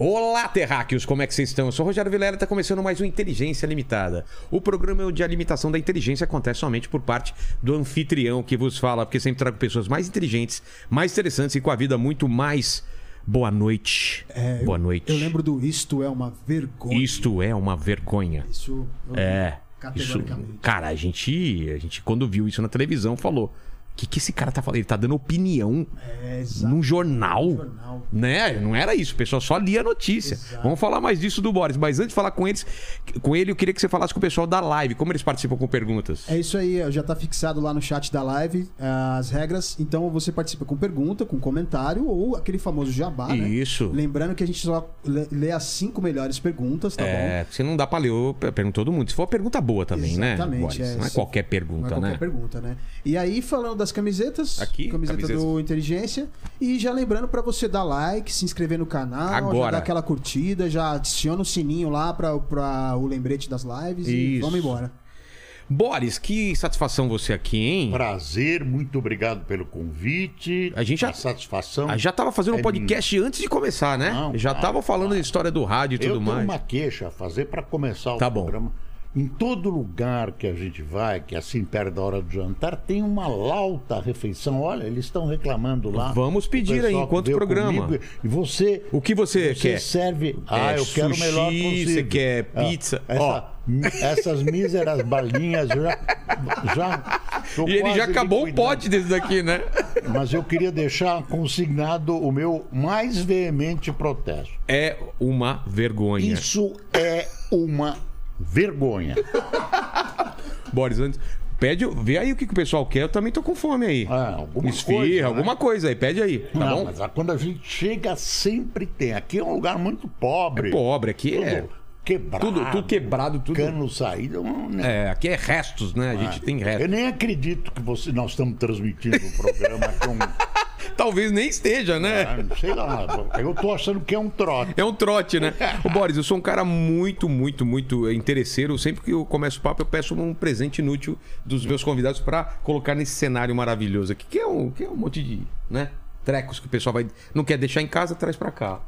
Olá, terráqueos, como é que vocês estão? Eu sou o Rogério Vilela e está começando mais um Inteligência Limitada. O programa onde a limitação da inteligência acontece somente por parte do anfitrião que vos fala, porque sempre trago pessoas mais inteligentes, mais interessantes e com a vida muito mais. Boa noite. É, Boa eu- noite. Eu lembro do Isto é uma vergonha. Isto é uma vergonha. Isso. É. Isso, cara, a gente, a gente, quando viu isso na televisão, falou: que, que esse cara tá falando? Ele tá dando opinião É, num jornal. jornal. Né? Não era isso, o pessoal só lia a notícia. Exato. Vamos falar mais disso do Boris. Mas antes de falar com eles, com ele, eu queria que você falasse com o pessoal da live, como eles participam com perguntas. É isso aí, já tá fixado lá no chat da live eh, as regras. Então você participa com pergunta, com comentário ou aquele famoso jabá, né? Isso. Lembrando que a gente só lê, as cinco melhores perguntas, tá É, bom? porque não dá pra ler, eu pergunto todo mundo. Se for uma pergunta boa também, Exatamente, né? Boris? é. não é Se- qualquer Não pergunta, é qualquer né? pergunta, né? E aí, falando das camisetas, Aqui, camiseta camisetas. do Inteligência. E já lembrando pra você dar like, se inscrever no canal, Agora. dar aquela curtida, já adiciona o sininho lá pra, pra o lembrete das lives e Isso. vamos embora. Boris, que satisfação você aqui, hein? Prazer, muito obrigado pelo convite. A gente já- A satisfação. Já tava fazendo um É podcast antes de começar, né? Não, já tava falando da história do rádio e Eu tudo tenho mais. uma queixa a fazer para começar o Tá bom. Em todo lugar que a gente vai, que é assim perto da hora do jantar, tem uma lauta refeição. Olha, eles estão reclamando lá. Vamos O pedir aí, enquanto programa. comigo, E você. O que você, Você quer? serve. Ah, É eu quero o melhor possível. você quer Ah, pizza? essa- Ó. essas míseras balinhas, já. já E ele já acabou liquidando. pote desse daqui, né? Mas eu queria deixar consignado o meu mais veemente protesto. É uma vergonha. Isso é uma vergonha. Boris, antes. Pede, vê aí o que, que o pessoal quer. Eu também tô com fome aí. Ah, alguma Esfirra, coisa, né? alguma coisa aí. Pede aí, tá Não, bom? mas ah, quando a gente chega, sempre tem. Aqui é um lugar muito pobre. Pobre, aqui é. Tudo quebrado. Tudo, tudo quebrado, tudo. Cano saído. um negócio. É, aqui é restos, né? A gente tem Eu restos. nem acredito que você, nós estamos transmitindo o programa com. Talvez nem esteja, né? ah, sei lá. Eu tô achando que é um trote. É um trote, né? Ô, Boris, eu sou um cara muito, muito, muito interesseiro. Sempre que eu começo o papo, eu peço um presente inútil dos meus convidados pra colocar nesse cenário maravilhoso aqui. Que é um, que é um monte de, né? Trecos que o pessoal vai. Não quer deixar em casa, traz pra cá.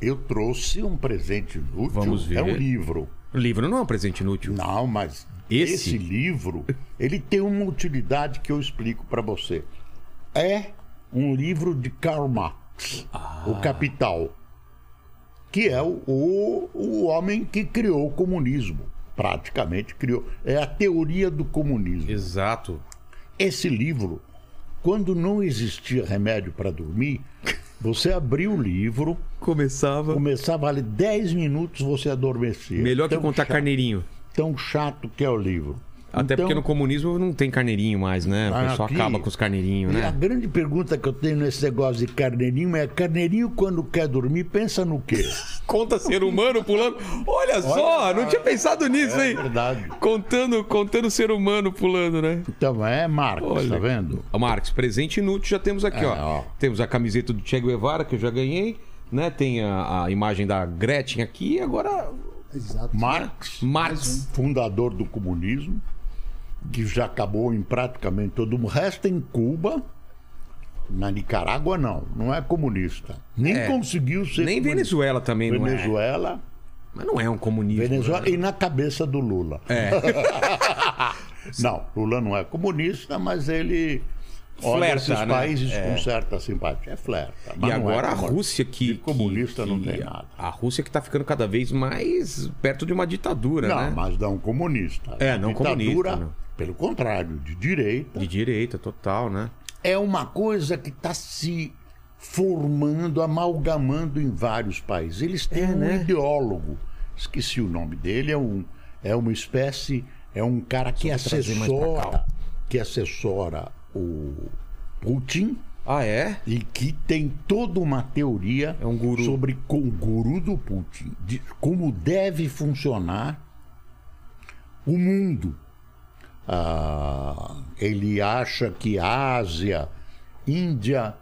Eu trouxe um presente inútil. Vamos ver. É um livro. O livro não é um presente inútil. Não, mas Esse? esse, livro, ele tem uma utilidade que eu explico para você. É um livro de Karl Marx, Ah. O Capital, que é o, o, o homem que criou o comunismo. Praticamente criou. É a teoria do comunismo. Exato. Esse livro, quando não existia remédio para dormir, você abria o livro, Começava. começava a ler 10 minutos, você adormecia. Melhor que Tão contar chato- carneirinho. tão chato que é o livro. Até Então, porque no comunismo não tem carneirinho mais, né? O Ah, pessoal acaba com os carneirinhos, E a né? grande pergunta que eu tenho nesse negócio de carneirinho é: carneirinho, quando quer dormir, pensa no quê? Conta ser humano pulando. Olha só, não tinha pensado nisso, É hein? verdade. Contando, contando ser humano pulando, né? Então é Marcos, Olha. tá vendo? Marcos, presente inútil já temos aqui, É, ó. ó. Temos a camiseta do Che Guevara, que eu já ganhei, né? Tem a, a imagem da Gretchen aqui e agora Exato. Marx, Marx. fundador do comunismo, que já acabou em praticamente todo mundo. Resta em Cuba. Na Nicarágua, não. Não é comunista. Nem É. conseguiu ser. Nem comunista. Venezuela também não é. Venezuela. Mas não é um comunismo. Venezuela né? e na cabeça do Lula. É. Não, Lula não é comunista, mas ele olha Flerta, esses né? países É. com certa simpatia. É flerta. E não agora é a comunista. Rússia que. Comunista que- não tem nada. A Rússia que tá ficando cada vez mais perto de uma ditadura, Não, né? mas não comunista. É, não Ditadura, comunista, não. Pelo contrário, de direita. De direita, total, né? É uma coisa que está se formando, amalgamando em vários países. Eles têm É, um né? ideólogo, esqueci o nome dele, é, um, é uma espécie, é um cara que assessora, que assessora o Putin Ah, é? e que tem toda uma teoria É um guru. sobre com o guru do Putin, de como deve funcionar o mundo. Ah, ele acha que a Ásia, Índia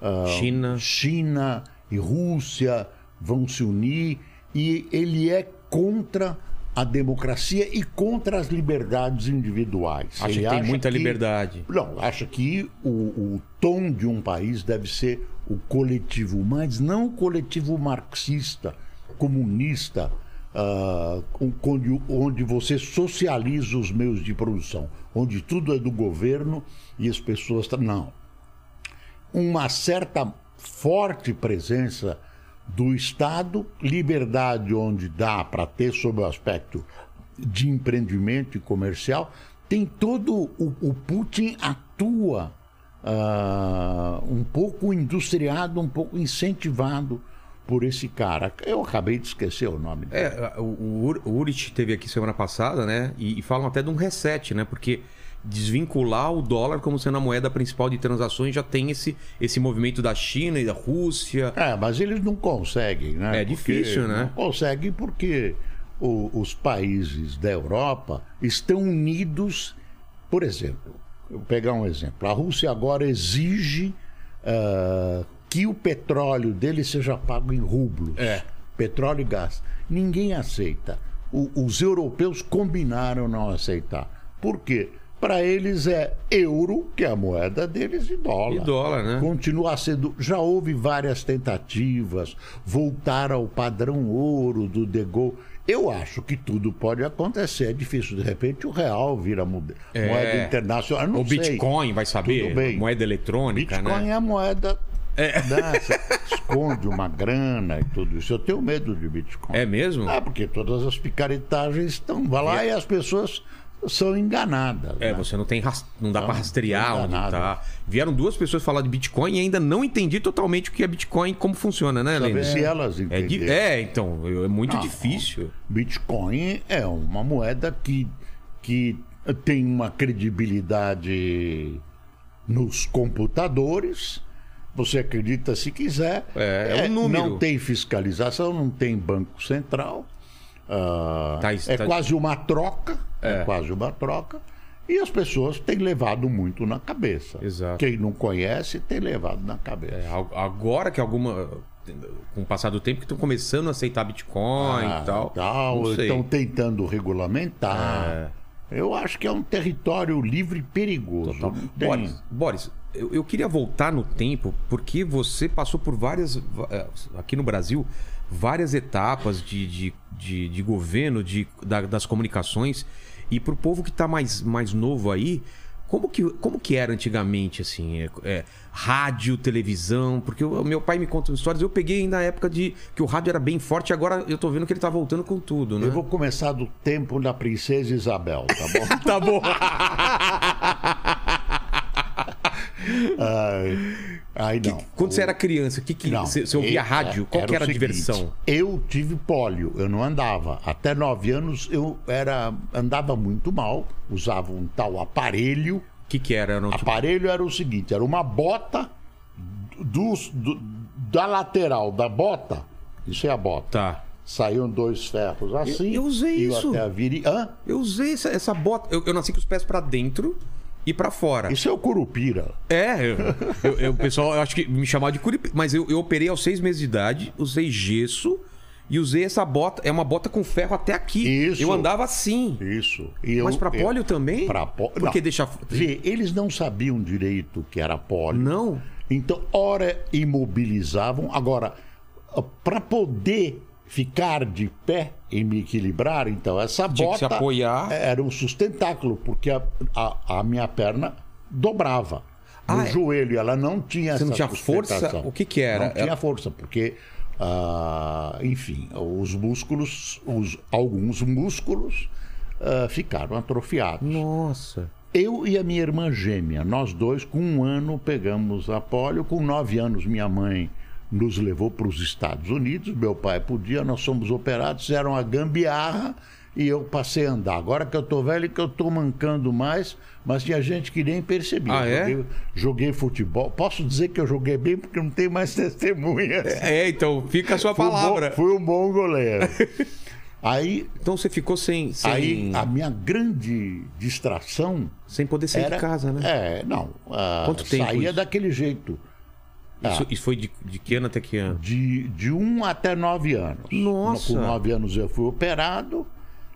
ah, China. China e Rússia vão se unir e ele é contra a democracia e contra as liberdades individuais. Acha Ele que tem muita liberdade. Não, acha que o, o tom de um país deve ser o coletivo, mas não o coletivo marxista, comunista, ah, onde, onde você socializa os meios de produção, onde tudo é do governo e as pessoas. Não uma certa forte presença do Estado, liberdade onde dá para ter sob o aspecto de empreendimento e comercial, tem todo o, o Putin atua ah, um pouco industriado, um pouco incentivado por esse cara. Eu acabei de esquecer o nome dele. É, o, o Ur- o Urich teve aqui semana passada, né? E, e falam até de um reset, né? Porque desvincular o dólar como sendo a moeda principal de transações já tem esse, esse movimento da China e da Rússia. É, mas eles não conseguem, né? É Porque difícil, né? Não conseguem porque o- os países da Europa estão unidos. Por exemplo, vou pegar um exemplo. A Rússia agora exige ah, que o petróleo dele seja pago em rublos. É. Petróleo e gás. Ninguém aceita. O- os europeus combinaram não aceitar. Por quê? Para eles é euro, que é a moeda deles, e dólar. E dólar, né? Continua sendo. Já houve várias tentativas, voltar ao padrão ouro do De Gaulle. Eu acho que tudo pode acontecer. É difícil, de repente, o real vira moeda, É. moeda internacional. Eu não o sei. Bitcoin, vai saber? Moeda eletrônica, Bitcoin né? é a moeda. Dessa, esconde uma grana e tudo isso. Eu tenho medo de Bitcoin. É mesmo? Ah, porque todas as picaretagens estão vai lá e as pessoas são enganadas. É, né? você não tem ras- não dá pra rastrear onde tá. Vieram duas pessoas falar de Bitcoin e ainda não entendi totalmente o que é Bitcoin e como funciona, né, Saber Lênin? se elas É, é, então, é muito Não. difícil. Bitcoin é uma moeda que, que tem uma credibilidade nos computadores. Você acredita se quiser. É, é um número. Não tem fiscalização, não tem banco central. Ah, Tá, é tá- quase uma troca. É. É. quase uma troca. E as pessoas têm levado muito na cabeça. Exato. Quem não conhece tem levado na cabeça. É, agora que alguma. Com o passar do tempo, que estão começando a aceitar Bitcoin Ah, e tal. tal, estão tentando regulamentar. Eu acho que é um território livre e perigoso. Total. Tem- Boris, Boris eu, eu queria voltar no tempo, porque você passou por várias. eh, Aqui no Brasil, várias etapas de, de, de, de governo, de, da- das comunicações. E pro povo que tá mais, mais novo aí, como que, como que era antigamente, assim? É, é, rádio, televisão? Porque o meu pai me conta histórias. Eu peguei na época de que o rádio era bem forte, agora eu tô vendo que ele tá voltando com tudo, né? Eu vou começar do tempo da princesa Isabel, tá bom? Tá bom. Ai, ai, não. Quando você era criança, o que que Não, você, você ouvia e- rádio? Qual que o era a seguinte, diversão? Eu tive pólio, eu não andava. Até nove anos eu era andava muito mal, usava um tal aparelho. O que que era? Era um tipo- Aparelho era o seguinte, era uma bota dos- do- da lateral da bota. Isso é a bota. Tá. Saíam dois ferros assim. eu usei iam isso. Até a viri... Hã? Eu usei essa, essa bota. Eu, eu nasci com os pés pra dentro e pra fora. Isso é o curupira. É, eu, eu- eu- o pessoal, eu acho que me chamava de curipi. Mas eu, eu operei aos seis meses de idade, usei gesso e usei essa bota. É uma bota com ferro até aqui. Isso. Eu andava assim. Isso. Eu- Mas pra eu- pólio também? Pra pólio. Porque deixa. Vê, eles não sabiam direito que era pólio. Não. Então, ora imobilizavam. Agora, para poder ficar de pé e me equilibrar, então essa Tinha bota se apoiar. era um sustentáculo, porque a, a, a minha perna dobrava. No Ah, é? joelho, ela não tinha Você não tinha força? O que que era? Não tinha força, porque, ah, enfim, os músculos, os, alguns músculos ah, ficaram atrofiados. Nossa. Eu e a minha irmã gêmea, nós dois, com um ano, pegamos a polio. Com nove anos, minha mãe nos levou para os Estados Unidos. Meu pai podia, nós fomos operados, fizeram a gambiarra e eu passei a andar. Agora que eu tô velho, que eu tô mancando mais, mas tinha gente que nem percebia. Ah, é? joguei, joguei futebol. Posso dizer que eu joguei bem porque não tem mais testemunhas. É, então fica a sua Fui um bom- palavra. Fui um bom goleiro. Aí, Então você ficou sem, sem, aí a minha grande distração sem poder sair era, de casa, né? É, não. ah, Quanto tempo Saía isso? daquele jeito. Isso, isso foi de, de que ano até que ano? De, de 1 até 9 anos. Nossa! Com 9 anos eu fui operado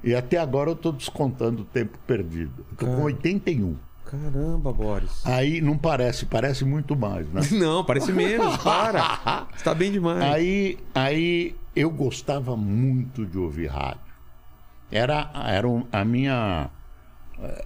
e até agora eu estou descontando o tempo perdido. Estou com 81. Caramba, Boris. Aí não parece, parece muito mais, né? Não, parece menos, para. Você tá bem demais. Aí, aí eu gostava muito de ouvir rádio. Era, era um- a minha.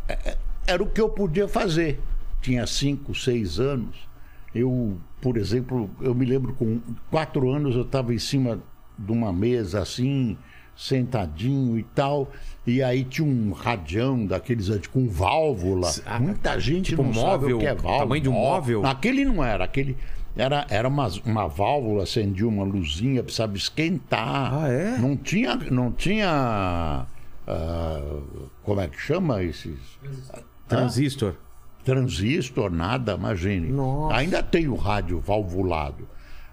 eh, Era o que eu podia fazer. Tinha cinco, seis anos. Eu, por exemplo, eu me lembro com quatro anos eu estava em cima de uma mesa assim, sentadinho e tal. E aí tinha um radião daqueles antes com válvula. Ah, Muita gente tipo não sabe móvel? o que é válvula. Tamanho de um móvel? Aquele não era, aquele era, era uma, uma válvula, acendia uma luzinha, precisava esquentar. Ah, é? Não tinha, não tinha ah, como é que chama esses Transistor. Transistor, nada, imagine. Nossa. Ainda tem o rádio valvulado.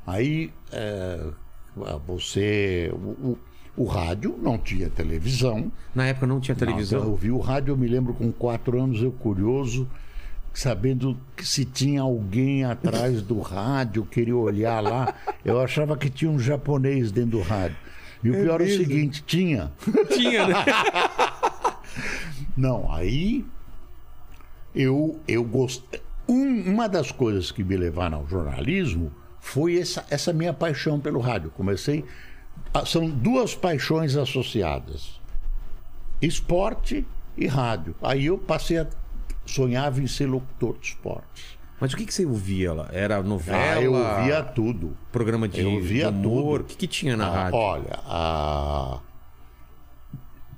Aí é, você. O, o- o rádio não tinha televisão. Na época não tinha televisão. Nossa, eu vi o rádio, eu me lembro com quatro anos, eu curioso, sabendo que se tinha alguém atrás do rádio, queria olhar lá. Eu achava que tinha um japonês dentro do rádio. E o pior é o mesmo? seguinte, tinha. Tinha, né? Não, aí eu, eu gostei. Um- uma das coisas que me levaram ao jornalismo foi essa, essa minha paixão pelo rádio. Comecei. São duas paixões associadas: esporte e rádio. Aí eu passei a. Sonhava em ser locutor de esportes. Mas o que, que você ouvia lá? Era novela? Ah, eu ouvia tudo. Programa de, eu ouvia humor? tudo. O que, que tinha na Ah, rádio? olha, a...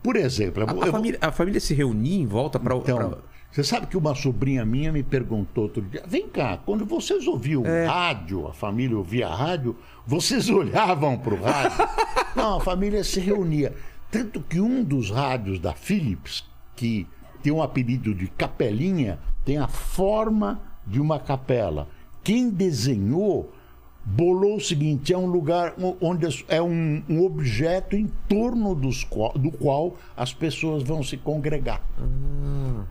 por exemplo, A, eu a família, a família se reunia em volta para. Então, você sabe que uma sobrinha minha me perguntou outro dia: vem cá, quando vocês ouviam É. rádio, a família ouvia rádio, vocês olhavam para o rádio? Não, a família se reunia. Tanto que um dos rádios da Philips, que tem um apelido de Capelinha, tem a forma de uma capela. Quem desenhou bolou o seguinte: é um lugar onde é um, um objeto em torno dos qual- do qual as pessoas vão se congregar.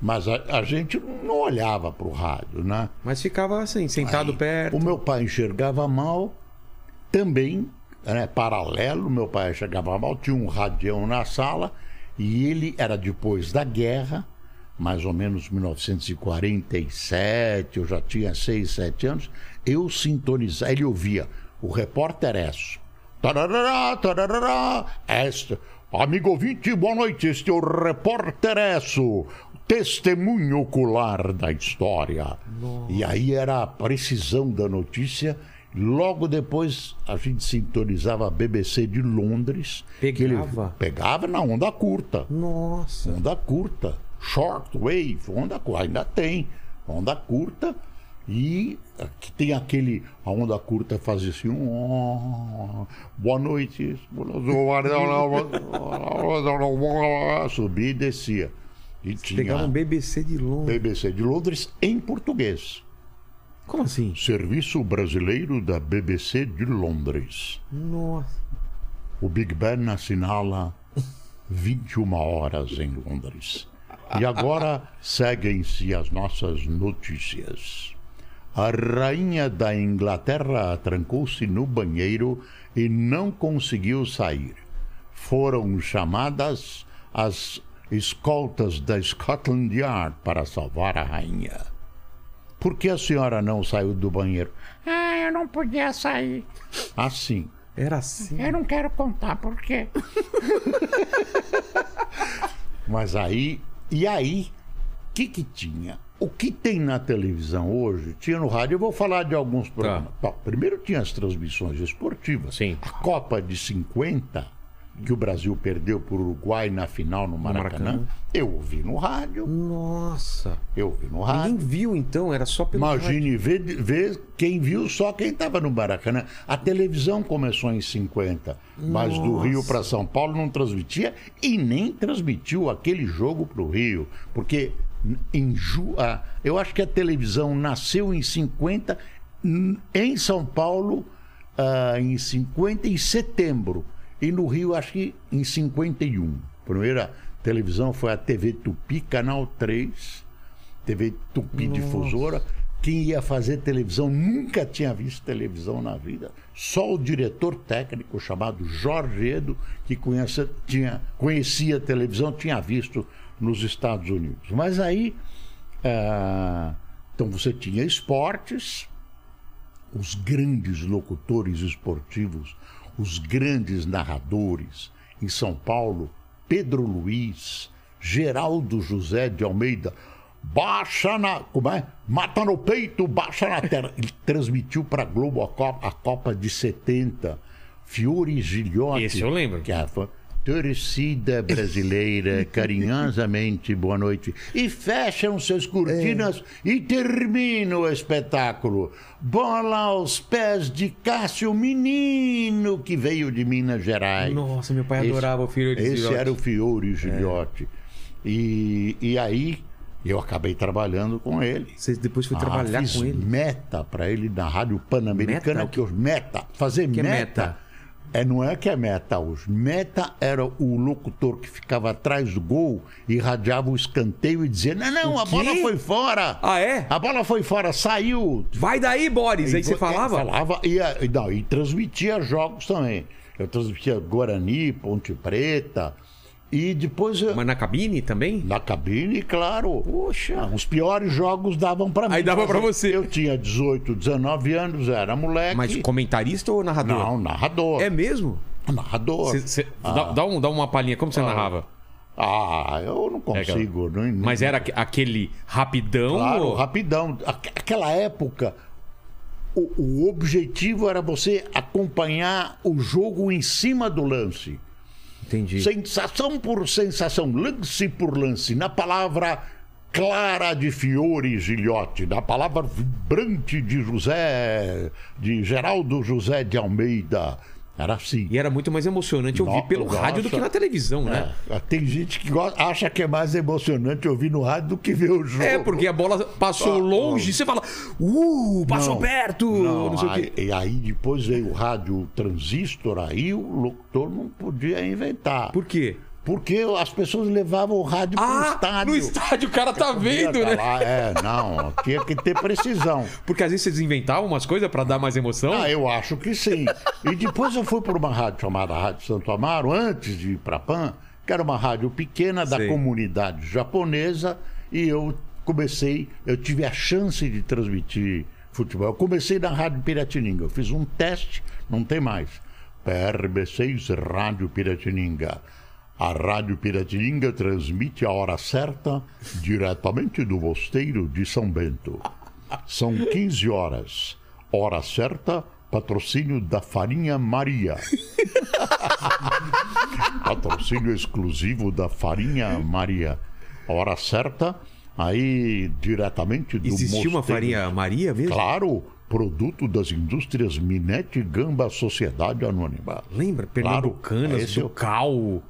Mas a, a gente não olhava para o rádio, né? Mas ficava assim, sentado Aí, perto. O meu pai enxergava mal, também, né, paralelo, meu pai enxergava mal, tinha um radião na sala, e ele era depois da guerra, mais ou menos 1947, eu já tinha 6, 7 anos, eu sintonizava, ele ouvia o repórter Esso. Tarará, tarará, este, amigo ouvinte, boa noite, este é o repórter Esso, testemunho ocular da história. E aí era a precisão da notícia. Logo depois a gente sintonizava a BBC de Londres. Pegava? pegava na onda curta. Nossa. Onda curta. Short wave, onda curta. Ainda tem. Onda curta. E aqui tem aquele. A onda curta fazia assim. "Oh, boa noite. Subia e descia. E tinha Pegava um BBC de Londres. BBC de Londres em português. Como assim? Serviço Brasileiro da BBC de Londres. Nossa. O Big Ben assinala 21 horas em Londres. E agora seguem-se as nossas notícias. A rainha da Inglaterra trancou-se no banheiro e não conseguiu sair. Foram chamadas as escoltas da Scotland Yard para salvar a rainha. Por que a senhora não saiu do banheiro? Ah, eu não podia sair. Assim. Era assim. Eu não quero contar por quê. Mas aí, e aí, o que que tinha? O que tem na televisão hoje, tinha no rádio, eu vou falar de alguns programas. Bom, primeiro tinha as transmissões esportivas. Sim. A Copa de 50, que o Brasil perdeu por Uruguai na final no Maracanã, Maracanã. eu ouvi no rádio, Nossa. eu ouvi no Ninguém rádio. viu então, era só pelo rádio. Imagine ver, ver quem viu só quem estava no Maracanã. A televisão começou em 50, mas do Nossa. Rio para São Paulo não transmitia e nem transmitiu aquele jogo para o Rio, porque em ju... ah, eu acho que a televisão nasceu em 50 n- em São Paulo ah, em 50 em setembro e no Rio acho que em 51. A primeira televisão foi a TV Tupi, Canal 3. TV Tupi Difusora. Quem ia fazer televisão nunca tinha visto televisão na vida. Só o diretor técnico chamado Jorge Edo, que conhece, tinha, conhecia televisão, tinha visto nos Estados Unidos. Mas aí, ah, então você tinha esportes, os grandes locutores esportivos, os grandes narradores. Em São Paulo, Pedro Luiz, Geraldo José de Almeida. Baixa na. Como é? Mata no peito, baixa na terra. Ele transmitiu para a Globo a Copa, a Copa de 70. Fiore Gilhote. Esse eu lembro. Que é a fã- Torcida brasileira, carinhosamente, boa noite. E fecham suas cortinas e termina o espetáculo. Bola aos pés de Cássio Menino, que veio de Minas Gerais. Nossa, meu pai adorava o Fiore Esse era o Fiore Gilhote. E, e aí eu acabei trabalhando com ele. Você depois foi Ah, trabalhar fiz com ele. meta para ele na Rádio Pan-Americana, Meta? que os meta, fazer Que é meta. É, não é que é meta hoje. Meta era o locutor que ficava atrás do gol e radiava o escanteio e dizia: Não, não, O a bola foi fora. Ah, é? A bola foi fora, saiu. Vai daí, Boris. Aí você E- falava? Falava e, e, não, e transmitia jogos também. Eu transmitia Guarani, Ponte Preta. E depois Mas na cabine também? na cabine, claro. Poxa. Ah, Os piores jogos davam pra mim. Aí dava eu- você. Eu tinha 18, 19 anos, era moleque. Mas comentarista ou narrador? Não, narrador. É mesmo? Narrador. Cê- cê- Ah. dá, dá um- dá uma palhinha. Como você narrava? Ah, eu não consigo. não, Mas era aque- aquele rapidão? Claro, ou- rapidão. Aqu- Aquela época, o, o objetivo era você acompanhar o jogo em cima do lance. Entendi. Sensação por sensação, lance por lance, na palavra clara de Fiore Gilhote, na palavra vibrante de José, de Geraldo José de Almeida. Era assim. E era muito mais emocionante ouvir Nossa, pelo rádio do que na televisão, né? É, Tem gente que gosta- acha que é mais emocionante ouvir no rádio do que ver o jogo. É, porque a bola passou Ah, longe, você fala, uh, passou Não, perto, Não, não, sei o aí, quê. E aí depois veio o rádio transistor, aí o locutor não podia inventar. Por quê? Porque as pessoas levavam o rádio pro Ah, estádio. no estádio o cara tá vendo, Tá né? lá, é, não, tinha que ter precisão. Porque às vezes vocês inventavam umas coisas pra dar mais emoção. Ah, eu acho que sim. E depois eu fui para uma rádio chamada Rádio Santo Amaro, antes de ir para Pan, que era uma rádio pequena da Sei. comunidade japonesa, e eu comecei, eu tive a chance de transmitir futebol. Eu comecei na Rádio Piratininga, eu fiz um teste, não tem mais. PRB6 Rádio Piratininga. A Rádio Piratininga transmite a hora certa diretamente do Mosteiro de São Bento. São 15 horas. Hora certa, patrocínio da Farinha Maria. patrocínio exclusivo da Farinha Maria. Hora certa, aí diretamente do Existia uma Mosteiro. farinha Maria mesmo? Claro, produto das indústrias Minete Gamba Sociedade Anônima. Lembra? Claro, Pernambucanas, esse eu- do Cal.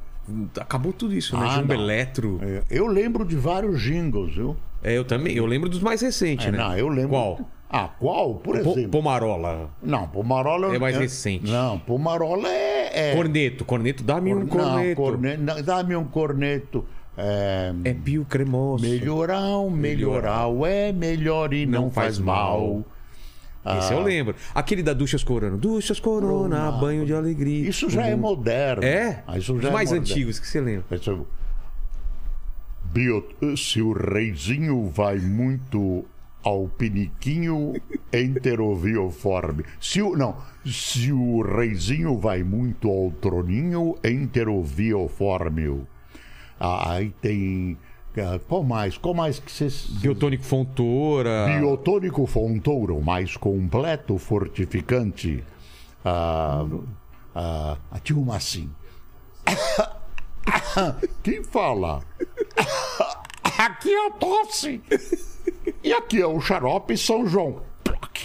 Acabou tudo isso, né? Ah, Jumbo não. Eletro. É, Eu lembro de vários jingles, viu? É, eu também. Eu lembro dos mais recentes, É, né? Não, eu lembro. Qual? Ah, qual? Por Po- exemplo. Pomarola. Não, Pomarola É mais recente. Não, Pomarola é. é... Corneto. Corneto, dá-me um Não, corneto. não, Dá-me um corneto. É... É pio cremoso. Melhoral, melhoral, é melhor e não, Não faz, faz mal. Esse eu lembro. Aquele da Duchas Corona. Duchas Corona, banho de alegria. Isso já é moderno. É? Ah, Isso Os é mais moderno. antigos, que você lembra? Esse- Bio- Se o reizinho vai muito ao piniquinho enterovioforme. Se o, não, se o reizinho vai muito ao troninho enterovioforme. Ah, aí tem. Ah, Qual mais? Qual mais que vocês. Biotônico Fontoura. Biotônico Fontouro, mais completo fortificante. Ah, ah, tinha uma assim. Quem fala? Aqui é a tosse. E aqui é o xarope São João. Ploc,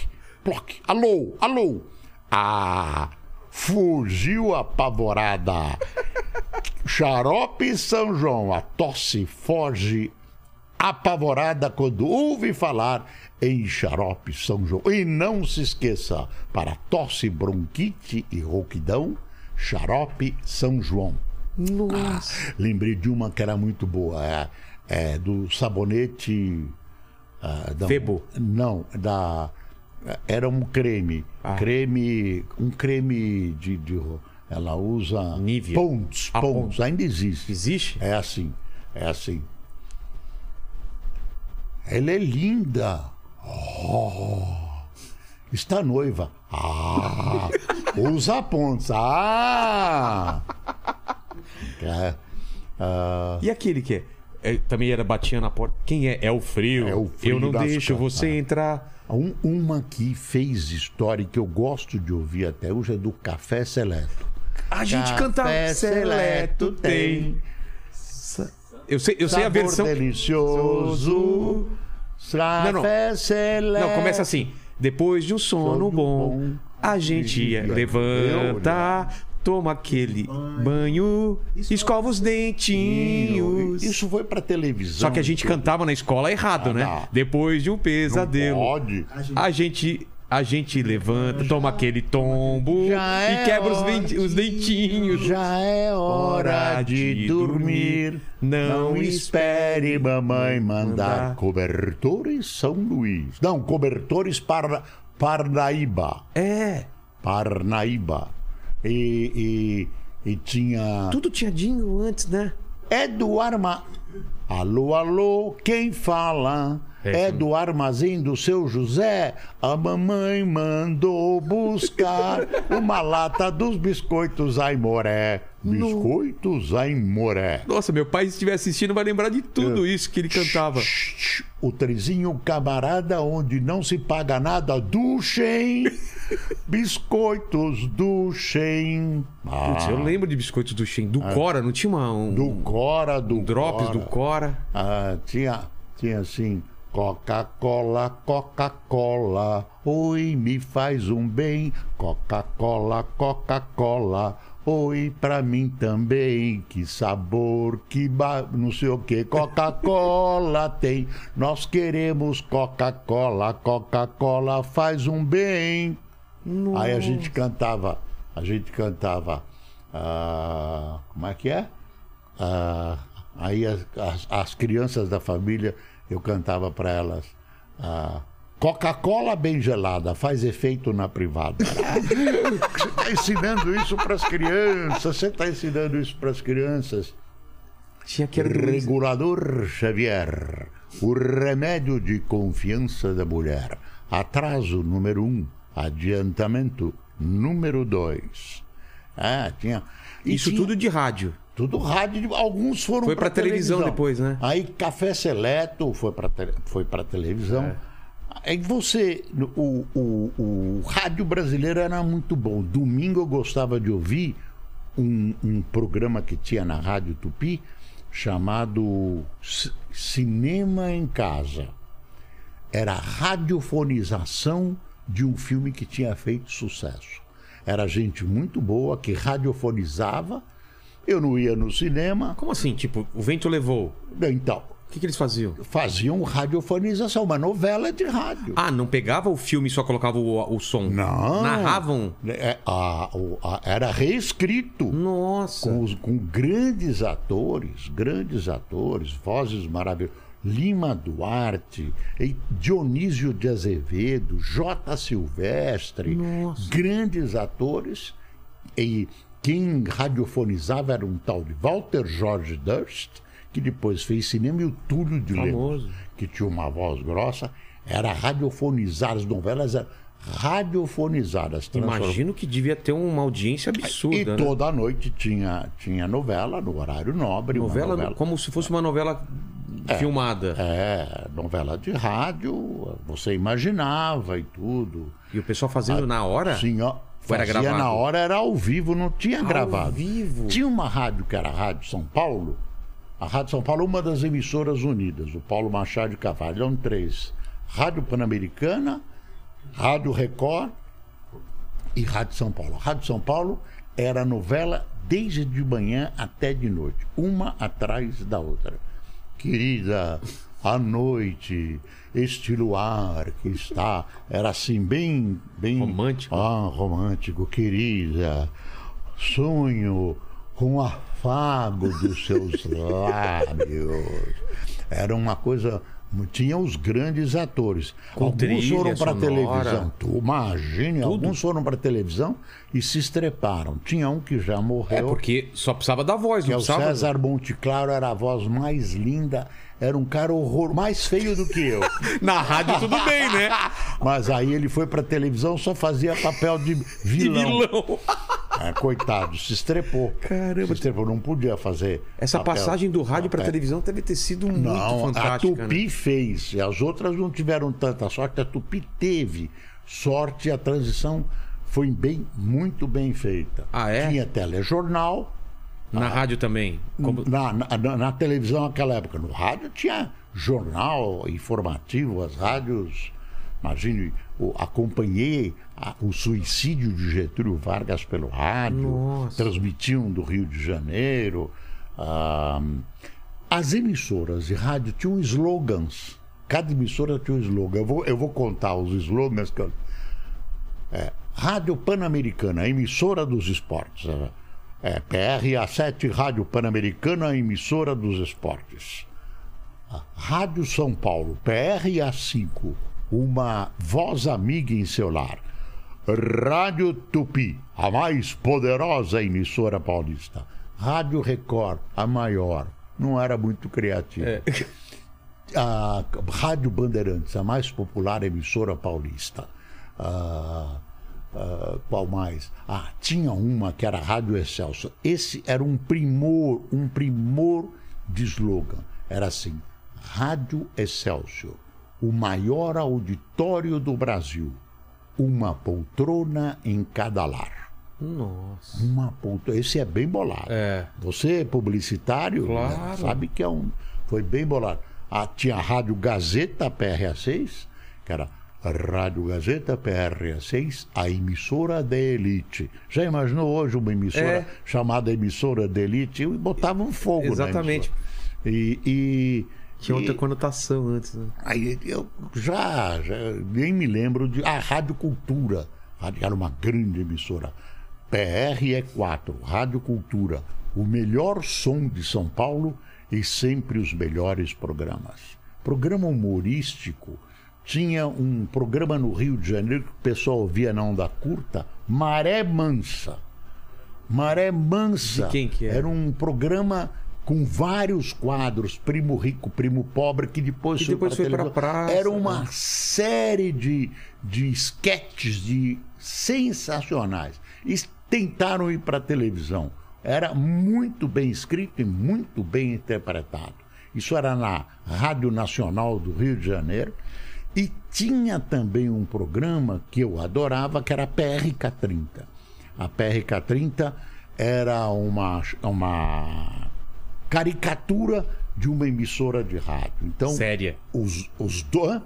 ploc. Alô, alô. Ah, fugiu apavorada. Xarope São João. A tosse foge apavorada quando ouve falar em xarope São João. E não se esqueça, para tosse, bronquite e rouquidão, xarope São João. Nossa. Lembrei de uma que era muito boa, é, é, do sabonete ah, da- Febo. Não, da. Era um creme. Ah. Creme. Um creme de. de- ela usa. Pontos. Ah, Pontos. Ponds. Ainda existe. Existe? É assim. É assim. Ela é linda. Oh, está noiva. Ah, usa pontos. Ah! É, ah, E aquele que é? é, também era batia na porta. Quem é? É o frio. É o frio Eu não deixo você entrar. Um- uma que fez história e que eu gosto de ouvir até hoje é do Café Seleto. A gente Café cantava. Seleto tem. Eu sei, eu sei a versão. delicioso. Não, não. Café Seleto. Não, começa assim. Depois de um sono Sono bom, bom, a gente eu- levanta, toma aquele banho, escova os dentinhos. Isso foi pra televisão. Só que a gente cantava na escola errado, Ah, né? não. Depois de um pesadelo, Pode. a gente a gente levanta, toma aquele tombo Já e é quebra os, dentinhos. Já é hora de dormir. Não espere mamãe mandar Mandar. cobertores São Luís. Não, cobertores para Parnaíba. É, Parnaíba. E, e, e tinha. tudo tinha jingle antes, né? É do arma. Alô, alô, quem fala? É, É do armazém do seu José. A mamãe mandou buscar uma lata dos biscoitos Aimoré. Biscoitos Aimoré. Nossa, meu pai, se estiver assistindo, vai lembrar de tudo isso que ele cantava. O trezinho camarada onde não se paga nada, Duchem. Biscoitos Duchem. Putz, eu lembro de biscoitos do Shen, do Cora, não tinha uma, um, Ah. Do Cora, do drops Cora. do Cora? Ah, tinha, tinha assim, Coca-Cola, Coca-Cola, oi, me faz um bem. Coca-Cola, Coca-Cola, oi, pra mim também. Que sabor, que ba... não sei o que. Coca-Cola tem, nós queremos Coca-Cola, Coca-Cola faz um bem. Aí a gente cantava, a gente cantava, ah, como é que é? Ah, aí as, as- as crianças da família, eu cantava para elas. ah, Coca-Cola bem gelada faz efeito na privada. você está ensinando isso para as crianças, você está ensinando isso para as crianças. Regulador Xavier, o remédio de confiança da mulher. Atraso número um, adiantamento número dois. Ah, tinha. e Isso tinha- tudo de rádio. Tudo rádio, alguns foram Foi pra televisão depois, né? Aí Café Seleto foi te- foi pra televisão. É. Aí você. O, o, o rádio brasileiro era muito bom. Domingo eu gostava de ouvir um, um programa que tinha na Rádio Tupi chamado Cinema em Casa. Era a radiofonização de um filme que tinha feito sucesso. Era gente muito boa que radiofonizava. Eu não ia no cinema, Como assim? Tipo, o vento levou. então O que, que eles faziam? faziam radiofonização, uma novela de rádio. Ah, não pegava o filme e só colocava o, o som? Não. Narravam? É, a- o- a- era reescrito Nossa. com, os- com grandes atores, grandes atores, vozes maravilhosas. Lima Duarte, Dionísio de Azevedo, J. Silvestre, Nossa. grandes atores. E quem radiofonizava era um tal de Walter George Durst, que depois fez cinema, e o Túlio de Famoso. Lemos, que tinha uma voz grossa, era radiofonizar, as novelas eram radiofonizadas. Imagino que devia ter uma audiência e absurda, né? toda noite tinha, tinha novela no horário nobre. Novela, novela como se fosse uma novela filmada. É, novela de rádio, você imaginava e tudo. E o pessoal fazendo na hora? Sim, ó. Ou era gravado? na hora, era ao vivo, não tinha gravado. vivo? Tinha uma rádio que era a Rádio São Paulo. A Rádio São Paulo é uma das emissoras unidas. O Paulo Machado de Carvalho eram três. Rádio Pan-Americana, Rádio Record e Rádio São Paulo. Rádio São Paulo era novela desde de manhã até de noite, uma atrás da outra. Querida, à noite, este luar que está. Era assim, bem. bem Romântico. Ah, romântico, querida. Sonho com o afago dos seus lábios. Era uma coisa Tinha os grandes atores. Com alguns trilha foram para televisão. Tu imagine, alguns foram para televisão e se estreparam. Tinha um que já morreu. É, porque só precisava da voz, Que é não o precisava. César Monte Claro era a voz mais linda, era um cara horror, mais feio do que eu. Na rádio tudo bem, né? Mas aí ele foi pra televisão, só fazia papel de De vilão. vilão. É, coitado, se estrepou. Caramba. Se estrepou, não podia fazer. Essa papel- passagem do rádio pra papel. televisão deve ter sido muito Não, a fantástica. Tupi né? fez, e as outras não tiveram tanta sorte, a Tupi teve sorte, a transição foi bem, muito bem feita. Ah, é? Tinha telejornal, Na rádio também. Como- Na, na, na- televisão naquela época. No rádio tinha jornal informativo, as rádios. Imagine, o- acompanhei a- o suicídio de Getúlio Vargas pelo rádio, Nossa. transmitiam do Rio de Janeiro. ah, as emissoras de rádio tinham slogans. Cada emissora tinha um slogan. Eu vou, eu vou contar os slogans que eu, Rádio Pan-Americana, emissora dos esportes. É, PRA7, Rádio Pan-Americana, emissora dos esportes. Rádio São Paulo, PRA5, uma voz amiga em seu lar. Rádio Tupi, a mais poderosa emissora paulista. Rádio Record, a maior. Não era muito criativa. A Rádio Bandeirantes, a mais popular emissora paulista. Ah, ah, qual mais? Ah, tinha uma que era a Rádio Excelsior. Esse era um primor, um primor de slogan. Era assim: Rádio Excelsior, o maior auditório do Brasil, uma poltrona em cada lar. Nossa. Uma poltrona. Esse é bem bolado. É. Você é publicitário, Claro. né, sabe que é um. Foi bem bolado. Ah, tinha a Rádio Gazeta PRA6, que era Rádio Gazeta PRA6, a emissora da elite. Já imaginou hoje uma emissora É. chamada emissora da elite? E botavam fogo Exatamente. na emissora. E, e, Tinha outra e- conotação antes, né? Aí eu já, já nem me lembro de. A Rádio Cultura. Era uma grande emissora. PRE4, Rádio Cultura. O melhor som de São Paulo e sempre os melhores programas. Programa humorístico. Tinha um programa no Rio de Janeiro que o pessoal ouvia na onda curta, Maré Mansa. Maré Mansa. De quem que é? Era um programa com vários quadros, primo rico, primo pobre, que depois, Que depois foi pra praça, Era uma né? série de, de sketches de sensacionais. E tentaram ir para a televisão. Era muito bem escrito e muito bem interpretado. Isso era na Rádio Nacional do Rio de Janeiro. E tinha também um programa que eu adorava, que era a PRK30. A PRK30 era uma, uma caricatura de uma emissora de rádio. Então, Séria. os, os do...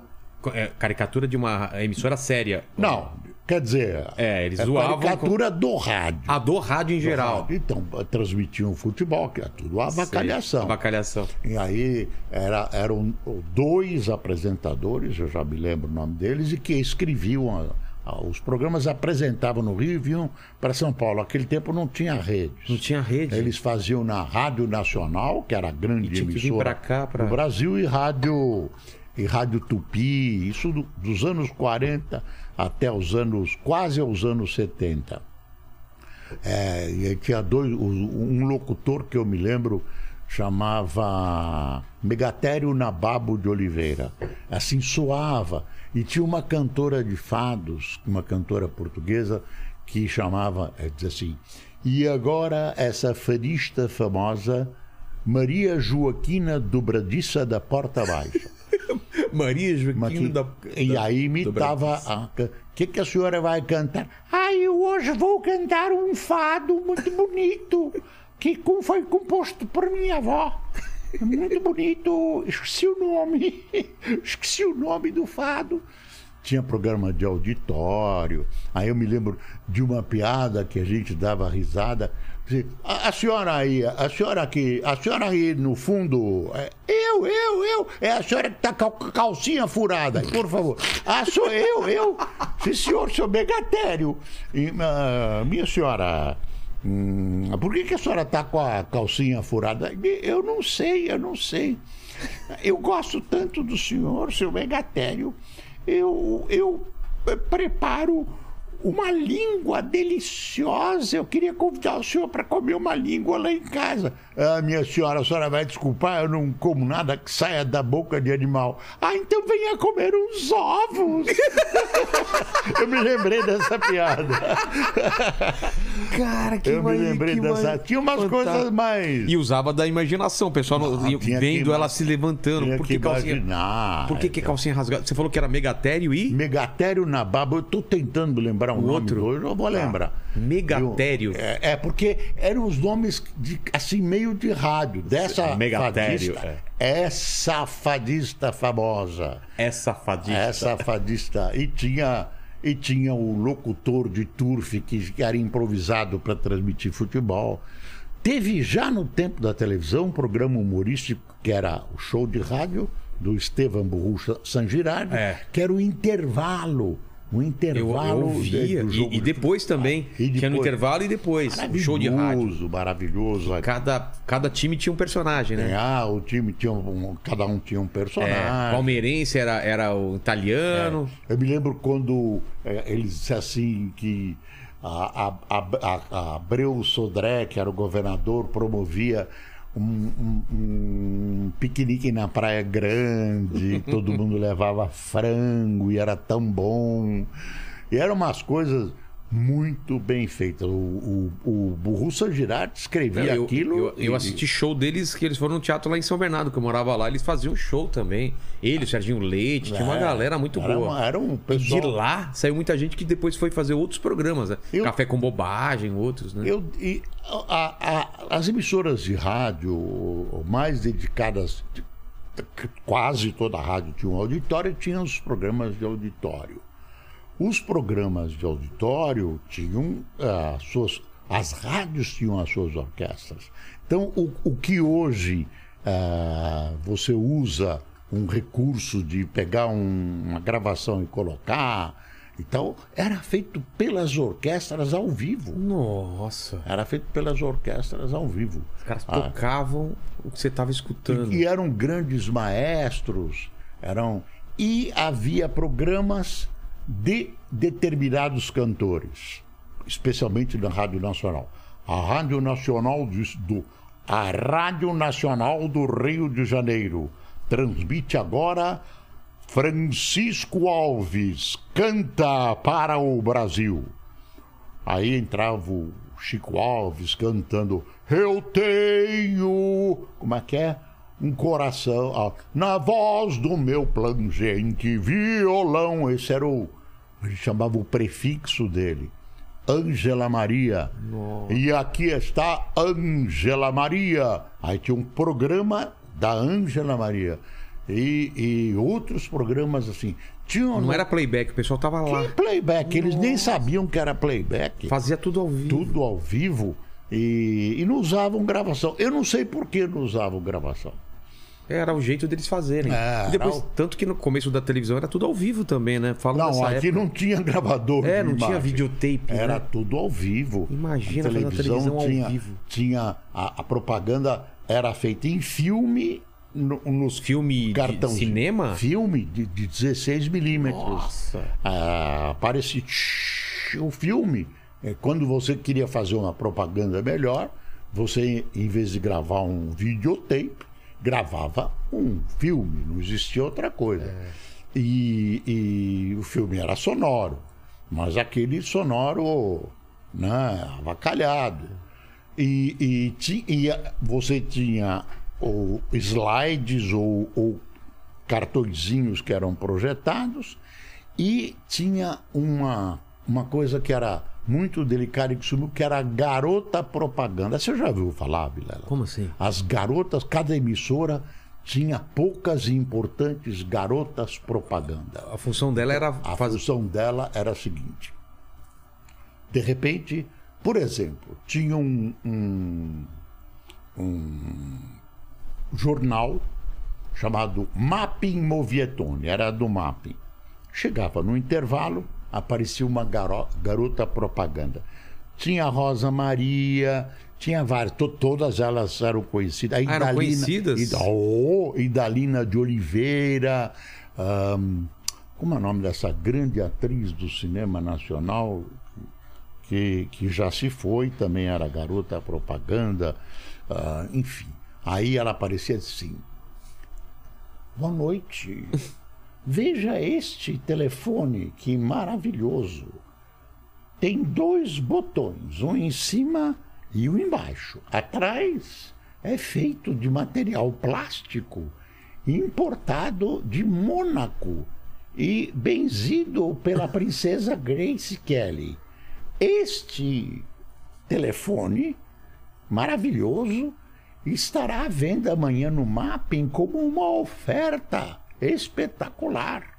é, caricatura de uma emissora séria. Não, quer dizer, É, eles zoavam caricatura do rádio. A do rádio em Do geral. rádio. Então, transmitiam futebol, que é tudo avacalhação. Sei, Avacalhação. E aí era, eram dois apresentadores, eu já me lembro o nome deles, e que escreviam a- a- os programas, apresentavam no Rio e vinham para São Paulo. Naquele tempo não tinha redes. Não tinha rede. Eles faziam na Rádio Nacional, que era a grande E tinha que vir emissora cá, pra- do Brasil, e Rádio, e rádio Tupi, isso do- dos anos 40 até os anos, quase aos anos 70. É, tinha dois, um locutor que eu me lembro chamava Megatério Nababo de Oliveira. Assim soava. E tinha uma cantora de fados, uma cantora portuguesa, que chamava, é, diz assim, e agora essa fadista famosa, Maria Joaquina Dobradiça da Porta Baixa. Maria Joaquim Maqui- da. e da- aí imitava a. O que, que a senhora vai cantar? Ah, eu hoje vou cantar um fado muito bonito, que foi composto por minha avó. Muito bonito. Esqueci o nome. Esqueci o nome do fado. Tinha programa de auditório. Aí eu me lembro de uma piada que a gente dava risada. A, a senhora aí, a senhora aqui, a senhora aí no fundo, é, eu, eu, eu, é a senhora que tá com a calcinha furada, por favor. Ah, sou eu, eu. Sim, senhor, seu megatério. E, ah, minha senhora, Hum, por que, que a senhora está com a calcinha furada? Eu não sei, eu não sei. Eu gosto tanto do senhor, seu Megatério. Eu, eu preparo uma língua deliciosa. Eu queria convidar o senhor para comer uma língua lá em casa. Ah, minha senhora, a senhora vai desculpar, eu não como nada que saia da boca de animal. Ah, então venha comer uns ovos. eu me lembrei dessa piada. Cara, que Eu me lembrei que dessa. mai- Tinha umas fantástico. coisas mais. E usava da imaginação, o pessoal não- Ah, tinha vendo que- ela se levantando. Tinha Por que que calcinha, imaginar. por que, que calcinha rasgada? Você falou que era megatério e. Megatério na baba, eu tô tentando lembrar um O nome outro? hoje, eu vou lembrar. Megatério. Eu- É, é, porque eram os nomes de, assim, meio de rádio, dessa Megatério, fadista. Essa fadista famosa. É safadista. Essa fadista. E tinha, e tinha o locutor de turf que que era improvisado para transmitir futebol. Teve já no tempo da televisão um programa humorístico que era o show de rádio do Estevam Burrucha San Girardi, É. que era o intervalo. O Eu, intervalo eu ouvia. do jogo E, e de depois também. E Tinha no depois- intervalo e depois. O show de rádio. Maravilhoso, maravilhoso. Cada, cada time tinha um personagem, né? Ah, o time tinha um, cada um tinha um É, personagem. palmeirense era, era o italiano. Eu me lembro quando é, eles disseram assim que a, a, a, a Abreu Sodré, que era o governador, promovia um, um- um piquenique na Praia Grande, todo mundo levava frango e era tão bom. E eram umas coisas muito bem feitas. O, o, o Burruça Girardi escrevia eu, aquilo. eu, eu e- assisti show deles que eles foram no teatro lá em São Bernardo, que eu morava lá, eles faziam show também. Ele, o Serginho Leite, tinha uma É, galera muito era boa. uma- era um pessoal- de lá saiu muita gente que depois foi fazer outros programas, né? Eu- Café com bobagem, outros, né? Eu, e a- a- as emissoras de rádio mais dedicadas, de- quase toda a rádio tinha um auditório, tinha os programas de auditório. Os programas de auditório tinham ah, as suas. As rádios tinham as suas orquestras. Então, o, o que hoje ah, você usa um recurso de pegar um- uma gravação e colocar e tal, era feito pelas orquestras ao vivo. Nossa. Era feito pelas orquestras ao vivo. Os caras Ah, tocavam o que você tava escutando. e eram grandes maestros, eram e havia programas de determinados cantores, especialmente na Rádio Nacional. A Rádio Nacional do a Rádio Nacional do Rio de Janeiro transmite agora Francisco Alves canta para o Brasil. Aí entrava o Chico Alves cantando Eu tenho. Como é que é? Um coração. ó, na voz do meu plangente violão. Esse era o. Ele chamava o prefixo dele. Ângela Maria. E aqui está Ângela Maria. Aí tinha um programa da Ângela Maria. E, e outros programas assim. Tinham Não era playback, o pessoal tava lá. que playback? Eles nem sabiam que era playback. Fazia tudo ao vivo. Tudo ao vivo. E, e não usavam gravação. Eu não sei por que não usavam gravação. Era o jeito deles fazerem. É, depois, era o- tanto que no começo da televisão era tudo ao vivo também, né? Falam Não, aqui época. não tinha gravador. É, de não tinha imagem. videotape, Era né? tudo ao vivo. Imagina a televisão ao tinha, vivo. Tinha a, a propaganda era feita em filme no, nos Filme de cartões. cinema? Filme de, de 16 milímetros. Nossa. Ah, aparece o filme. É, Quando você queria fazer uma propaganda melhor, você, em vez de gravar um videotape, gravava um filme, não existia outra coisa. E, e o filme era sonoro, mas aquele sonoro né, avacalhado. E, e, ti- e você tinha ou slides ou, ou cartõezinhos que eram projetados e tinha uma, uma coisa que era muito delicada e que sumiu, que era a garota propaganda. Você já ouviu falar, Vilela? Como assim? As garotas, cada emissora tinha poucas e importantes garotas propaganda. A função dela era A função dela era a seguinte: de repente, por exemplo, tinha um, um, um jornal chamado Mapping Movietone, era do Mapping. Chegava no intervalo, aparecia uma garo- garota propaganda. tinha a Rosa Maria, tinha várias, to- todas elas eram conhecidas. A Ah, eram conhecidas? Ida- oh, Idalina de Oliveira, ahn, como é o nome dessa grande atriz do cinema nacional que, que já se foi, também era garota propaganda, ah, enfim. Aí ela aparecia assim. Boa noite. Veja este telefone, que maravilhoso. Tem dois botões, um em cima e um embaixo. Atrás é feito de material plástico importado de Mônaco e benzido pela princesa Grace Kelly. Este telefone maravilhoso estará à venda amanhã no Mapping como uma oferta espetacular.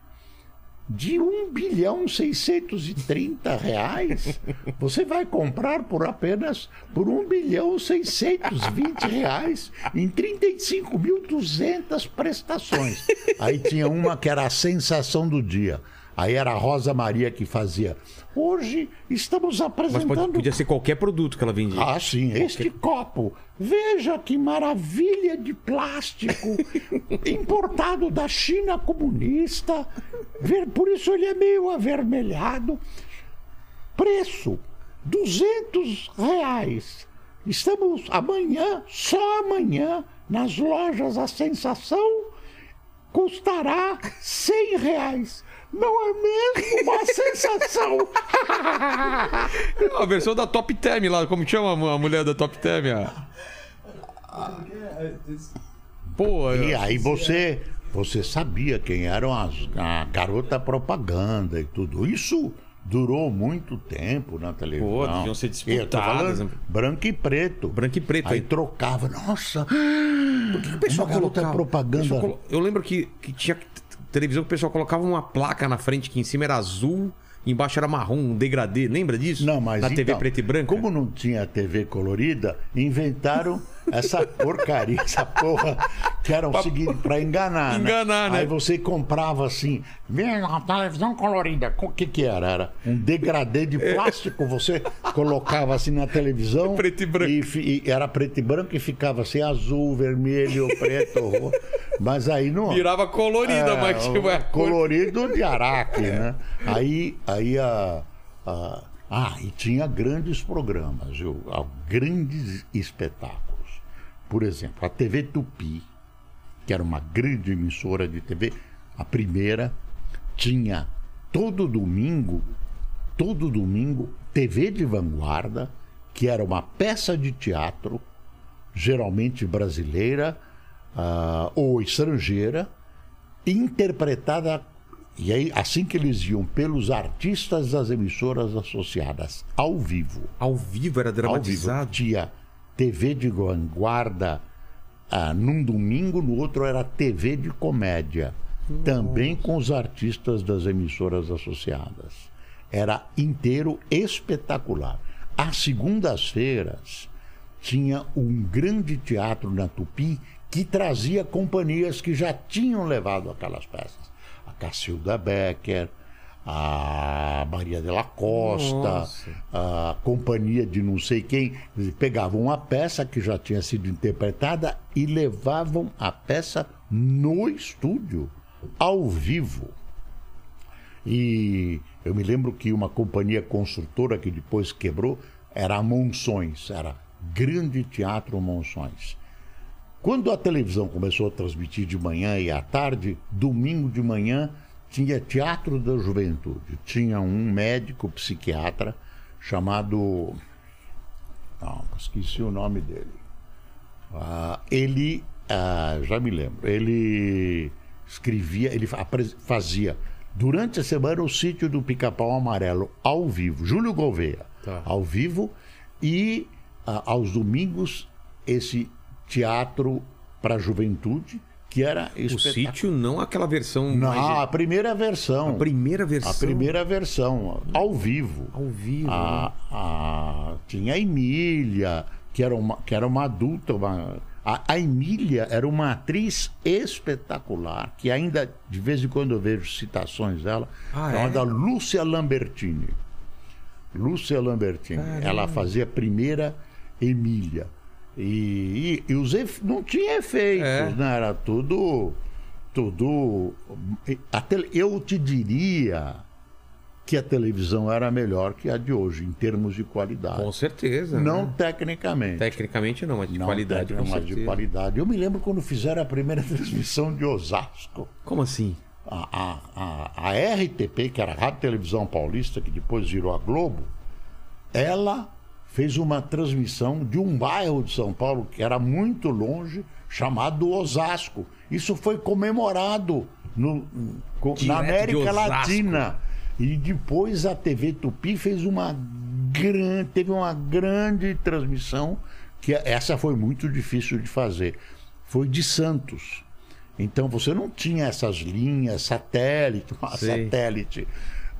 De 1 bilhão 630 reais, você vai comprar por apenas por 1 bilhão 620 reais em 35.200 prestações. Aí tinha uma que era a sensação do dia. Aí era a Rosa Maria que fazia. Hoje estamos Mas apresentando pode- podia ser qualquer produto que ela vendia. ah, sim, este copo. Veja que maravilha de plástico importado da China comunista. Ver- Por isso ele é meio avermelhado. Preço: 200 reais. Estamos amanhã, só amanhã, nas lojas A Sensação, custará 100 reais. Não é mesmo uma sensação? A versão da Top Term lá, como chama a mulher da Top Term? a- Pô, E eu- aí você, você sabia quem eram as, a garota propaganda e tudo. Isso durou muito tempo na televisão. Pô, deviam ser falando disputadas, né? Branco e preto. Branco e preto, Aí aí. trocava. Nossa, por que, que o pessoal colocava- propaganda? colo- Eu lembro que, que tinha televisão que o pessoal colocava uma placa na frente que em cima era azul, embaixo era marrom, um degradê. Lembra disso? Não, mas Na TV então, preta e branca. Como não tinha TV colorida, inventaram essa porcaria, essa porra, que era o seguinte, para enganar, Enganar, né? Aí você comprava assim, vem uma televisão colorida. O que que era? Era um degradê de plástico, você colocava assim na televisão. Preto e branco. fi- e era preto e branco e ficava assim, azul, vermelho, preto, roxo. Mas aí não... Virava colorida, É, mas tinha uma o cor. colorido de Araque, né? Aí, aí a, a- Ah, e tinha grandes programas, viu? Ah, grandes espetáculos. Por exemplo, a TV Tupi, que era uma grande emissora de TV, a primeira tinha todo domingo, todo domingo, TV de vanguarda, que era uma peça de teatro, geralmente brasileira ah, ou estrangeira, interpretada e aí assim que eles iam pelos artistas das emissoras associadas ao vivo Ao vivo era ao vivo dramatizado. tinha TV de vanguarda ah, num domingo no outro era TV de comédia também com os artistas das emissoras associadas era inteiro espetacular às segundas-feiras tinha um grande teatro na Tupi que trazia companhias que já tinham levado aquelas peças. A Cacilda Becker, a Maria de la Costa, Nossa. a companhia de não sei quem. Pegavam uma peça que já tinha sido interpretada e levavam a peça no estúdio, ao vivo. E eu me lembro que uma companhia construtora que depois quebrou era a Monções, era Grande Teatro Monções. Quando a televisão começou a transmitir de manhã e à tarde, domingo de manhã tinha Teatro da Juventude. Tinha um médico psiquiatra chamado. Não, esqueci o nome dele. Ah, ele, ah, já me lembro, ele escrevia, ele fazia durante a semana o sítio do Pica-Pau Amarelo ao vivo, Júlio Gouveia, Tá. ao vivo, e ah, aos domingos esse teatro para a juventude, que era O sítio, não aquela versão. Não, mais- a primeira versão. A primeira versão. A primeira versão, ao vivo. Ao vivo. A, a- tinha a Emília, que era uma, que era uma adulta. uma- a, a Emília era uma atriz espetacular, que ainda de vez em quando eu vejo citações dela, Ah, chamada é? Lúcia Lambertini. Lúcia Lambertini. Ela fazia a primeira Emília. E, e, e os efe- não tinha efeitos, É. né? Era tudo. Tudo. a tele- eu te diria que a televisão era melhor que a de hoje, em termos de qualidade. Com certeza. Não né? tecnicamente. Tecnicamente não, mas de Não qualidade, tecnicamente, mas de qualidade. Eu me lembro quando fizeram a primeira transmissão de Osasco. Como assim? A, a, a, a RTP, que era a Rádio Televisão Paulista, que depois virou a Globo, ela fez uma transmissão de um bairro de São Paulo que era muito longe, chamado Osasco. Isso foi comemorado no- co- Direto na América. Latina. E depois a TV Tupi fez uma grande, teve uma grande transmissão que essa foi muito difícil de fazer. Foi de Santos. Então você não tinha essas linhas satélite, satélite.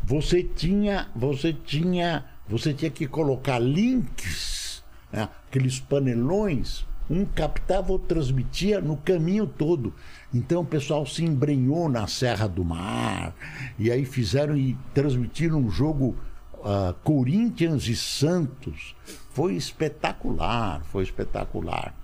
Você tinha, você tinha, você tinha que colocar links, né? aqueles panelões, um captava ou transmitia no caminho todo. Então o pessoal se embrenhou na Serra do Mar e aí fizeram e transmitiram um jogo ah, Corinthians e Santos. Foi espetacular, foi espetacular.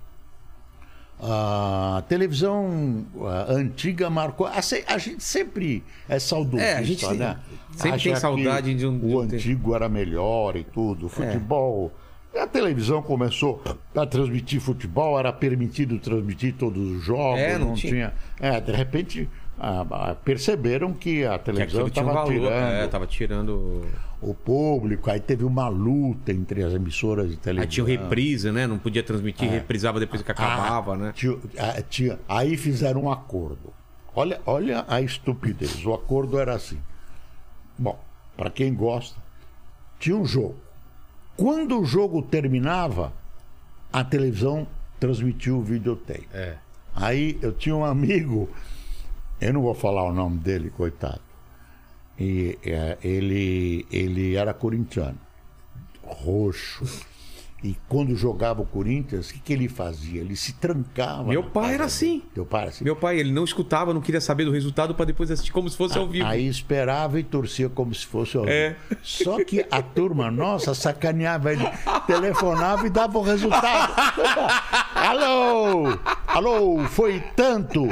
A televisão antiga marcou. A, a gente sempre é saudosista, É, a gente né? sempre Acha tem saudade de um- O antigo era melhor e tudo. Futebol. A televisão começou a transmitir futebol, era permitido transmitir todos os jogos, É, não não, tinha- tinha. É, de repente ah, perceberam que a televisão um estava tirando É, tava tirando. O público, aí teve uma luta entre as emissoras de televisão. Aí tinha o reprisa, né? Não podia transmitir, reprisava depois que acabava, Ah, né? tinha- ah, tinha- aí fizeram um acordo. Olha, olha a estupidez. O acordo era assim. Bom, para quem gosta, tinha um jogo. Quando o jogo terminava, a televisão transmitiu o videotape. É. Aí eu tinha um amigo, eu não vou falar o nome dele, coitado. E é, ele, ele era corintiano, roxo. E quando jogava o Corinthians, o que, que ele fazia? Ele se trancava. Meu pai era assim. Teu pai era assim? Meu pai, ele não escutava, não queria saber do resultado pra depois assistir como se fosse ao vivo. Aí esperava e torcia como se fosse ao vivo. É. Só que a turma nossa sacaneava ele, telefonava e dava o resultado. alô! Alô, foi tanto!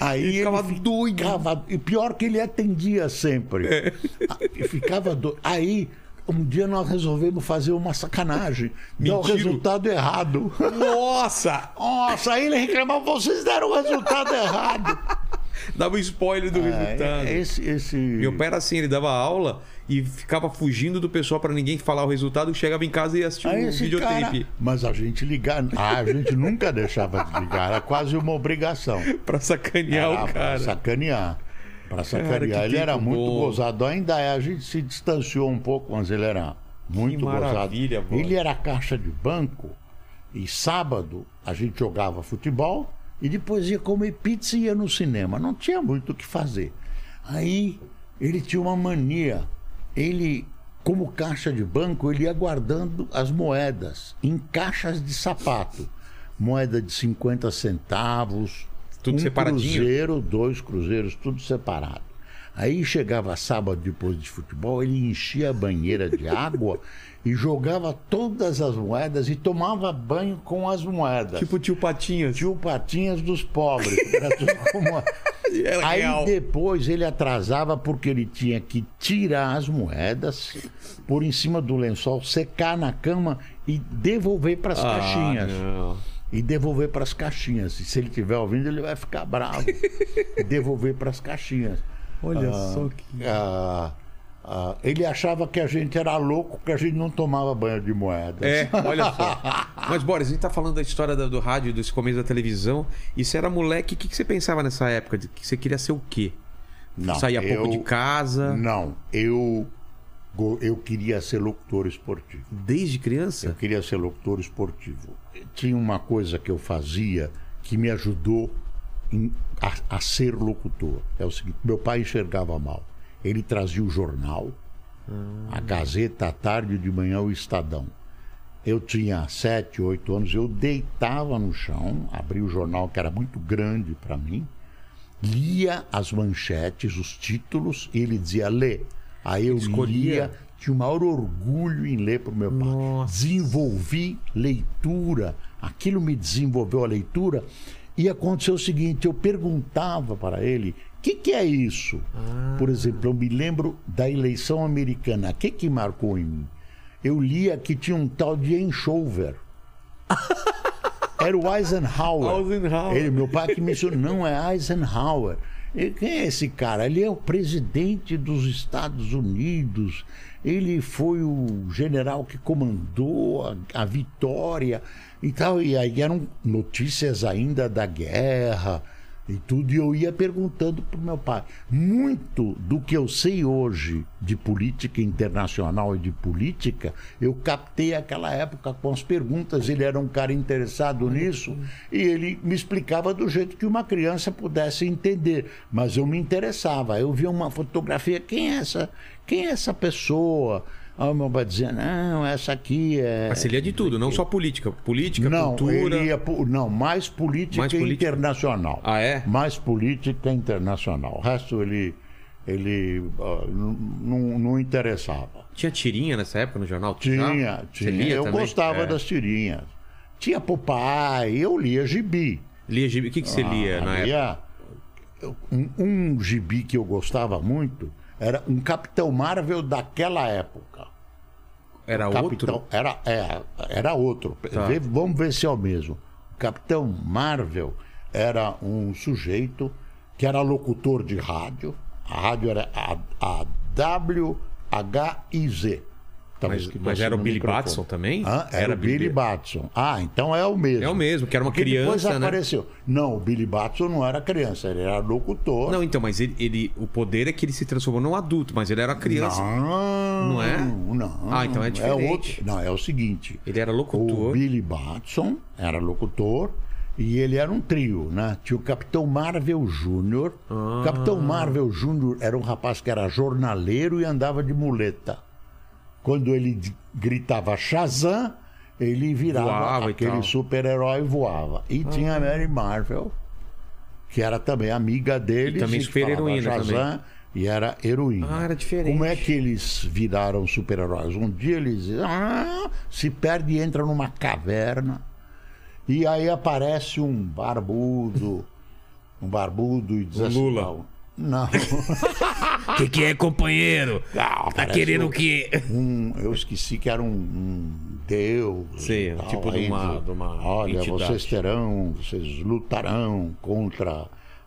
Aí Ele ficava doido. ficava- e pior que ele atendia sempre. É. E ficava doido. Aí, um dia nós resolvemos fazer uma sacanagem. Dar o Mentira. resultado errado. Nossa! Nossa, aí ele reclamava, vocês deram o resultado errado. Dava um spoiler do resultado. É, esse, esse... Meu pai era assim, ele dava aula e ficava fugindo do pessoal pra ninguém falar o resultado, chegava em casa e assistia Aí o esse videotape. cara- Mas a gente ligar. Ah, a gente nunca deixava de ligar. Era quase uma obrigação. Pra sacanear Era o pra cara. sacanear. Pra sacanear. que ele era muito bom. gozado. Ainda é. A gente se distanciou um pouco, mas ele era muito maravilha, gozado. Ele era caixa de banco. E sábado a gente jogava futebol e depois ia comer pizza e ia no cinema. Não tinha muito o que fazer. Aí ele tinha uma mania. Ele, como caixa de banco, ele ia guardando as moedas em caixas de sapato. Moeda de 50 centavos. Tudo um separadinho? cruzeiro, dois cruzeiros, tudo separado. Aí chegava sábado depois de futebol, ele enchia a banheira de água e jogava todas as moedas e tomava banho com as moedas. Tipo tio Patinhas. Tio Patinhas dos pobres. Era tudo como... Era Aí real. depois ele atrasava porque ele tinha que tirar as moedas, pôr em cima do lençol, secar na cama e devolver para as Ah, caixinhas. não. E devolver para as caixinhas. E se ele estiver ouvindo, ele vai ficar bravo. devolver para as caixinhas. Olha Ah, só que. ah, ah, ele achava que a gente era louco, que a gente não tomava banho de moedas. É, olha só. Mas, Boris, a gente tá falando da história da- do, rádio, desse começo da televisão. E você era moleque, o que, que você pensava nessa época? De que você queria ser o quê? Não, Saía pouco eu- de casa? Não, eu, eu queria ser locutor esportivo. Desde Eu criança? queria ser locutor esportivo. Tinha uma coisa que eu fazia que me ajudou em- a, a ser locutor. É o seguinte: meu pai enxergava mal. Ele trazia o jornal, a Gazeta à tarde, de manhã o Estadão. Eu tinha sete, oito anos, eu deitava no chão, abria o jornal que era muito grande para mim, lia as manchetes, os títulos, e ele dizia lê. Aí eu Escolhia. lia, tinha o maior orgulho em ler para o meu pai. Nossa. Desenvolvi leitura, aquilo me desenvolveu a leitura. E aconteceu o seguinte: eu perguntava para ele. O que, que é isso? Por exemplo, eu me lembro da eleição americana. O que, que marcou em mim? Eu lia que tinha um tal de Enchover. Era o Eisenhower. Eisenhower. Ele, meu pai que me ensinou, não é Eisenhower. E quem é esse cara? Ele é o presidente dos Estados Unidos. Ele foi o general que comandou a, a vitória e tal. E aí eram notícias ainda da guerra e tudo. E eu ia perguntando para o meu pai. Muito do que eu sei hoje de política internacional e de política, eu captei aquela época com as perguntas. Ele era um cara interessado nisso e ele me explicava do jeito que uma criança pudesse entender. Mas eu me interessava. Eu via uma fotografia. Quem é essa? Quem é essa pessoa? Aí o meu pai dizia: Não, essa aqui é. Mas você lia de tudo, não só política. Política, Não, cultura. ele ia po- não, mais política, Mais política? internacional. Ah, é? Mais política internacional. O resto ele, ele ah, n- não, não interessava. Tinha tirinha nessa época no jornal? Tinha, tinha. lia Eu também? gostava É. das tirinhas. Tinha Popeye, eu lia gibi. Lia gibi. O que, que você lia na Ah, época? lia- um, um gibi que eu gostava muito era um Capitão Marvel daquela época. Era Capitão, outro? Era, é, era outro. Tá. Vamos ver se é o mesmo. O Capitão Marvel era um sujeito que era locutor de rádio. A rádio era a, a WHIZ. Mas, escrito mas assim era o Billy microfone. Batson também? Hã? Era, o Billy Batson. Ah, então é o mesmo. É o mesmo, que era uma Porque depois criança, né? apareceu. Não, o Billy Batson não era criança, ele era locutor. Não, então, mas ele, ele- o poder é que ele se transformou num adulto, mas ele era criança. Não, Não é? Não. Ah, então é diferente. outro. Não, é o seguinte. Ele era O locutor. Billy Batson era locutor e ele era um trio, né? Tinha o Capitão Marvel Júnior. Ah. O Capitão Marvel Júnior era um rapaz que era jornaleiro e andava de muleta. Quando ele gritava Shazam, ele virava Voava aquele super-herói e voava. E tinha a Mary Marvel, que era também amiga dele. E também super-heroína também. E era heroína. Ah, era diferente. Como é que eles viraram super-heróis? Um dia eles ah, se perde e entra numa caverna. E aí aparece um barbudo. Um barbudo e diz O assim, Lula. não, Não. O que, que é, companheiro? Não, Tá querendo o quê? um, eu esqueci que era um, um deus. Sim, e tal, tipo de uma- de uma Olha, entidade." vocês terão, vocês lutarão contra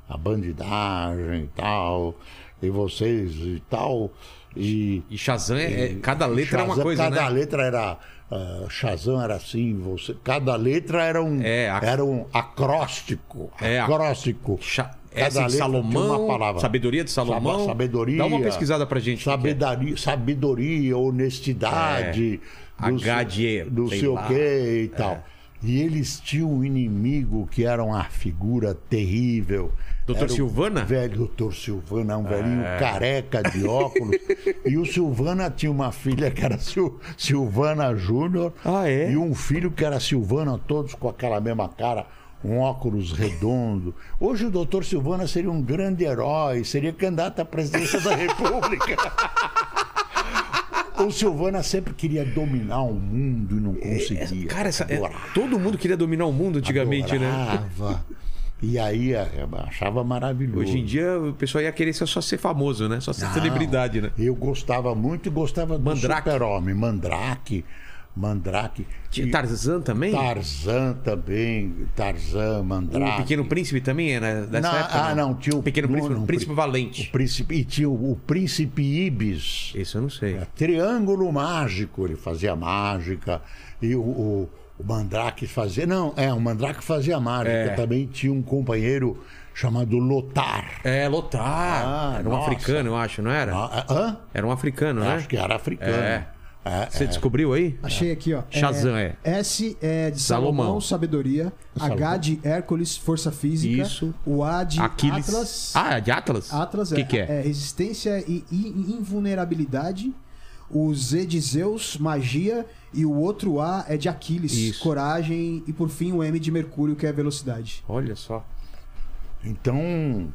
a bandidagem e tal, e vocês e tal. E E Shazam, é, é- cada letra é uma Shazam, coisa, cada né? letra era. ah, Shazam era assim, você, cada letra era um, É, a- era um acróstico. É, acróstico. Cha- é Cada assim, tinha Salomão, sabedoria de Salomão. Sab- Sabedoria. Dá uma pesquisada pra gente. que é. Sabedoria, sabedoria honestidade. É. do H se- de- Do sei o. É. quê e tal. E eles tinham um inimigo que era uma figura terrível. Doutor Silvana? Velho doutor Silvana, um velhinho careca de óculos. e o Silvana tinha uma filha que era Sil- Silvana Júnior. Ah, é? E um filho que era Silvana, todos com aquela mesma cara, um óculos redondo. Hoje o doutor Silvana seria um grande herói, seria candidato à presidência da República. O Silvana sempre queria dominar o mundo e não conseguia. Cara, essa- é- todo mundo queria dominar o mundo antigamente, né? Adorava. E aí é, achava maravilhoso. Hoje em dia o pessoal ia querer só só ser famoso, né? Só ser Não, celebridade, né? Eu gostava muito e gostava do Mandrake. super-homem. Mandrake. Mandrake. Tinha Tarzan também? Tarzan também. Tarzan, Mandrake. O Pequeno Príncipe também era dessa Não, época? ah, não, tinha o- Pequeno não, Príncipe, não, Príncipe o Valente. príncipe, e tinha o, o Príncipe Ibis. Isso eu não sei. É, Triângulo mágico, ele fazia mágica. E o, o, o Mandrake fazia. Não, é, o Mandrake fazia mágica. É. Também tinha um companheiro chamado Lotar. É, Lotar. Ah, era um nossa. africano, eu acho, não era? Ah, hã? Era um africano, né? Acho que era africano. É. É, Você é. descobriu aí? Achei aqui, ó. Shazam, é. S é de Salomão, Salomão. sabedoria. H de Hércules, força física. Isso. O A de Aquiles. Atlas. Ah, é de Atlas? Atlas O que, que é? resistência e invulnerabilidade. O Z de Zeus, magia. E o outro A é de Aquiles, Isso. coragem. E por fim o M de Mercúrio, que é velocidade. Olha só. Então,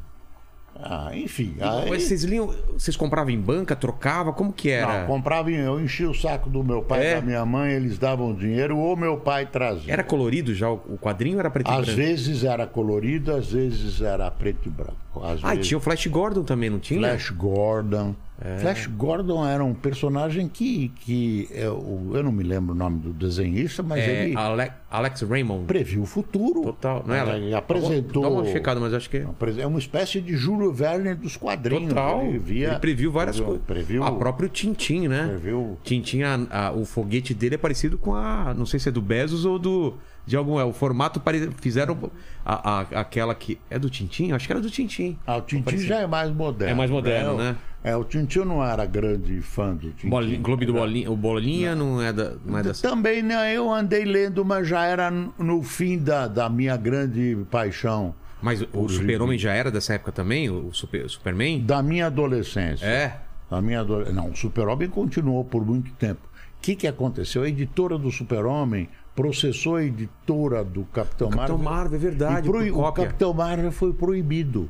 Ah, enfim. Aí, Mas vocês liam, vocês compravam em banca, trocava, como que era? não, comprava, em- eu enchia o saco do meu pai e É? da minha mãe, eles davam dinheiro ou meu pai trazia. Era colorido já o quadrinho ou era preto e Às branco? vezes era colorido, às vezes era preto e branco. Às Ah, e vezes... tinha o Flash Gordon também, não tinha? Flash Gordon. É. Flash Gordon era um personagem que, que é, o- eu não me lembro o nome do desenhista, mas É, ele Ale- Alex Raymond. previu o futuro. Total, não é? Ele Ela- apresentou. Dá uma checada, mas acho que é. É uma espécie de Júlio Verne dos quadrinhos. Total. Ele, via, Ele previu várias previu- coisas. Previu, A próprio Tintin, né? previu Tintin, a- a- o foguete dele é parecido com a. Não sei se é do Bezos ou do. De algum. É, o formato pare... fizeram a, a- aquela que. É do Tintin? Acho que era do Tintin. Ah, o Tintin já é mais moderno. É mais moderno, né? É, o Tintin eu não era grande fã do Tintin. Bolinha, Clube do Bolinha. O Bolinha não, é da. Não é da... Também né, eu andei lendo, mas já era no fim da, da minha grande paixão, Mas o Super-Homem já era dessa época também? O Super, Superman? da minha adolescência. É. Da minha adole- Não, o Super-Homem continuou por muito tempo. O que, que aconteceu? A editora do Super-Homem processou a editora do Capitão, Capitão Marvel. Marvel, é verdade. e por o. Capitão Marvel foi proibido.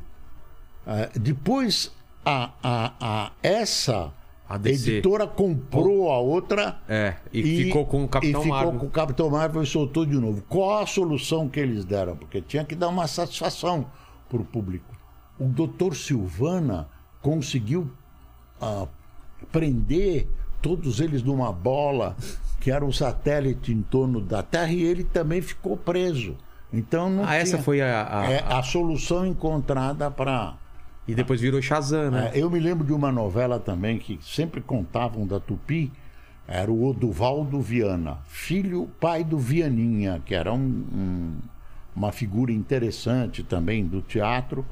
Ah, depois, a, a, a, essa A editora comprou a outra. É, e ficou com o Capitão e ficou Marvel. com o Capitão Marvel e soltou de novo. Qual a solução que eles deram? Porque tinha que dar uma satisfação para o público. O Dr. Silvana conseguiu ah, prender todos eles numa bola que era um satélite em torno da Terra e ele também ficou preso. Então não Ah, essa tinha- foi a. a- é a solução encontrada para E depois virou Shazam, né? é, eu me lembro de uma novela também que sempre contavam da Tupi, era o Oduvaldo Viana, filho, pai do Vianinha, que era um- um- uma figura interessante também do teatro.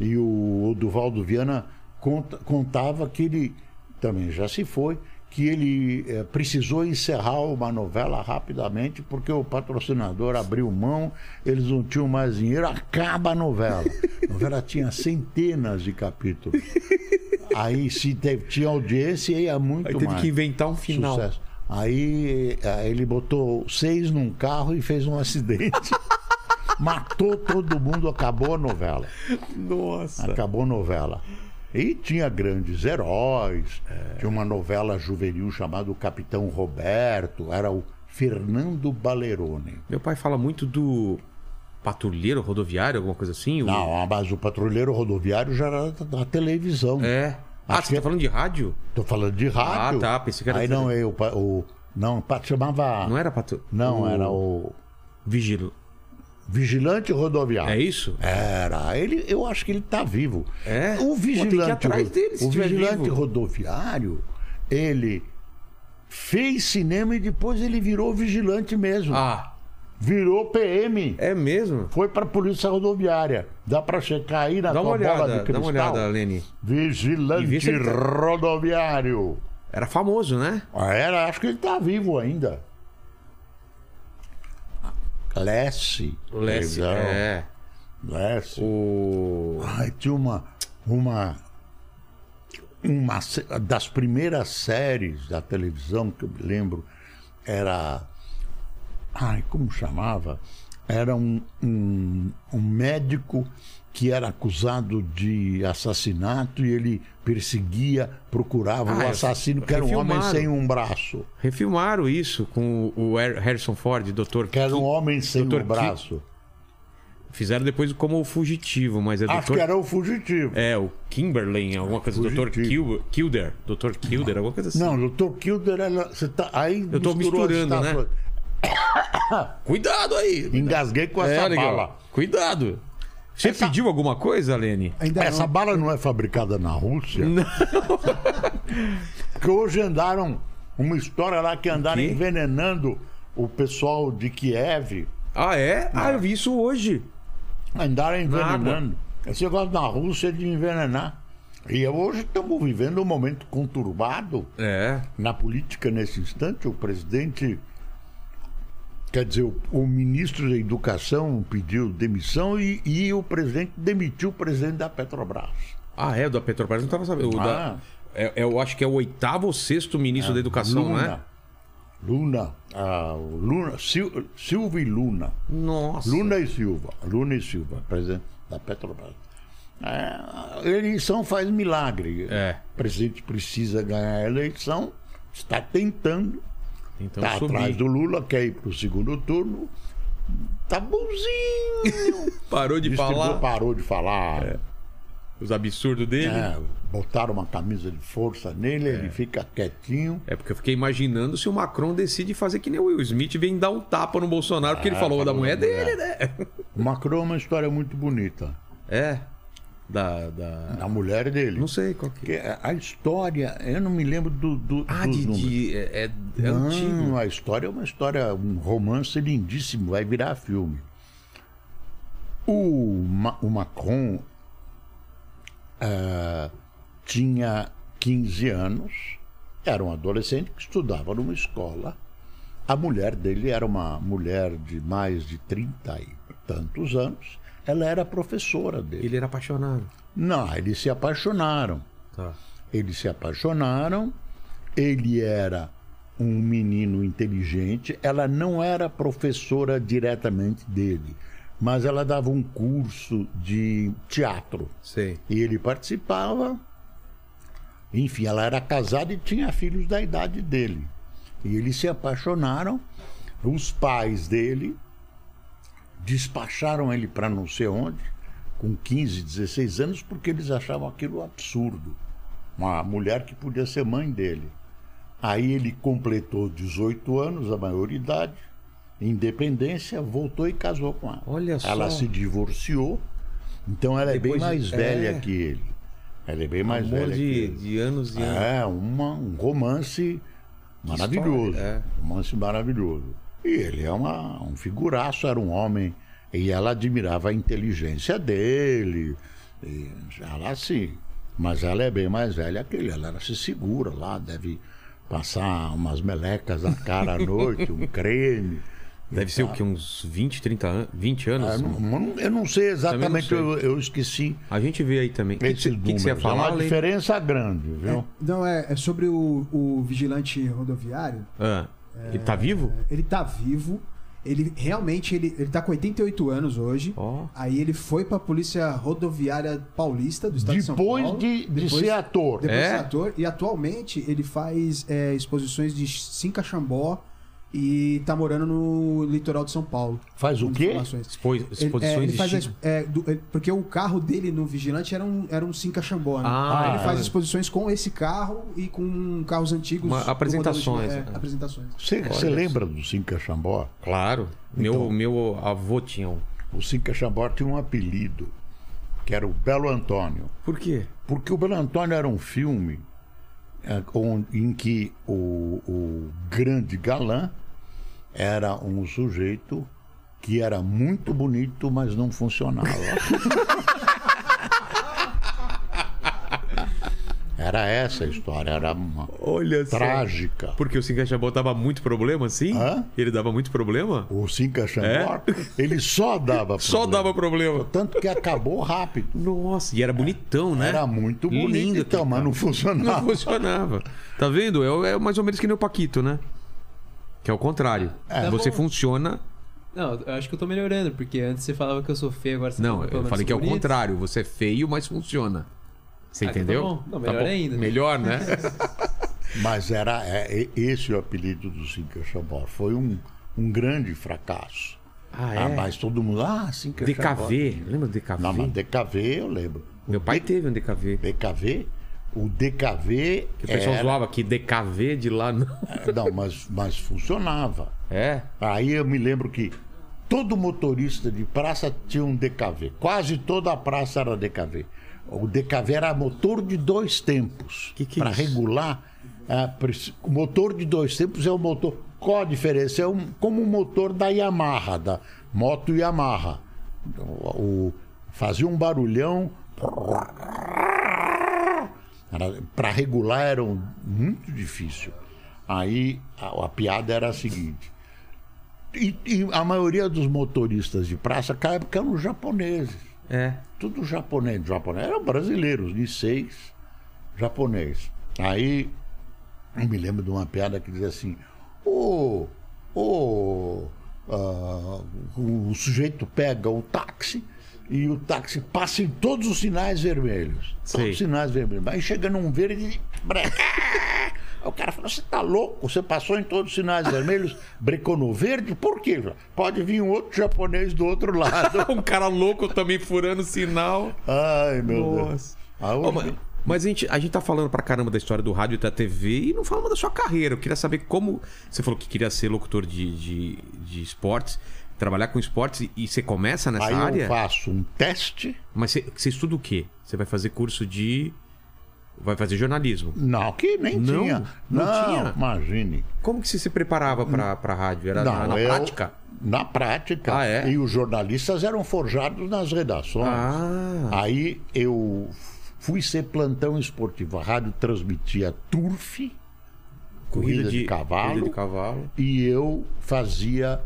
E o Oduvaldo Viana conta- contava que ele, também já se foi, que ele eh, precisou encerrar uma novela rapidamente porque o patrocinador abriu mão, eles não tinham mais dinheiro, acaba a novela. A novela tinha centenas de capítulos. Aí se teve- tinha audiência ia muito Aí teve mais. que inventar um final. Sucesso. Aí eh, ele botou seis num carro e fez um acidente. Matou todo mundo, acabou a novela. Nossa. Acabou a novela. E tinha grandes heróis. Tinha uma novela juvenil chamada O Capitão Roberto. Era o Fernando Balerone. Meu pai fala muito do patrulheiro rodoviário, alguma coisa assim. o- Não, mas o patrulheiro rodoviário já era da, televisão. É. Ah, Acho você tá falando de rádio? Tô falando de rádio. Ah, tá, pensei que era Aí não, eu, o, não, chamava. Não era patru... Não, o... era o Vigil... Vigilante Rodoviário. É isso? Era. Ele, eu acho que ele está vivo. É? O Pô, vigilante, atrás dele, o vigilante vivo. rodoviário, ele fez cinema e depois ele virou vigilante mesmo. Ah, Virou PM. é mesmo? Foi para a polícia rodoviária. Dá para checar aí na Dá tua bola olhada, de dá cristal. uma olhada, vê Vigilante tá- rodoviário. Era famoso, né? Era, acho que ele está vivo ainda. Lessie. Lessie, Legal. é. Lessie. O... Ai, tinha uma, uma, uma das primeiras séries da televisão que eu me lembro era. Ai, como chamava? Era um, um, um médico que era acusado de assassinato e ele perseguia, procurava Ah, o é, assassino, que era um homem sem um braço. Refilmaram isso com o Har- Harrison Ford, Dr. Que era um homem sem Dr. um braço. Fizeram depois como o fugitivo, mas é Acho Dr. que era o fugitivo. É, o Kimberley, alguma coisa, Dr. Fugitivo. Kil- Kilder, Dr. Kilder, alguma coisa assim. Não, Dr. Kilder, era, você tá, aí Eu tô misturando, né? Cuidado aí! Engasguei com É, essa legal. bala. Cuidado! Você Essa- pediu alguma coisa, Lene? Ainda Essa não. bala não é fabricada na Rússia? Não. Porque hoje andaram uma história lá que andaram envenenando o pessoal de Kiev. Ah, é? Ah, eu vi isso hoje. Andaram envenenando. Esse negócio na Rússia é de envenenar. E hoje estamos vivendo um momento conturbado É. na política nesse instante. O presidente. Quer dizer, o, o ministro da Educação pediu demissão e, e o presidente demitiu o presidente da Petrobras. Ah, é, da Petrobras não tava sabendo. O da- Ah. é, é, eu acho que é o oitavo ou sexto ministro da Educação, Luna. né? Luna, ah, Luna Sil, Silva e Luna. Nossa. Luna e Silva. Luna e Silva, presidente da Petrobras. É, a eleição faz milagre. É. O presidente precisa ganhar a eleição, está tentando, Então subir. atrás do Lula, quer ir para o segundo turno. Tá bonzinho. Parou de falar Parou de falar. os absurdos dele. É. É, botaram uma camisa de força nele, ele fica quietinho. porque eu fiquei imaginando se o Macron decide fazer que nem o Will Smith vem dar um tapa no Bolsonaro, porque ele falou da falou mulher da mulher. dele, né? O Macron é uma história muito bonita. É. Da. da... A mulher dele. Não sei qual que Porque a história, eu não me lembro do, do, Ah, de. de- é é, é Não, antigo. a história é uma história, um romance lindíssimo, vai virar filme. O, Ma- o Macron ah, tinha 15 anos, era um adolescente que estudava numa escola. A mulher dele era uma mulher de mais de 30 e tantos anos. Ela era professora dele. Ele era apaixonado. Não, eles se apaixonaram. Tá. Eles se apaixonaram. Ele era um menino inteligente. Ela não era professora diretamente dele, mas ela dava um curso de teatro. Sei. E ele participava. Enfim, ela era casada e tinha filhos da idade dele. E eles se apaixonaram. Os pais dele despacharam ele para não sei onde, com 15, 16 anos, porque eles achavam aquilo absurdo. Uma mulher que podia ser mãe dele. Aí ele completou 18 anos, a maioridade, independência, voltou e casou com ela. Olha só. Ela se divorciou, então ela é Depois bem de- mais velha é. que ele. Ela é bem mais Amor velha que de, ele. de anos e anos. É, uma, um romance maravilhoso. história, é. Romance maravilhoso. E ele é uma, um figuraço, era um homem. E ela admirava a inteligência dele. E ela assim. Mas ela é bem mais velha que ele. Ela se segura lá, deve passar umas melecas na cara à noite, um creme. Deve ser o que? Uns 20, 30 anos? 20 anos? Eu não, eu não sei exatamente, sei. Eu, eu esqueci A gente vê aí também. O que, esses que, números. você ia falar, é uma diferença grande, viu? Não, é, é sobre o, o vigilante rodoviário. Ah, ele tá vivo? Ele tá vivo. Ele realmente ele, ele tá com 88 anos hoje. Ó. Aí ele foi pra Polícia Rodoviária Paulista do estado de São Depois Paulo. de, de ser ator. Depois É? de ser ator. E atualmente ele faz é, exposições de Cinca Xambó e tá morando no litoral de São Paulo. Faz o quê? Expo- Ele, é, exposições ele de faz as- é, do- é, porque o carro dele no Vigilante era um, era um Cinca Xambó, né? Ah, Aí ele faz é. exposições com esse carro e com carros antigos. Uma- apresentações, de- é, é. apresentações. Você, você lembra do Cinca Chambó? Claro. Meu, Então. meu avô tinha um. O Cinca Chambó tinha um apelido, que era o Belo Antônio. Por quê? Porque o Belo Antônio era um filme é, em que o, o grande galã era um sujeito que era muito bonito, mas não funcionava. Era essa a história, era uma Olha trágica. Porque o Cinca Xambó dava muito problema, assim? Hã? Ele dava muito problema? O Cinca Chambó, ele só dava É? Só problema. dava problema. Tanto que acabou rápido. Nossa, e era bonitão, né? Era muito bonito, Lindo então, mas não funcionava. Não funcionava. Tá vendo? É, é mais ou menos que nem o Paquito, né? Que é o contrário. É. Você bom. funciona. Não, eu acho que eu tô melhorando, porque antes você falava que eu sou feio, agora você Não, fala eu falei que é o contrário. Você é feio, mas funciona. Você Ah, então entendeu? tá bom. Não, melhor ainda. Melhor, né? Mas era é, é- esse o apelido do Cinca Chambó. Foi um, um grande fracasso. Ah, Ah, é? mas todo mundo, ah, Chambó. DKV. Lembra do DKV? Não, mas DKV eu lembro. Meu pai teve um DKV. DKV, o DKV. Que o pessoal era- zoava que DKV de lá não. Não, mas, mas funcionava. É? Aí eu me lembro que todo motorista de praça tinha um DKV. Quase toda a praça era DKV. O DKV era motor de dois tempos. Que que é Para isso? regular, o motor de dois tempos é o motor. Qual a diferença? É um, como o motor da Yamaha, da moto Yamaha. O, o- fazia um barulhão. Para regular era muito difícil. Aí a, a piada era a seguinte. E, e a maioria dos motoristas de praça caem porque eram japoneses. É. Tudo japonês. Japonês eram brasileiros, de seis japonês. Aí eu me lembro de uma piada que dizia assim: Ô, ô, ah, o sujeito pega o táxi e o táxi passa em todos os sinais vermelhos. Sei. Todos os sinais vermelhos. Aí chega num verde. Aí O cara falou: Você tá louco? Você passou em todos os sinais vermelhos, brecou no verde? Por quê? Pode vir um outro japonês do outro lado. Um cara louco também furando sinal. Ai, meu Deus. Nossa. Ô, hoje- mas mas a gente, a gente tá falando pra caramba da história do rádio e da TV e não falamos da sua carreira. Eu queria saber como. Você falou que queria ser locutor de, de, de esportes, trabalhar com esportes e- você começa nessa Aí área? eu faço um teste. Mas você, você estuda o quê? Você vai fazer curso de. Vai fazer jornalismo. Não, que nem Não? tinha. Não Não, tinha? imagine. Como que você se preparava pra, pra rádio? Era na, na eu- prática? Na prática. Ah, é? E os jornalistas eram forjados nas redações. Ah. Aí eu fui ser plantão esportivo. A rádio transmitia turf, corrida, de, cavalo, Corrida de cavalo. e eu fazia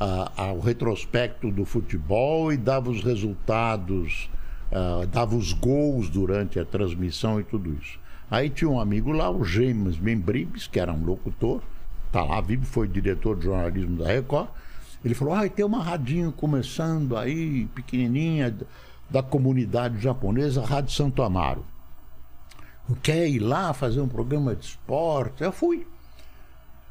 ah, ah, o retrospecto do futebol e dava os resultados, ah, dava os gols durante a transmissão e tudo isso. Aí tinha um amigo lá, o James Membribes, que era um locutor, tá lá vivo, foi diretor de jornalismo da Record. Ele falou: ah, tem uma radinho começando aí, pequenininha, da comunidade japonesa, a Rádio Santo Amaro. Quer ir lá fazer um programa de esporte? Eu fui.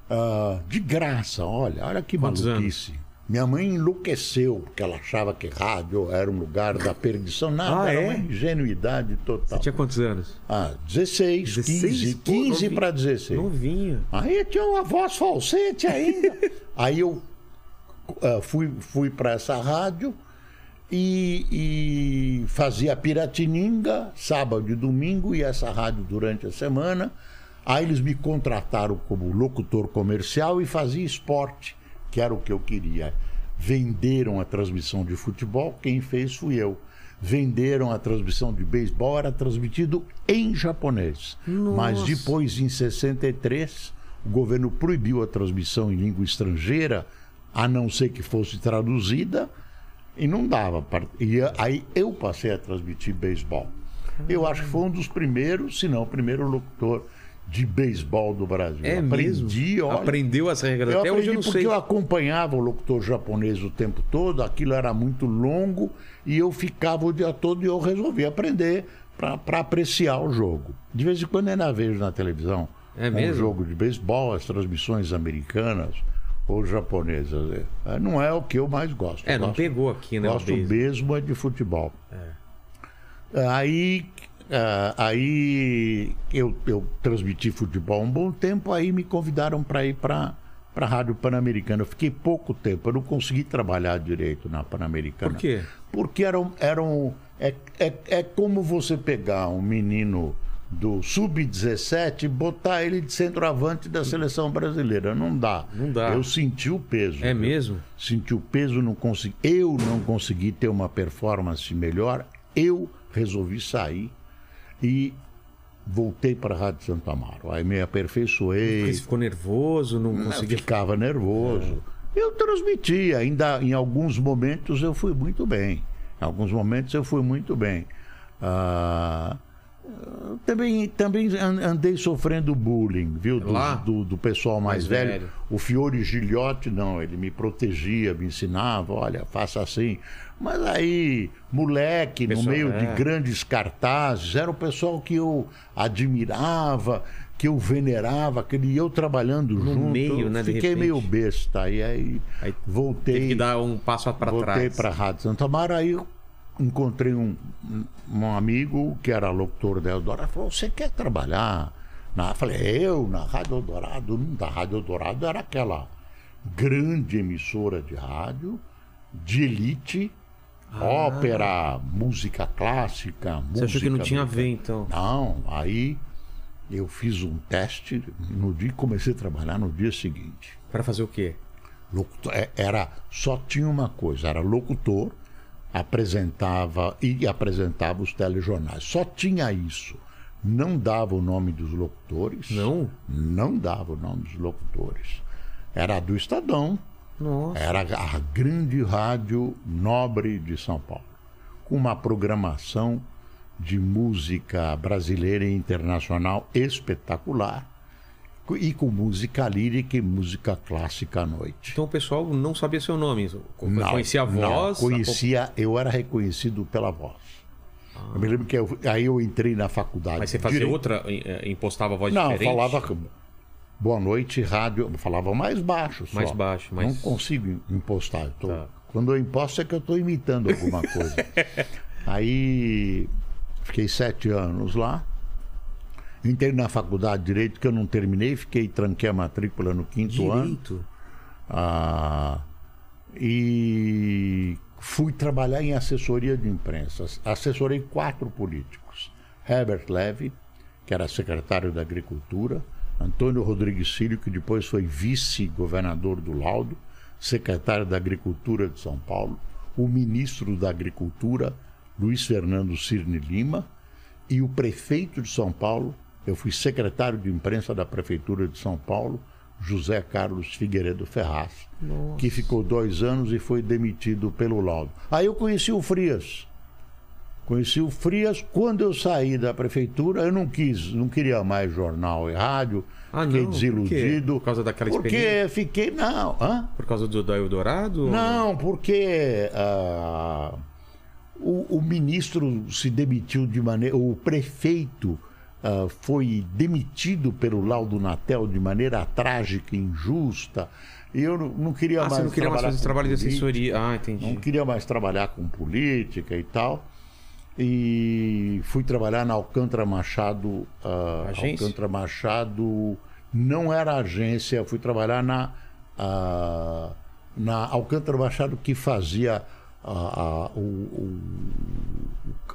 Ah, de graça, olha, olha que Quantos maluquice. Minha mãe enlouqueceu, porque ela achava que rádio era um lugar da perdição. Nada, Ah, era é? uma ingenuidade total. Você tinha quantos anos? Ah, 16, 15, Pô, 15 novinho. para 16. Novinho. Aí tinha uma voz falsete ainda. Aí eu ah, fui, fui para essa rádio e, e fazia Piratininga, sábado e domingo, e essa rádio durante a semana. Aí eles me contrataram como locutor comercial e fazia esporte, que era o que eu queria. Venderam a transmissão de futebol, quem fez fui eu. Venderam a transmissão de beisebol, era transmitido em japonês. Mas depois, em 63, o governo proibiu a transmissão em língua estrangeira, a não ser que fosse traduzida, e não dava. E aí eu passei a transmitir beisebol. Eu acho que foi um dos primeiros, se não o primeiro locutor de beisebol do Brasil. É Aprendi, mesmo? olha. Aprendeu as regras. Eu Até hoje eu não porque sei. eu acompanhava o locutor japonês o tempo todo, aquilo era muito longo e eu ficava o dia todo e eu resolvi aprender para apreciar o jogo. De vez em quando ainda vejo na televisão É um jogo de beisebol, as transmissões americanas ou japonesas. É, Não é o que eu mais gosto. É, não Gosto- pegou aqui, né? Gosto mesmo é de futebol. Aí, ah, aí eu, eu transmiti futebol um bom tempo, aí me convidaram para ir para a Rádio Pan-Americana. Eu fiquei pouco tempo, eu não consegui trabalhar direito na Pan-Americana. Por quê? Porque eram, eram, é, é, é como você pegar um menino do sub-17 e botar ele de centroavante da seleção brasileira. Não dá. Não dá. Eu senti o peso. É mesmo? senti o peso, não consegui, eu não consegui ter uma performance melhor, eu resolvi sair e voltei para a Rádio Santo Amaro. Aí me aperfeiçoei, Porque você ficou nervoso, não conseguia. ficava nervoso. Eu transmiti, ainda em alguns momentos eu fui muito bem. Em alguns momentos eu fui muito bem. Ah, também, também an- andei sofrendo bullying, viu? Do, Lá? do, do pessoal mais, Mais velho. velho. O Fiore Gilhote, não, ele me protegia, me ensinava, olha, faça assim. Mas aí, moleque, Pessoal, no meio é. de grandes cartazes, era o pessoal que eu admirava, que eu venerava, aquele eu trabalhando No junto. meio, né, Fiquei meio besta. E aí, Aí voltei. Teve que dar um passo para Voltei trás. para a Rádio Santa Amaro, aí eu encontrei um, um amigo que era locutor da Eldorado, falou, você quer trabalhar? Na... Falei, eu, na Rádio Eldorado? Não, da Rádio Eldorado era aquela grande emissora de rádio, de elite, ópera, música clássica, Ah. Você achou que não tinha a ver, então? Não, aí eu fiz um teste no dia comecei a trabalhar no dia seguinte. Para fazer o quê? Locutor, é, era só tinha uma coisa, era locutor, apresentava e apresentava os telejornais. Só tinha isso. Não dava o nome dos locutores. Não? Não dava o nome dos locutores. Era do Estadão. Nossa. Era a grande rádio nobre de São Paulo, com uma programação de música brasileira e internacional espetacular. E com música lírica e música clássica à noite. Então o pessoal não sabia seu nome. Não, conhecia a voz. Não, conhecia, eu era reconhecido pela voz. Eu me lembro que eu- aí eu entrei na faculdade. Mas você fazia Direito. outra, eh, impostava a voz Não, diferente? falava com- boa noite, rádio. Eu falava mais baixo. Só. Mais baixo, mais- Não consigo impostar. eu tô- Tá. Quando eu imposto é que eu estou imitando alguma coisa. Aí fiquei sete anos lá. Entrei na faculdade de Direito que eu não terminei, fiquei, tranquei a matrícula no quinto ano. Direito. Ah, e fui trabalhar em assessoria de imprensa. Assessorei quatro políticos: Herbert Levy, que era secretário da Agricultura, Antônio Rodrigues Filho, que depois foi vice-governador do Laudo, secretário da Agricultura de São Paulo, o ministro da Agricultura, Luiz Fernando Cirne Lima, e o prefeito de São Paulo, eu fui secretário de imprensa da Prefeitura de São Paulo, José Carlos Figueiredo Ferraz, que ficou dois anos e foi demitido pelo laudo. Aí eu conheci o Frias. Conheci o Frias. Quando eu saí da prefeitura, eu não quis, não queria mais jornal e rádio. Ah, fiquei não? Por desiludido. Por causa daquela Porque experiência? fiquei. Não, hã? Por causa do, do Eldorado? Não, porque ah, o, o ministro se demitiu de maneira. O prefeito ah, foi demitido pelo Laudo Natel de maneira trágica e injusta. Eu não, não queria Ah, mais. você não queria mais fazer trabalho de política, assessoria. Ah, entendi. Não queria mais trabalhar com política e tal. E fui trabalhar na Alcântara Machado. ah, Agência? Alcântara Machado não era agência, fui trabalhar na, ah, na Alcântara Machado que fazia ah, o, o,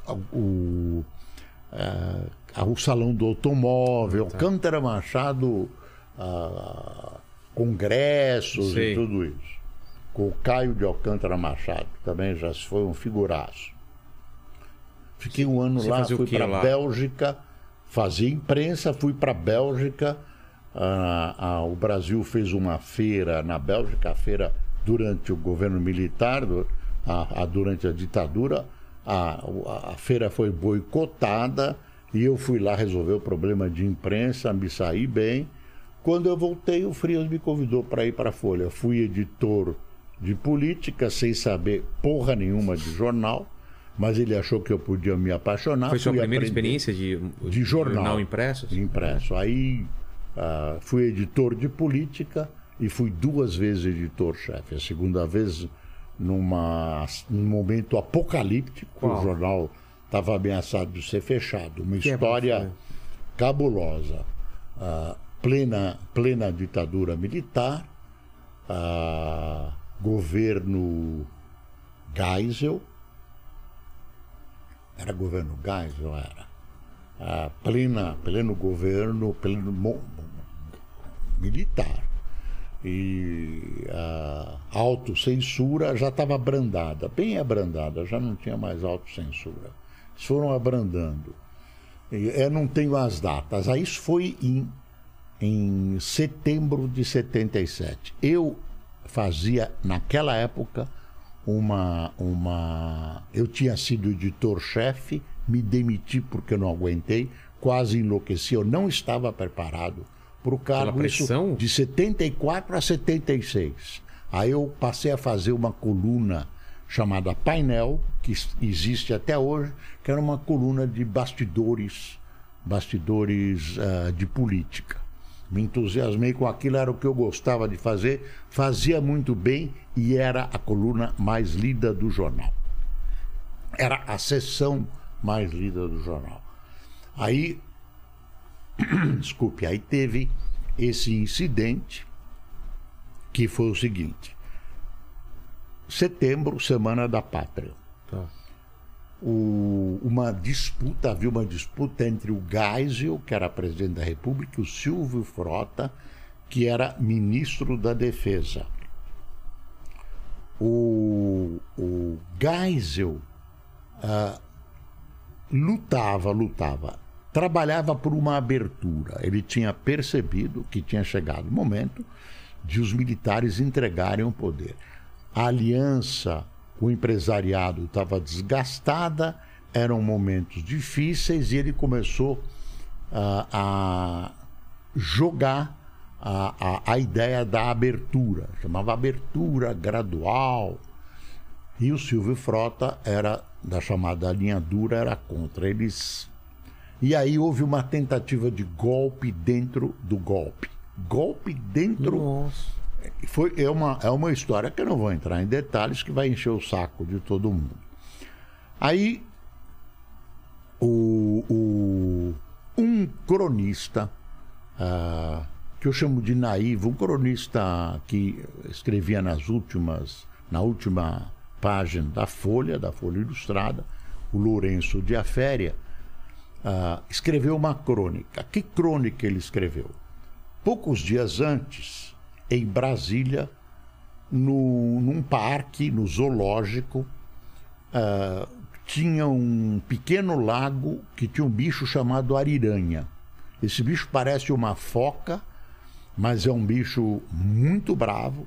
o, o, ah, o Salão do Automóvel, Tá. Alcântara Machado, ah, congressos Sei. e tudo isso. Com o Caio de Alcântara Machado, que também já foi um figuraço. Fiquei um ano Você lá, fui para lá? Bélgica, fazia imprensa, fui para Bélgica. Ah, ah, o Brasil fez uma feira na Bélgica, a feira durante o governo militar, do- a- a- durante a ditadura. A, a- a feira foi boicotada e eu fui lá resolver o problema de imprensa, me saí bem. Quando eu voltei, o Frias me convidou para ir para a Folha. Fui editor de política, sem saber porra nenhuma de jornal, mas ele achou que eu podia me apaixonar. Foi sua primeira experiência de, de jornal. impresso? Impresso. Aí ah, fui editor de política e fui duas vezes editor-chefe. A segunda vez numa, num momento apocalíptico, Qual? o jornal estava ameaçado de ser fechado. Uma Que história foi? cabulosa. Ah, plena, plena ditadura militar, ah, governo Geisel. Era governo Geisel, era a plena, pleno governo, pleno militar. E a autocensura já estava abrandada, bem abrandada, já não tinha mais autocensura. Foram abrandando. Eu não tenho as datas. Aí isso foi em, em setembro de 77. Eu fazia, naquela época, uma. uma eu tinha sido editor-chefe, me demiti porque eu não aguentei, quase enlouqueci, eu não estava preparado para o cargo. pressão? Isso de 74 a 76. Aí eu passei a fazer uma coluna chamada Painel, que existe até hoje, que era uma coluna de bastidores, bastidores ah, de política. Me entusiasmei com aquilo, era o que eu gostava de fazer, fazia muito bem e era a coluna mais lida do jornal. Era a sessão mais lida do jornal. Aí, desculpe, aí teve esse incidente que foi o seguinte: setembro, Semana da Pátria. Tá. O- uma disputa, havia uma disputa entre o Geisel, que era presidente da República, e o Silvio Frota, que era ministro da Defesa. O, o Geisel ah, lutava, lutava, trabalhava por uma abertura. Ele tinha percebido que tinha chegado o momento de os militares entregarem o poder. A aliança o empresariado estava desgastada, eram momentos difíceis e ele começou ah, a jogar a, a, a ideia da abertura, chamava abertura gradual. E o Silvio Frota era da chamada linha dura, era contra. Eles. E aí houve uma tentativa de golpe dentro do golpe. Golpe dentro. Nossa. Foi, é, uma, é uma história que eu não vou entrar em detalhes, que vai encher o saco de todo mundo. Aí, o, o- um cronista, ah, que eu chamo de naivo, um cronista que escrevia nas últimas, na última página da Folha, da Folha Ilustrada, o Lourenço de Aféria, ah, escreveu uma crônica. Que crônica ele escreveu? Poucos dias antes, em Brasília, no, num parque, no zoológico, ah, tinha um pequeno lago que tinha um bicho chamado ariranha. Esse bicho parece uma foca, mas é um bicho muito bravo.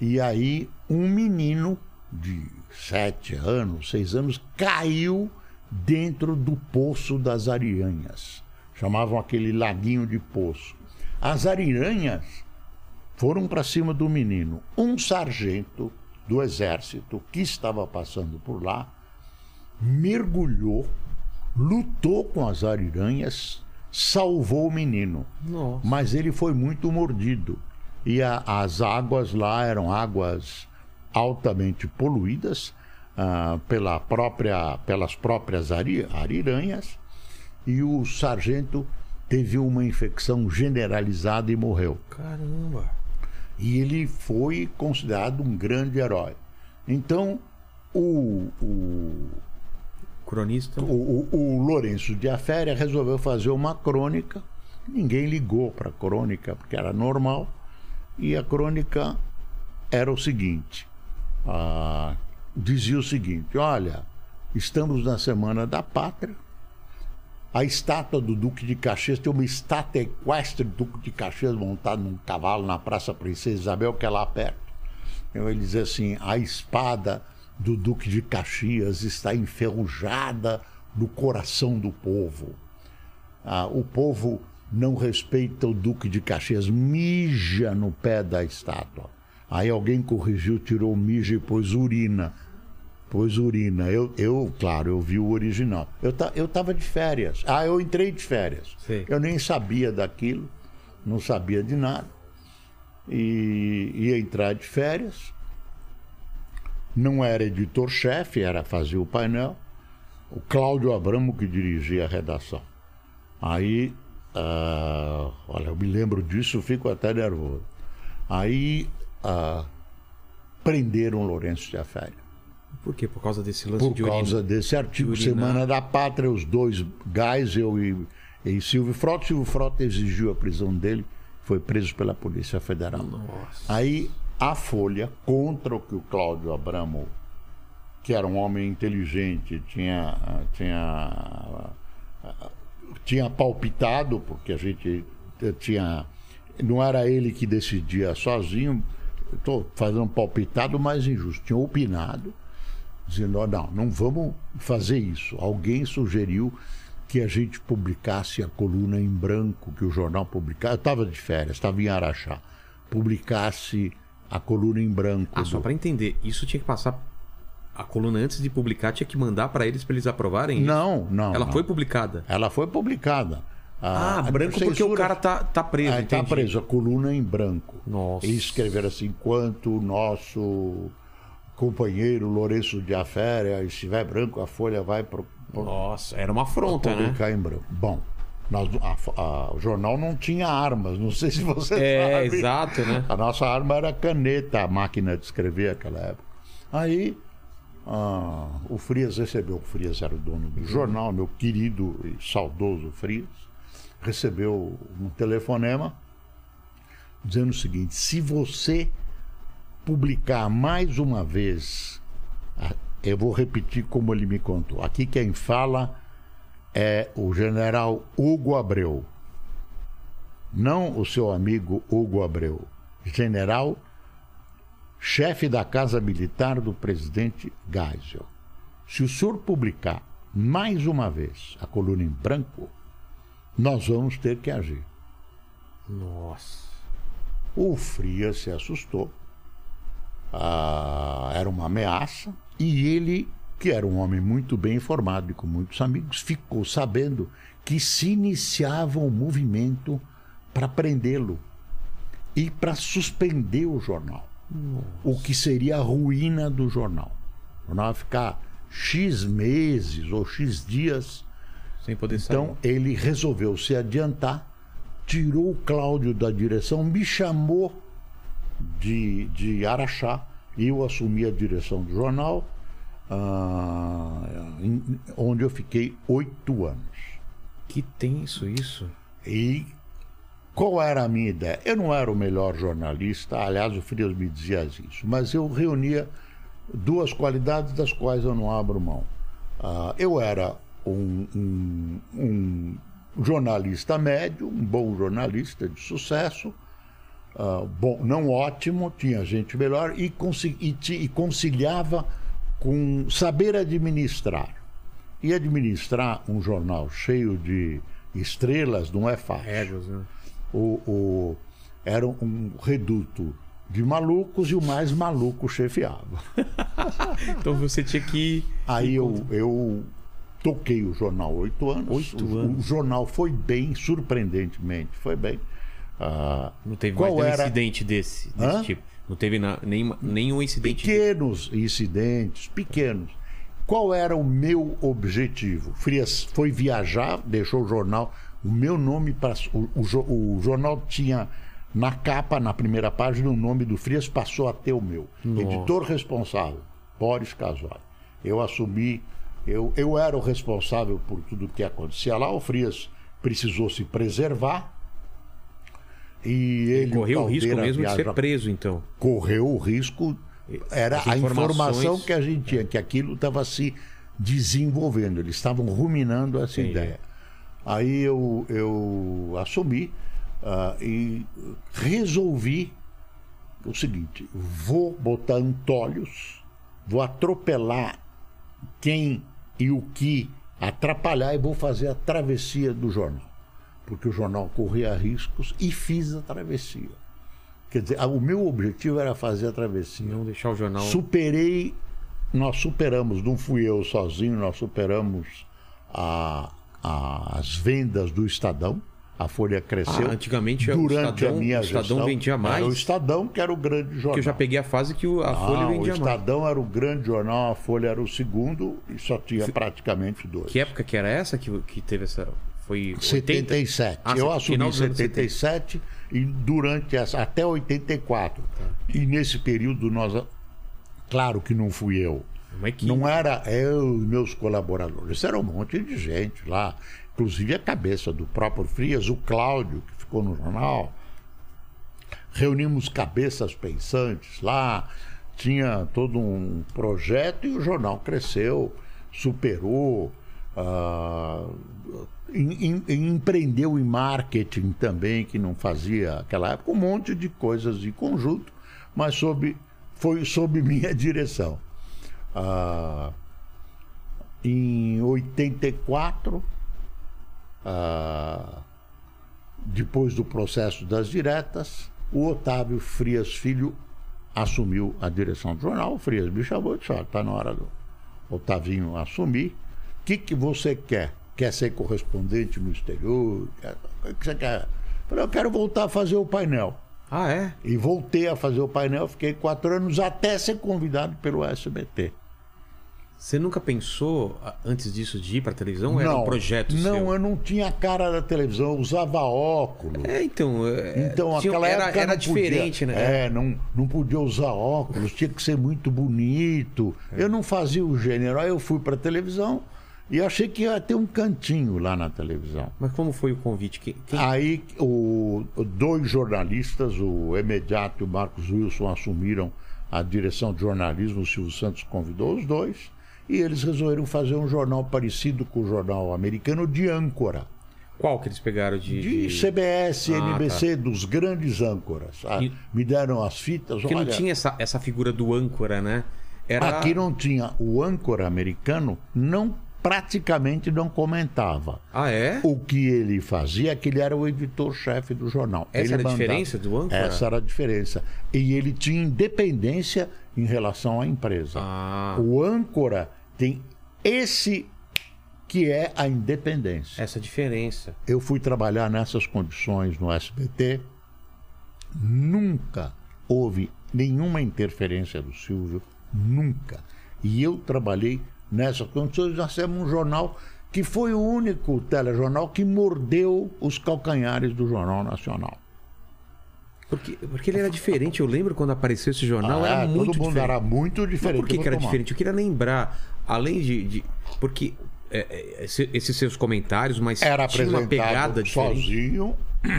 E aí um menino de sete anos, seis anos, caiu dentro do poço das ariranhas. Chamavam aquele laguinho de poço. As ariranhas foram para cima do menino. Um sargento do exército que estava passando por lá mergulhou, lutou com as ariranhas, salvou o menino. Nossa. Mas ele foi muito mordido. E a- as águas lá eram águas altamente poluídas ah, pela própria, pelas próprias ari- ariranhas. E o sargento teve uma infecção generalizada e morreu. Caramba. E ele foi considerado um grande herói. Então, o, o, Cronista. o, o, o Lourenço de Aféria resolveu fazer uma crônica. Ninguém ligou para a crônica, porque era normal. E a crônica era o seguinte: ah, dizia o seguinte: olha, estamos na Semana da Pátria. A estátua do Duque de Caxias tem uma estátua equestre do Duque de Caxias montado num cavalo na Praça Princesa Isabel, que é lá perto. Então ele diz assim: a espada do Duque de Caxias está enferrujada no coração do povo. Ah, o povo não respeita o Duque de Caxias, mija no pé da estátua. Aí alguém corrigiu, tirou mija e pôs urina. Pôs urina. Eu, eu claro, eu vi o original. Eu, ta, eu tava de férias. Ah, eu entrei de férias. Sei. Eu nem sabia daquilo, não sabia de nada. E ia entrar de férias. Não era editor-chefe, era fazer o painel. O Cláudio Abramo que dirigia a redação. Aí, ah, olha, eu me lembro disso, fico até nervoso. Aí ah, prenderam o Lourenço de Aféria. Por quê? Por causa desse lance Por de causa urina. desse artigo de. Semana da Pátria, os dois gás, eu e, e Silvio Frota. Silvio Frota exigiu a prisão dele, foi preso pela Polícia Federal. Nossa. Aí a Folha, contra o que o Cláudio Abramo, que era um homem inteligente, tinha, tinha, tinha palpitado, porque a gente tinha. Não era ele que decidia sozinho, estou fazendo palpitado mais injusto, tinha opinado, dizendo: "Ó, não, não vamos fazer isso. Alguém sugeriu que a gente publicasse a coluna em branco, que o jornal publicasse. Eu estava de férias, estava em Araxá. Publicasse a coluna em branco. Ah, só do- pra entender, isso tinha que passar. A coluna antes de publicar tinha que mandar pra eles pra eles aprovarem? isso? Não, não. Ela não. foi publicada. Ela foi publicada. Ah, A- a branco porque o censura- cara tá, tá preso. Ah, está preso, a coluna em branco. Nossa. E escreveram assim: enquanto o nosso companheiro Lourenço de Aféria estiver branco, a folha vai pro, pro, Nossa, era uma afronta, né? publicar em branco. Bom, nós- a a- o jornal não tinha armas, não sei se você É, sabe. exato, né? A nossa arma era caneta, a máquina de escrever naquela época. Aí ah, o Frias recebeu, o Frias era o dono do jornal, meu querido e saudoso Frias, recebeu um telefonema dizendo o seguinte: se você publicar mais uma vez, ah, eu vou repetir como ele me contou. Aqui quem fala é o general Hugo Abreu. Não o seu amigo Hugo Abreu. General, chefe da Casa Militar do presidente Geisel. Se o senhor publicar mais uma vez a coluna em branco, nós vamos ter que agir. Nossa. O Frias se assustou. Ah, era uma ameaça. E ele, que era um homem muito bem informado e com muitos amigos, ficou sabendo que se iniciava um movimento para prendê-lo e para suspender o jornal. O que seria a ruína do jornal. O jornal ia ficar X meses ou X dias Sem poder sair. então ele resolveu se adiantar, tirou o Cláudio da direção, me chamou de, de Araxá, e eu assumi a direção do jornal, ah, em- onde eu fiquei oito anos. Que tenso isso. E qual era a minha ideia? Eu não era o melhor jornalista, aliás, o Frias me dizia isso, mas eu reunia duas qualidades das quais eu não abro mão. Ah, eu era um, um- um jornalista médio, um bom jornalista de sucesso, ah, bom, não ótimo, tinha gente melhor e, e e conciliava com saber administrar. E administrar um jornal cheio de estrelas não é fácil Réguas, né? o, o- era um reduto de malucos e o mais maluco chefiava. Então você tinha que. Aí eu, eu toquei o jornal oito anos. Oito o, anos. o jornal foi bem, surpreendentemente, foi bem. Ah, Não teve Qual mais nenhum era? incidente desse, desse Hã? tipo. Não teve na- nenhuma- nenhum incidente. pequenos incidentes, pequenos. Qual era o meu objetivo? Frias foi viajar, deixou o jornal. O meu nome, passou- o, o o jornal tinha na capa, na primeira página, o nome do Frias passou a ter o meu. Editor responsável, Boris Casoy. Eu assumi, eu, eu era o responsável por tudo que acontecia lá. O Frias precisou se preservar. E ele, Correu o risco mesmo de ser viaja- preso, então. correu o risco. Era a informação que a gente tinha, que aquilo estava se desenvolvendo, eles estavam ruminando essa Entendi. ideia. Aí eu, eu assumi ah, e resolvi o seguinte: vou botar antolhos, vou atropelar quem e o que atrapalhar e vou fazer a travessia do jornal. Porque o jornal corria riscos e fiz a travessia. Quer dizer, o meu objetivo era fazer a travessia. Não deixar o jornal. Superei, nós superamos, não fui eu sozinho, nós superamos a- a- as vendas do Estadão. A Folha cresceu. Ah, antigamente o durante Estadão- a minha o Estadão gestão. vendia mais? Era o Estadão que era o grande jornal. Porque eu já peguei a fase que o- a Folha Ah, o vendia mais. Estadão era o grande jornal, a Folha era o segundo e só tinha praticamente dois. Que época que era essa que, que teve essa. Foi 80? 77. Ah, eu assumi em dos anos 77 e durante essa, até 84. E nesse período nós. Claro que não fui eu. Não era eu e meus colaboradores, era um monte de gente lá. Inclusive a cabeça do próprio Frias, o Cláudio, que ficou no jornal. Reunimos cabeças pensantes lá, tinha todo um projeto e o jornal cresceu, superou, ah, em- em- empreendeu em marketing também, que não fazia naquela época, um monte de coisas em conjunto, mas sob, foi sob minha direção. Ah, em 84, ah, depois do processo das diretas, o Otávio Frias Filho assumiu a direção do jornal. O Frias me chamou e disse: está na hora do Otavinho assumir. O que, que você quer? Quer ser correspondente no exterior? Quer- O que você quer? Eu falei: eu quero voltar a fazer o painel. Ah, é? E voltei a fazer o painel, fiquei quatro anos até ser convidado pelo SBT. Você nunca pensou, antes disso, de ir pra televisão? Era um projeto não, seu? eu não tinha a cara da televisão, eu usava óculos. É, então. é, Então, tinha- aquela era, época era não podia- diferente, né? É, não, não podia usar óculos, tinha que ser muito bonito. É. Eu não fazia o gênero. Aí eu fui para televisão e achei que ia ter um cantinho lá na televisão. Mas como foi o convite? Quem, Aí o, dois jornalistas, o Imediato e o Marcos Wilson, assumiram a direção de jornalismo. O Silvio Santos convidou os dois. E eles resolveram fazer um jornal parecido com o jornal americano de âncora. Qual que eles pegaram de. De de- CBS, Ah, NBC, dos grandes âncoras. Ah, E- Me deram as fitas. Porque não olha, tinha essa, essa figura do âncora, né? Era. Aqui não tinha. O âncora americano não praticamente não comentava. Ah, é? O que ele fazia é que ele era o editor-chefe do jornal. Essa Ele era a mandava- diferença do âncora? Essa era a diferença. E ele tinha independência em relação à empresa. Ah, O âncora tem esse que é a independência. essa diferença. Eu fui trabalhar nessas condições no SBT. Nunca houve nenhuma interferência do Silvio, nunca. E eu trabalhei nessas condições. Nós temos um jornal que foi o único telejornal que mordeu os calcanhares do Jornal Nacional. Porque, porque ele era diferente. Eu lembro quando apareceu esse jornal, Ah, era todo muito mundo diferente. era muito Mas diferente. por que, que era tomar. diferente? Eu queria lembrar, além de. de- porque é, é, esse- esses seus comentários, mas Era tinha uma pegada diferente. sozinho.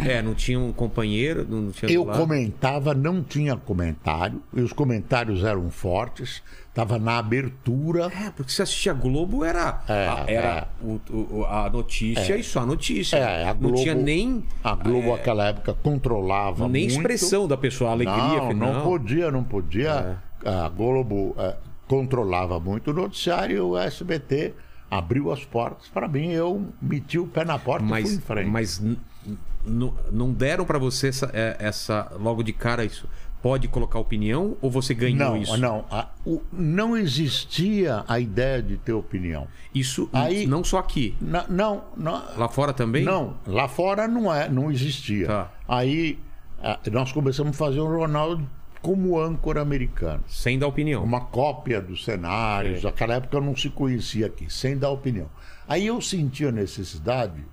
É, não tinha um companheiro, não tinha. Eu comentava, não tinha comentário, e os comentários eram fortes, estava na abertura. É, porque você assistia Globo, era, É, a, era o- o- a notícia e só a notícia. É, a não Globo- tinha nem, A Globo, naquela época, controlava nem muito. expressão da pessoa, a alegria. Não, não, podia, não podia. É. A Globo eh, controlava muito o noticiário e o SBT abriu as portas para mim. Eu meti o pé na porta e fui Mas, em frente. mas não deram pra você essa, é, essa- logo de cara isso. Pode colocar opinião ou você ganhou não, isso? não, a- o- não existia a ideia de ter opinião. Isso Aí- não só aqui. Na- não, não, Lá fora também? Não, lá fora não é, não existia. Tá. Aí ah, nós começamos a fazer um jornal como âncora americano. Sem dar opinião. Uma cópia dos cenários. É. Naquela época não se conhecia aqui, sem dar opinião. Aí eu senti a necessidade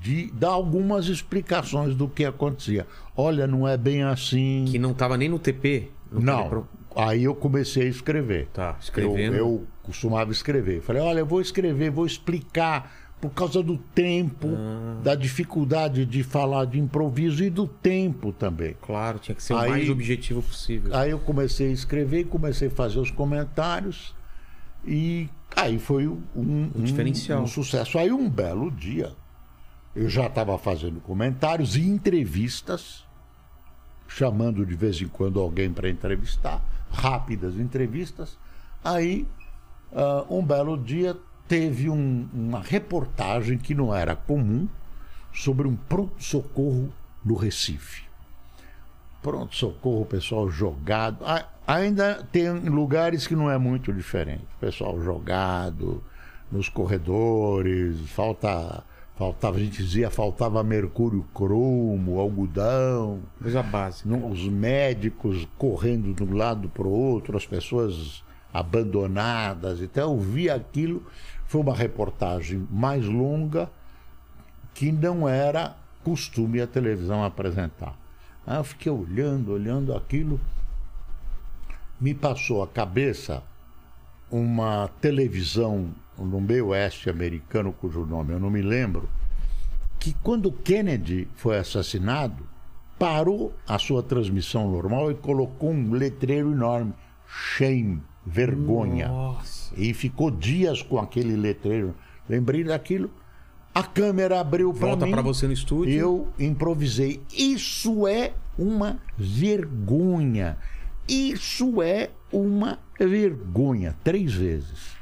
de dar algumas explicações do que acontecia. Olha, não é bem assim. Que não tava nem no TP? no Não. Telepro- Aí eu comecei a escrever. Tá, escrevendo. Eu, eu costumava escrever. Falei, olha, eu vou escrever, vou explicar por causa do tempo, Ah. da dificuldade de falar de improviso e do tempo também. Claro, tinha que ser o Aí- mais objetivo possível. Aí eu comecei a escrever, comecei a fazer os comentários e aí foi um, um- diferencial. um sucesso. Aí um belo dia eu já estava fazendo comentários e entrevistas, chamando de vez em quando alguém para entrevistar, rápidas entrevistas. Aí ah, um belo dia teve um- uma reportagem que não era comum sobre um pronto-socorro no Recife pronto-socorro, pessoal jogado. Ainda tem lugares que não é muito diferente. Pessoal jogado nos corredores, falta, faltava, a gente dizia, faltava mercúrio cromo, algodão, Coisa básica. não- os médicos correndo de um lado para o outro, as pessoas abandonadas. Então eu vi aquilo, foi uma reportagem mais longa que não era costume a televisão apresentar. Aí eu fiquei olhando, olhando aquilo, me passou a cabeça uma televisão no meio oeste americano, cujo nome eu não me lembro, que quando Kennedy foi assassinado, parou a sua transmissão normal e colocou um letreiro enorme, shame, vergonha. Nossa. E ficou dias com aquele letreiro. Lembrei daquilo. A câmera abriu para Volta mim. pra você no estúdio. Eu improvisei. Isso é uma vergonha. Isso é uma vergonha. Três vezes.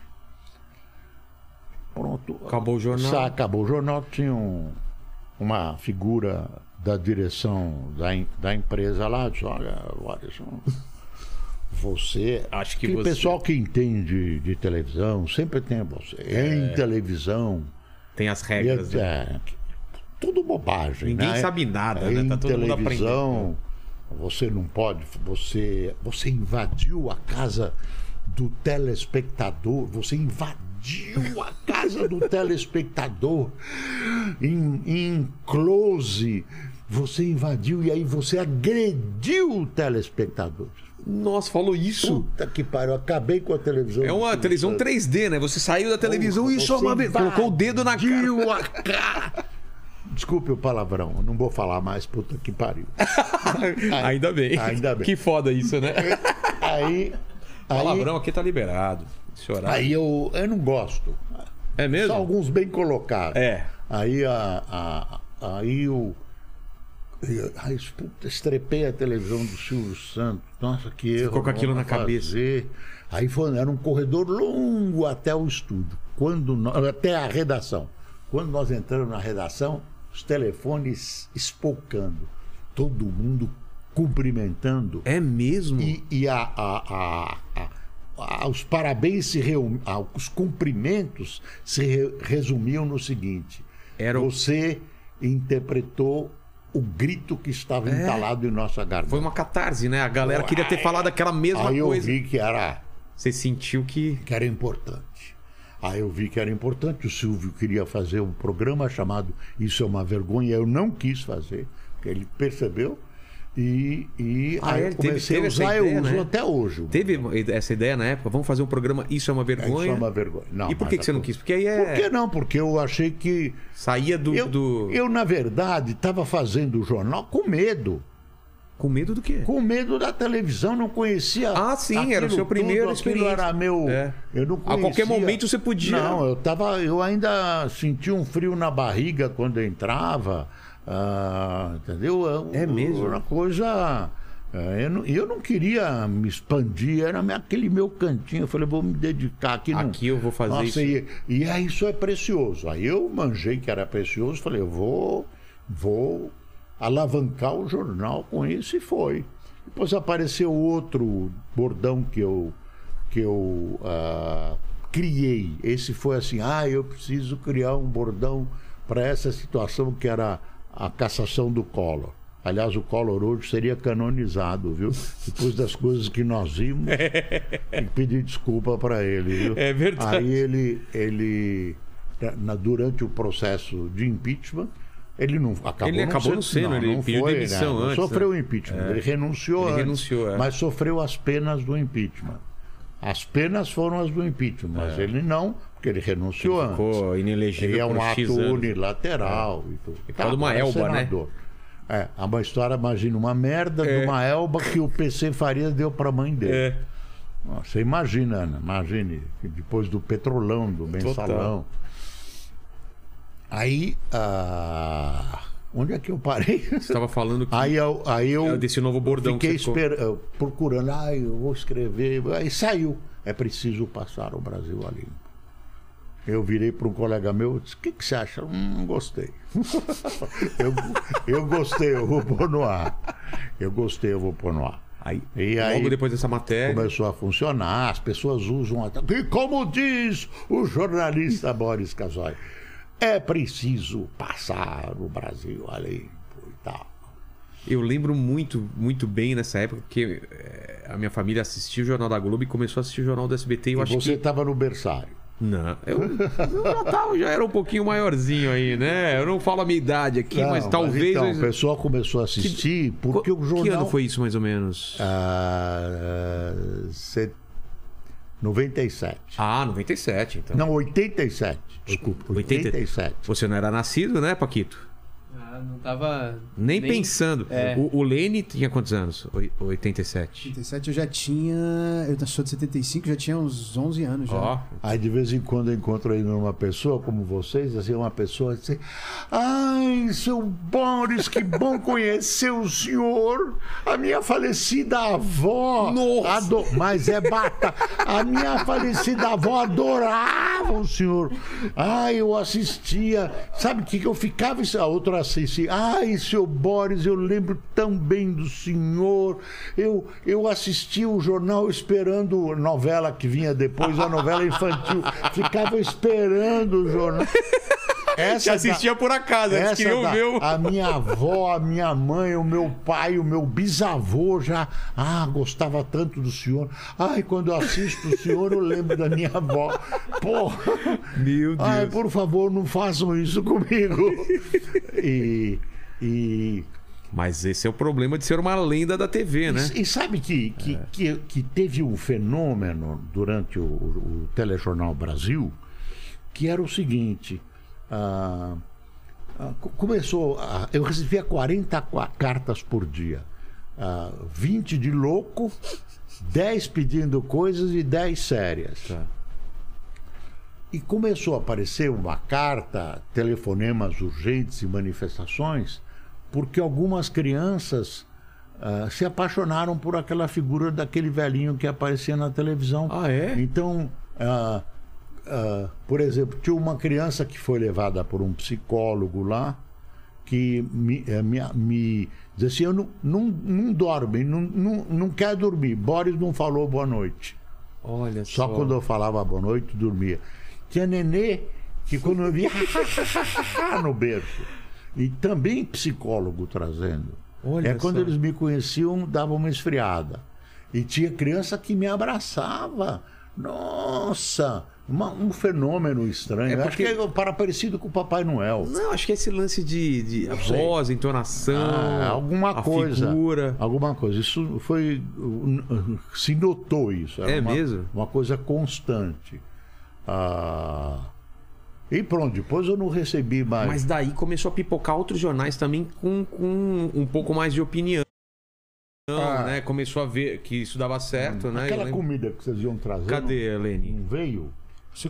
Pronto. Acabou o jornal. Sa- acabou o jornal. Tinha um- uma figura da direção da, em- da empresa lá. Disse, olha, Watson, você... Acho que Aquele você- pessoal que entende de televisão sempre tem você. Em televisão... Tem as regras. né? é, tudo bobagem. Ninguém né? sabe nada, em né? Tá todo mundo televisão, você não pode. Você, você invadiu a casa do telespectador. Você invadiu a casa do telespectador em, em close. Você invadiu e aí você agrediu o telespectador. Nossa, falou isso. Puta que pariu, acabei com a televisão. É uma televisão 3D, né? Você saiu da televisão e só uma vez. Colocou o dedo na cara. invadiu a cara. Desculpe o palavrão, não vou falar mais, puta que pariu. Ainda bem. Ainda bem. Que foda isso, né? Aí, aí, Palavrão aqui tá liberado. Esse horário. aí eu, eu não gosto. É mesmo? São alguns bem colocados. É. Aí, a, a- aí o, ai, estrepei a televisão do Silvio Santos. Nossa, que erro. Ficou com aquilo na cabeça. fazer. Aí foi, era um corredor longo até o estúdio, quando nó- até a redação. Quando nós entramos na redação, os telefones espocando, todo mundo cumprimentando. É mesmo? E, e a- a- a- a- a- os parabéns se reuniam, os cumprimentos se re- resumiam no seguinte: Era o- você interpretou o grito que estava entalado em nossa garganta. É. Foi uma catarse, né? A galera queria ter falado aquela mesma Aí eu coisa. vi que era, Você sentiu que. que era importante. Aí eu vi que era importante. O Silvio queria fazer um programa chamado Isso é uma Vergonha. Eu não quis fazer, porque ele percebeu. E, e Ah, aí é? eu comecei a usar, ideia, eu uso né? até hoje. Teve essa ideia na época? Vamos fazer um programa Isso é uma vergonha? Isso é uma vergonha. Não, e por que, que você não a- quis? Porque aí é. Por que não? Porque eu achei que. Saía do. Eu, do- eu na verdade, estava fazendo o jornal com medo. Com medo do quê? Com medo da televisão, não conhecia. Ah, sim, era o seu primeiro tudo, aquilo era meu. É. Eu não A conhecia. qualquer momento você podia- Não, eu tava. Eu ainda sentia um frio na barriga quando eu entrava. Ah, entendeu? É mesmo? Uma coisa. é, Eu não, eu não queria me expandir, era aquele meu cantinho. Eu falei, vou me dedicar aqui. não- Aqui eu vou fazer Nossa, isso. E, e aí isso é precioso. Aí eu manjei que era precioso, falei, eu vou, vou alavancar o jornal com isso e foi. Depois apareceu outro bordão que eu, que eu ah, criei. Esse foi assim, ah, eu preciso criar um bordão para essa situação que era a cassação do Collor. Aliás, o Collor hoje seria canonizado, viu? Depois das coisas que nós vimos, que pedir desculpa para ele, viu? É verdade. Aí ele, ele na- durante o processo de impeachment, ele não acabou Ele acabou não sendo, ele pediu demissão não antes, Sofreu o né? impeachment, ele renunciou Ele antes, renunciou, é. mas sofreu as penas do impeachment. As penas foram as do impeachment, mas ele não, porque ele renunciou antes. É. Ficou inelegível E é um ato unilateral. E tudo. de uma é elba, né? senador. É, é uma história, imagina, uma merda de uma elba que o PC Farias deu para a mãe dele. É. Você imagina, Ana, imagine, depois do petrolão, do mensalão. Aí, ah, onde é que eu parei? Você estava falando que. Aí eu, aí eu É, desse novo bordão fiquei esper- procurando, ah, eu vou escrever. Aí saiu. É preciso passar o Brasil a limpo. Eu virei para um colega meu e disse: O que, que você acha? Hum, não gostei. eu, eu gostei, eu vou pôr no ar. Eu gostei, eu vou pôr no ar. Aí, E aí- logo depois dessa matéria. Começou a funcionar, as pessoas usam até. E como diz o jornalista Boris Casoy, é preciso passar o Brasil a limpo e tal. Eu lembro muito, muito bem nessa época, porque eh, a minha família assistia o Jornal da Globo e começou a assistir o Jornal do SBT. Eu E acho você que. estava no berçário. Não, eu, eu já, tava, já era um pouquinho maiorzinho aí, né? Eu não falo a minha idade aqui, Não, mas talvez. então, eu- o pessoal começou a assistir porque o jornal. Que ano foi isso, mais ou menos? Ah, se- 97. Ah, 97, então. Não, 87. Desculpa, 80. 87. Você não era nascido, né, Paquito? Não tava. Nem, pensando. É. O, o Lene tinha quantos anos? Oi- 87. 87 eu já tinha. Eu sou de 75, já tinha uns 11 anos já. Ó, Aí de vez em quando eu encontro aí numa pessoa como vocês, assim, uma pessoa assim, ai, seu Boris, que bom conhecer o senhor. A minha falecida avó. Nossa! ado- Mas é bata. A minha falecida avó adorava o senhor. Ai, eu assistia. Sabe o que, que eu ficava? A outra assistia. Ai, seu Boris, eu lembro tão bem do senhor. Eu, eu assistia o jornal esperando a novela que vinha depois, a novela infantil. Ficava esperando o jornal. Essa assistia por acaso, eles queriam da- ver o. A minha avó, a minha mãe, o meu pai, o meu bisavô já. Ah, gostava tanto do senhor. Ai, quando eu assisto o senhor, eu lembro da minha avó. Porra. Meu Deus. Ai, por favor, não façam isso comigo. E. e Mas esse é o problema de ser uma lenda da TV, né? e, e sabe que, que, que, que teve um fenômeno durante o, o Telejornal Brasil, que era o seguinte. Ah, ah, co- começou. a- eu recebia 40 qua- cartas por dia. Ah, 20 de louco, 10 pedindo coisas e 10 sérias. Tá. E começou a aparecer uma carta, telefonemas urgentes e manifestações porque algumas crianças ah, se apaixonaram por aquela figura daquele velhinho que aparecia na televisão. Ah, é? Então, ah, ah, por exemplo, tinha uma criança que foi levada por um psicólogo lá que me, eh, me, me dizia assim: Eu não, não, não dorme, não, não, não quer dormir. Boris não falou boa noite. Olha só. Só quando eu falava boa noite, dormia. Tinha nenê que quando eu via no berço. E também psicólogo trazendo. Olha é quando só. eles me conheciam, dava uma esfriada. E tinha criança que me abraçava. Nossa! Uma- um fenômeno estranho. É Acho porque- que é para parecido com o Papai Noel. Não, acho que é esse lance de, de voz, entonação, Ah, alguma coisa. figura. Alguma coisa. Isso foi. Se notou isso. Era É uma, mesmo? Uma coisa constante. Ah, e pronto, depois eu não recebi mais. Mas daí começou a pipocar outros jornais também com, com um pouco mais de opinião. Ah. né? Começou a ver que isso dava certo, né? Eu Aquela comida que vocês iam trazer. Cadê, Não, Leni? não veio?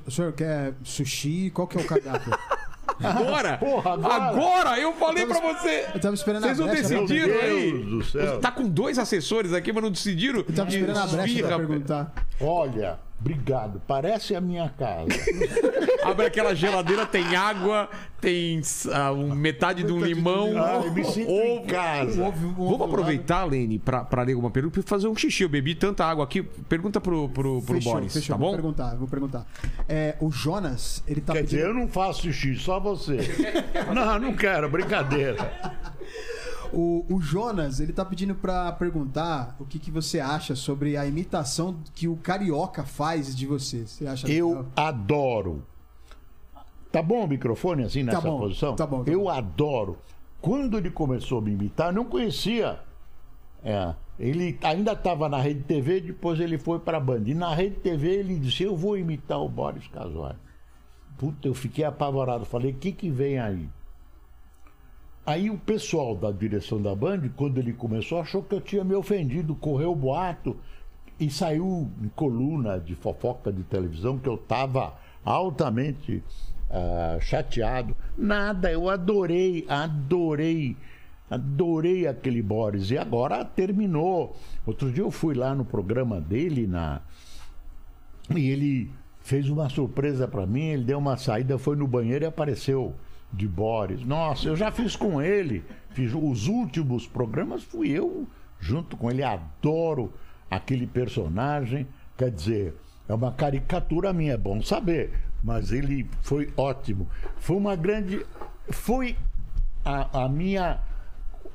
O senhor quer sushi? Qual que é o cardápio? Agora! Porra, agora! Agora! Eu falei pra você! Eu tava esperando Vocês a não brecha. pra decidiram aí? Deus do céu. Tá com dois assessores aqui, mas não decidiram? Eu tava esperando a brecha pra perguntar. Olha, obrigado. Parece a minha casa. Abre aquela geladeira, tem água, tem ah, um- metade de um limão. Ah, eu me sinto casa. Vamos aproveitar, Lene, pra, pra ler alguma pergunta e fazer um xixi. Eu bebi tanta água aqui. Pergunta pro, pro, pro Fechou, Boris, fechou. tá Vou bom? perguntar, vou perguntar. É, o Jonas, ele tá Quer pedindo... dizer, eu não faço xixi, só você. Não, não quero, brincadeira. O, o Jonas, ele tá pedindo pra perguntar o que, que você acha sobre a imitação que o carioca faz de você. Você acha Eu legal? adoro. Tá bom o microfone assim nessa bom, posição? tá bom, tá eu bom. adoro. Quando ele começou a me imitar, eu não conhecia. É, ele ainda estava na Rede TV, depois ele foi para a Band. E na Rede TV ele disse: Eu vou imitar o Boris Casoy. Puta, eu fiquei apavorado. Falei: O que, que vem aí? Aí o pessoal da direção da Band, quando ele começou, achou que eu tinha me ofendido, correu o boato e saiu em coluna de fofoca de televisão que eu estava altamente ah, chateado. Nada, eu adorei, adorei, adorei aquele Boris. E agora terminou. Outro dia eu fui lá no programa dele na, e ele fez uma surpresa pra mim, ele deu uma saída, foi no banheiro e apareceu de Boris. Nossa, eu já fiz com ele, fiz os últimos programas, fui eu junto com ele, adoro aquele personagem, quer dizer, é uma caricatura minha, é bom saber, mas ele foi ótimo. Foi uma grande foi a, a minha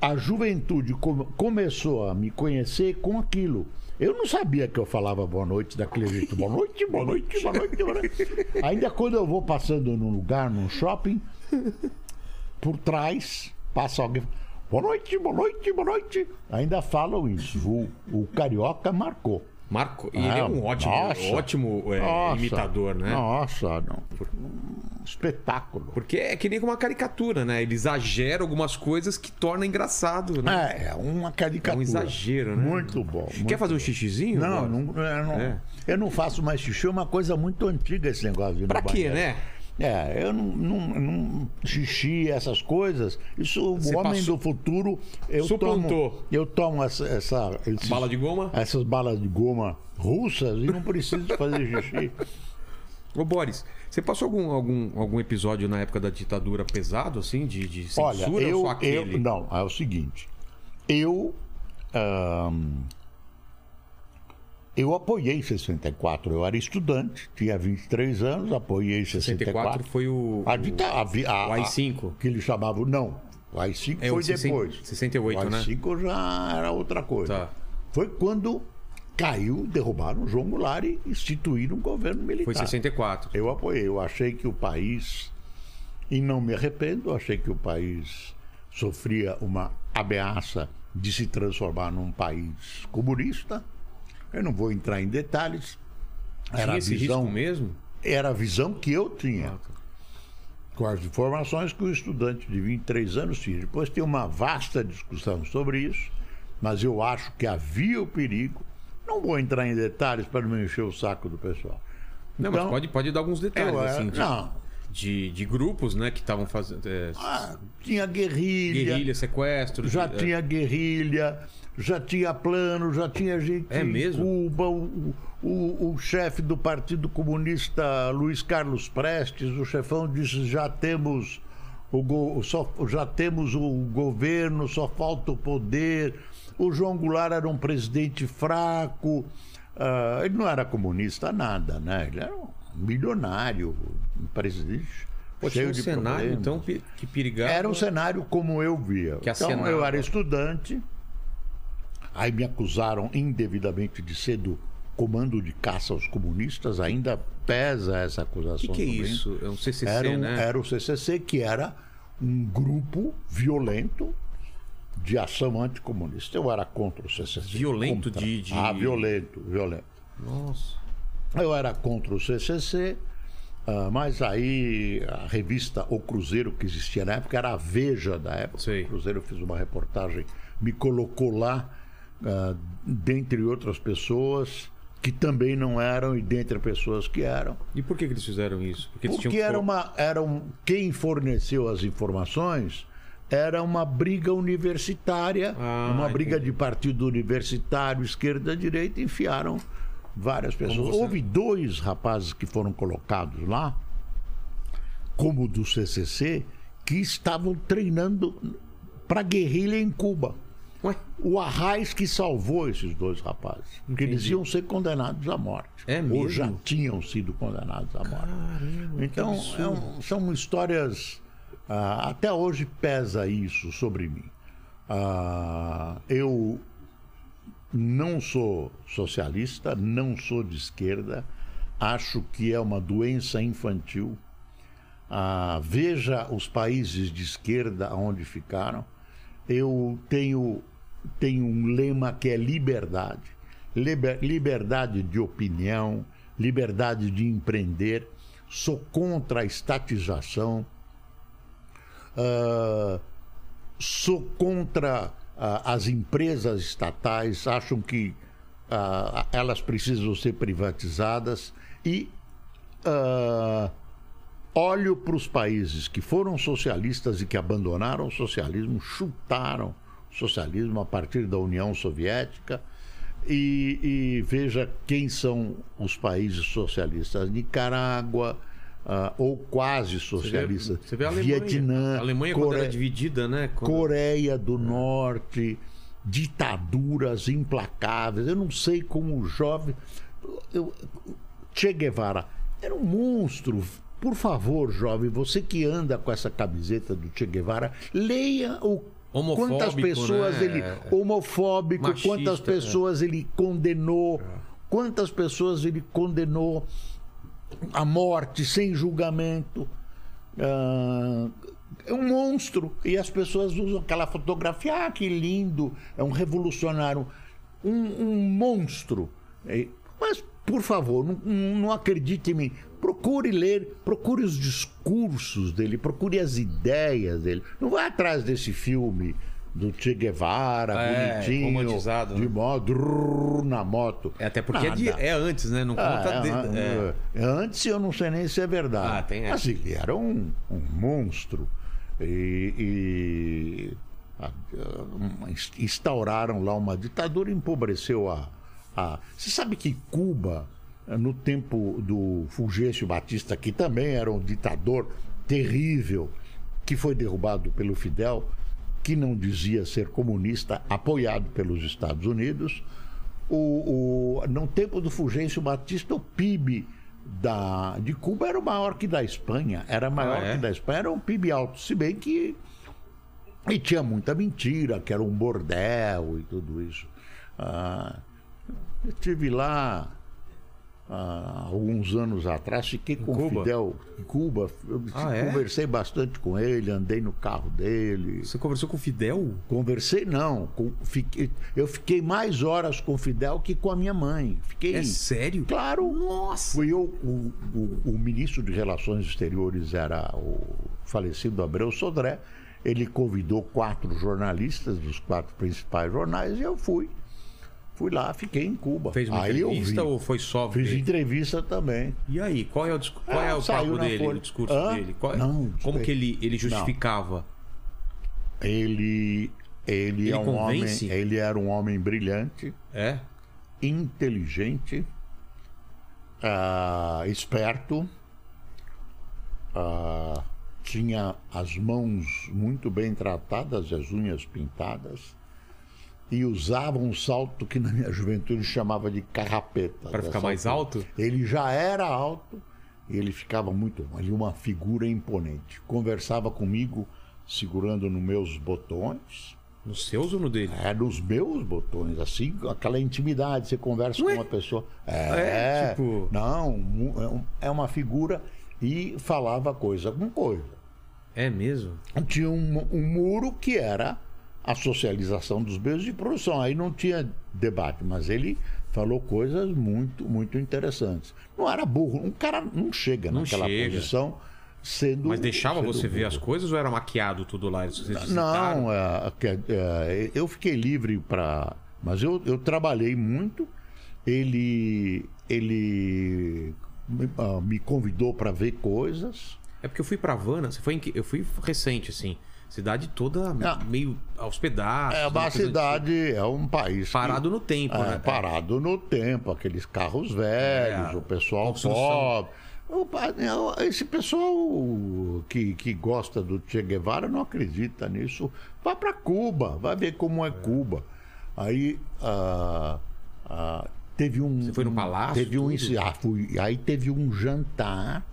a juventude come- começou a me conhecer com aquilo. Eu não sabia que eu falava boa noite daquele jeito. Boa noite, boa noite, boa noite, boa noite. Ainda quando eu vou passando num lugar, num shopping, por trás, passa alguém. Boa noite, boa noite, boa noite. Ainda falam isso. O, o carioca marcou. Marco, e ele é um ótimo, nossa. ótimo é, Nossa. imitador, né? Nossa, não. Um espetáculo. Porque é que nem uma caricatura, né? Ele exagera algumas coisas que torna engraçado, né? É, é uma caricatura. É um exagero, né? Muito bom. Quer muito fazer um xixizinho? Não, não, eu não, É. eu não faço mais xixi, é uma coisa muito antiga esse negócio de Pra quê, né? É, eu não, não, não- xixi, essas coisas. Isso, Você o homem passou- do futuro, eu Suplantou. tomo, eu tomo essa, essa esses- Bala de goma? essas balas de goma russas e não preciso fazer xixi. Ô, Boris, você passou algum, algum, algum episódio na época da ditadura pesado, assim, de, de censura Olha, ou eu, só aquele? eu não, é o seguinte, eu eu apoiei 64, eu era estudante, tinha 23 anos, apoiei 64. 64 foi o. A, dita- a, a, o AI-5. a- que eles chamavam, não, o AI-5 É, o foi 60 depois. 68, o né? AI-5 já era outra coisa. Tá. Foi quando caiu, derrubaram o João Goulart e instituíram um governo militar. Foi 64. Eu apoiei, eu achei que o país, e não me arrependo, eu achei que o país sofria uma ameaça de se transformar num país comunista. Eu não vou entrar em detalhes. Era Tinha a esse visão, mesmo? era a visão que eu tinha. Ah, tá. Com as informações que o estudante de 23 anos tinha. Depois tem uma vasta discussão sobre isso, mas eu acho que havia o perigo. Não vou entrar em detalhes para não encher o saco do pessoal. Não, Então, mas pode, pode dar alguns detalhes, eu, é, assim. não, de, de grupos, né? Que estavam fazendo. é, Ah, tinha guerrilha, guerrilha, sequestro. já de- é, tinha guerrilha, já tinha plano, já tinha gente É mesmo? Cuba, o, o, o chefe do Partido Comunista, Luiz Carlos Prestes, o chefão disse, já temos o, go- só, já temos o governo, só falta o poder. O João Goulart era um presidente fraco, ah, ele não era comunista nada, né? Ele era um milionário, um presidente tinha cheio um de cenário, problemas. então, que perigava. Era um cenário como eu via. Que então, acenava. eu era estudante, aí me acusaram indevidamente de ser do comando de caça aos comunistas, ainda pesa essa O acusação. que, que é também. isso? É um CCC, Era, um- né? era o CCC, que era um grupo violento de ação anticomunista. Eu era contra o CCC. Violento Contra. de- de- Ah, violento, violento. Nossa. Eu era contra o CCC, ah, mas aí a revista O Cruzeiro, que existia na época, era a Veja da época. Sei. O Cruzeiro fez uma reportagem, me colocou lá, ah, dentre outras pessoas que também não eram e dentre pessoas que eram. E por que, que eles fizeram isso? Porque eles Porque tinham era uma, era um, quem forneceu as informações era uma briga universitária, Ah, uma briga entendi. de partido universitário, esquerda, direita, enfiaram várias pessoas. você- Houve dois rapazes que foram colocados lá, como do CCC, que estavam treinando para guerrilha em Cuba. Ué, O Arraes que salvou esses dois rapazes. Porque eles iam ser condenados à morte. É Ou mesmo? já tinham sido condenados à morte. caramba, Então, é um- são histórias. ah, até hoje pesa isso sobre mim. Ah, eu não sou socialista, não sou de esquerda, acho que é uma doença infantil. Ah, veja os países de esquerda onde ficaram. Eu tenho, tenho um lema que é liberdade. Liber- liberdade de opinião, liberdade de empreender. Sou contra a estatização. Ah, sou contra as empresas estatais, acham que ah, elas precisam ser privatizadas e ah, olho para os países que foram socialistas e que abandonaram o socialismo, chutaram o socialismo a partir da União Soviética e, e veja quem são os países socialistas: Nicarágua. Ah, ou quase socialistas, Você vê a Alemanha. Vietnã, a Alemanha quando Core- era dividida, né? Quando- Coreia do Norte, ditaduras implacáveis. Eu não sei como o jovem. Eu, che Guevara era um monstro. Por favor, jovem, você que anda com essa camiseta do Che Guevara, leia o. Homofóbico, Quantas pessoas né? ele. Homofóbico, Machista, quantas pessoas ele condenou, quantas pessoas ele condenou à morte sem julgamento. Ah, é um monstro. E as pessoas usam aquela fotografia. Ah, que lindo! É um revolucionário. Um, um monstro. Mas, por favor, não, não acredite em mim. Procure ler, procure os discursos dele, procure as ideias dele. Não vai atrás desse filme do Che Guevara, É, bonitinho, de né? moto, drrr, na moto. É, até porque é, de- é antes, né? Não Ah, conta. é, de- é. é, Antes eu não sei nem se é verdade. Ah, tem. Mas ele era um, um monstro. E, e, instauraram lá uma ditadura, empobreceu a, a. Você sabe que Cuba, no tempo do Fulgêncio Batista, que também era um ditador terrível, que foi derrubado pelo Fidel, que não dizia ser comunista, apoiado pelos Estados Unidos. O, o, no tempo do Fulgêncio Batista, o PIB da, de Cuba era maior que da Espanha. Era maior Ah, é? que da Espanha, era um PIB alto, se bem que. E tinha muita mentira, que era um bordel e tudo isso. Ah, eu estive lá há alguns anos atrás, fiquei com o Cuba? Fidel em Cuba. Eu Ah, é? conversei bastante com ele, andei no carro dele. Você conversou com o Fidel? Conversei, não. com- fiquei- eu fiquei mais horas com o Fidel que com a minha mãe. Fiquei. É sério? Claro. Nossa! Fui eu, o, o, o ministro de Relações Exteriores era o falecido Abreu Sodré. Ele convidou quatro jornalistas dos quatro principais jornais e eu fui. Fui lá, fiquei em Cuba. Fez uma aí entrevista ou foi só Fiz entrevista também. E aí, qual é o, discu- qual é Ah, o papo dele, Folha. o discurso Hã? dele? Qual é- Não, como que ele, ele justificava? Ele, ele, Ele é um homem, ele era um homem brilhante, É? inteligente, ah, esperto, ah, tinha as mãos muito bem tratadas, as unhas pintadas, e usava um salto que na minha juventude chamava de carrapeta. Pra ficar dessa mais alto? Ele já era alto e ele ficava muito. Ele uma figura imponente. Conversava comigo segurando nos meus botões. Nos seus ou no dele? É nos meus botões, assim, aquela intimidade, você conversa Ué? com uma pessoa. É, É, tipo- Não, é é uma figura e falava coisa com coisa. É mesmo? Tinha um, um muro que era a socialização dos meios de produção. Aí não tinha debate, mas ele falou coisas muito, muito interessantes. Não era burro, um cara não chega Não naquela chega. posição sendo. Mas deixava sendo você ver burro. as coisas ou era maquiado tudo lá? Não, é, é, eu fiquei livre para. Mas eu, eu trabalhei muito. Ele, ele me, ah, convidou para ver coisas. É porque eu fui pra Havana, você foi em que- eu fui recente, assim. Cidade toda Ah. meio aos pedaços. É uma cidade, é um país. que- Parado no tempo, É, né? Parado no tempo, aqueles carros velhos, É, o pessoal pobre. É, Esse pessoal que, que gosta do Che Guevara não acredita nisso. Vá para Cuba, vai ver como é, Cuba. Aí ah, ah, teve um. Você foi no palácio, Teve um, tudo? ah, fui, aí teve um jantar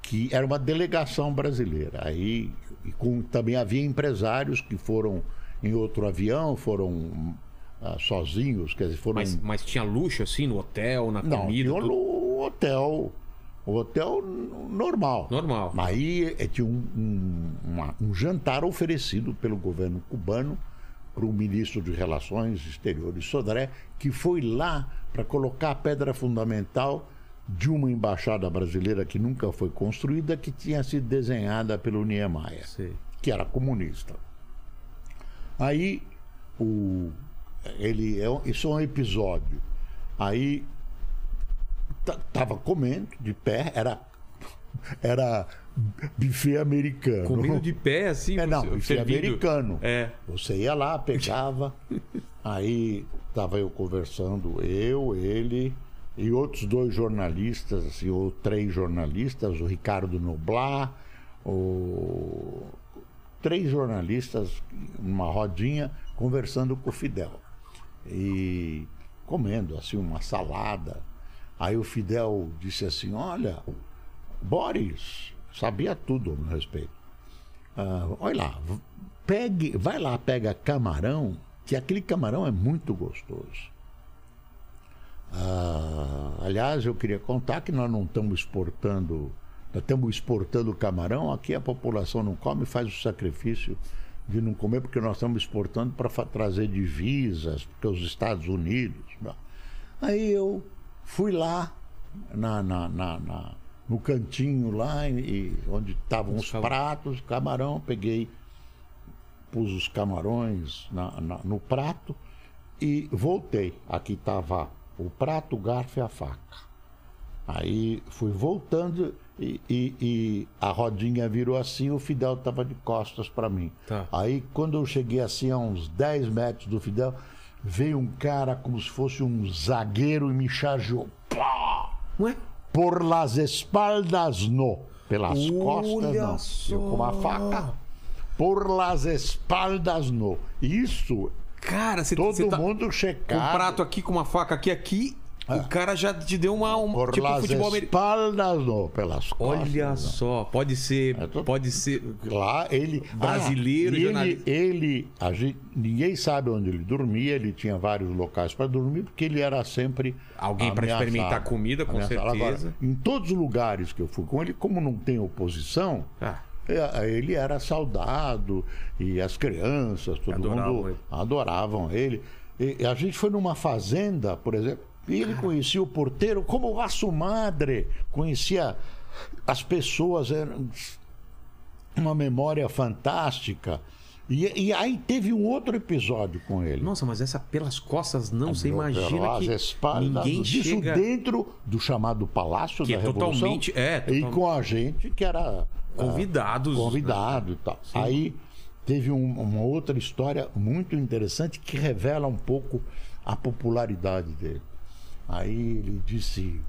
que era uma delegação brasileira. Aí e com, também havia empresários que foram em outro avião, foram ah, sozinhos, quer dizer, foram. Mas, mas tinha luxo, assim, no hotel, na não, comida? tudo? no hotel. O hotel normal. Normal. Mas aí eh, tinha um, um, uma- um jantar oferecido pelo governo cubano para o ministro de Relações Exteriores Sodré, que foi lá para colocar a pedra fundamental de uma embaixada brasileira que nunca foi construída, que tinha sido desenhada pelo Niemeyer Sei. que era comunista. Aí o ele é isso é um episódio. Aí ta- tava comendo de pé, era era buffet americano. Comendo de pé, assim? É, não, buffet servido. americano. É. Você ia lá, pegava, aí estava eu conversando, eu, ele e outros dois jornalistas, assim, ou três jornalistas, o Ricardo Noblar, o... três jornalistas numa rodinha conversando com o Fidel. E comendo assim uma salada. Aí o Fidel disse assim: Olha, Boris, sabia tudo a meu respeito. Ah, olha lá, pegue, vai lá, pega camarão, que aquele camarão é muito gostoso. Ah, aliás, eu queria contar que nós não estamos exportando, nós estamos exportando camarão, aqui a população não come, faz o sacrifício de não comer, porque nós estamos exportando para trazer divisas, porque os Estados Unidos. Bom, Aí eu fui lá na, na- na- na- no cantinho lá, e, onde estavam os Os pratos, camarão, peguei, pus os camarões na- no prato e voltei. Aqui estava o prato, o garfo e a faca. Aí fui voltando e, e- e a rodinha virou assim, o Fidel estava de costas para mim. Tá. Aí quando eu cheguei assim a uns 10 metros do Fidel, veio um cara como se fosse um zagueiro e me chargeou. Pá! Ué? Por las espaldas no. Pelas Olha costas não. só. Eu com uma faca. Por las espaldas no. Isso, Cara, você todo tá mundo checado. um prato aqui, com uma faca aqui, aqui. O cara já te deu uma. uma Por tipo las futebol americano. espaldas. Pelas costas. Olha só, pode ser. É tudo- Pode ser. Lá ele. Brasileiro, Ah, ele, ele a gente, ninguém sabe onde ele dormia, ele tinha vários locais para dormir, porque ele era sempre. Alguém ameaçado. experimentar comida, com Ameaçado. certeza. Agora, em todos os lugares que eu fui com ele, como não tem oposição, Ah, é, ele era saudado e as crianças, todo Adoravam mundo ele. adoravam ele. E, e a gente foi numa fazenda, por exemplo, e ele conhecia o porteiro como a sua madre, conhecia as pessoas, era uma memória fantástica. E, e aí teve um outro episódio com ele. Nossa, mas essa pelas costas não, você Pelas imagina que espaldas, ninguém isso chega... dentro do chamado Palácio Que da é Revolução. totalmente- é, E totalmente- com a gente que era Convidados. né? convidado e tal. Aí teve um- uma outra história muito interessante que revela um pouco a popularidade dele. Aí ele disse: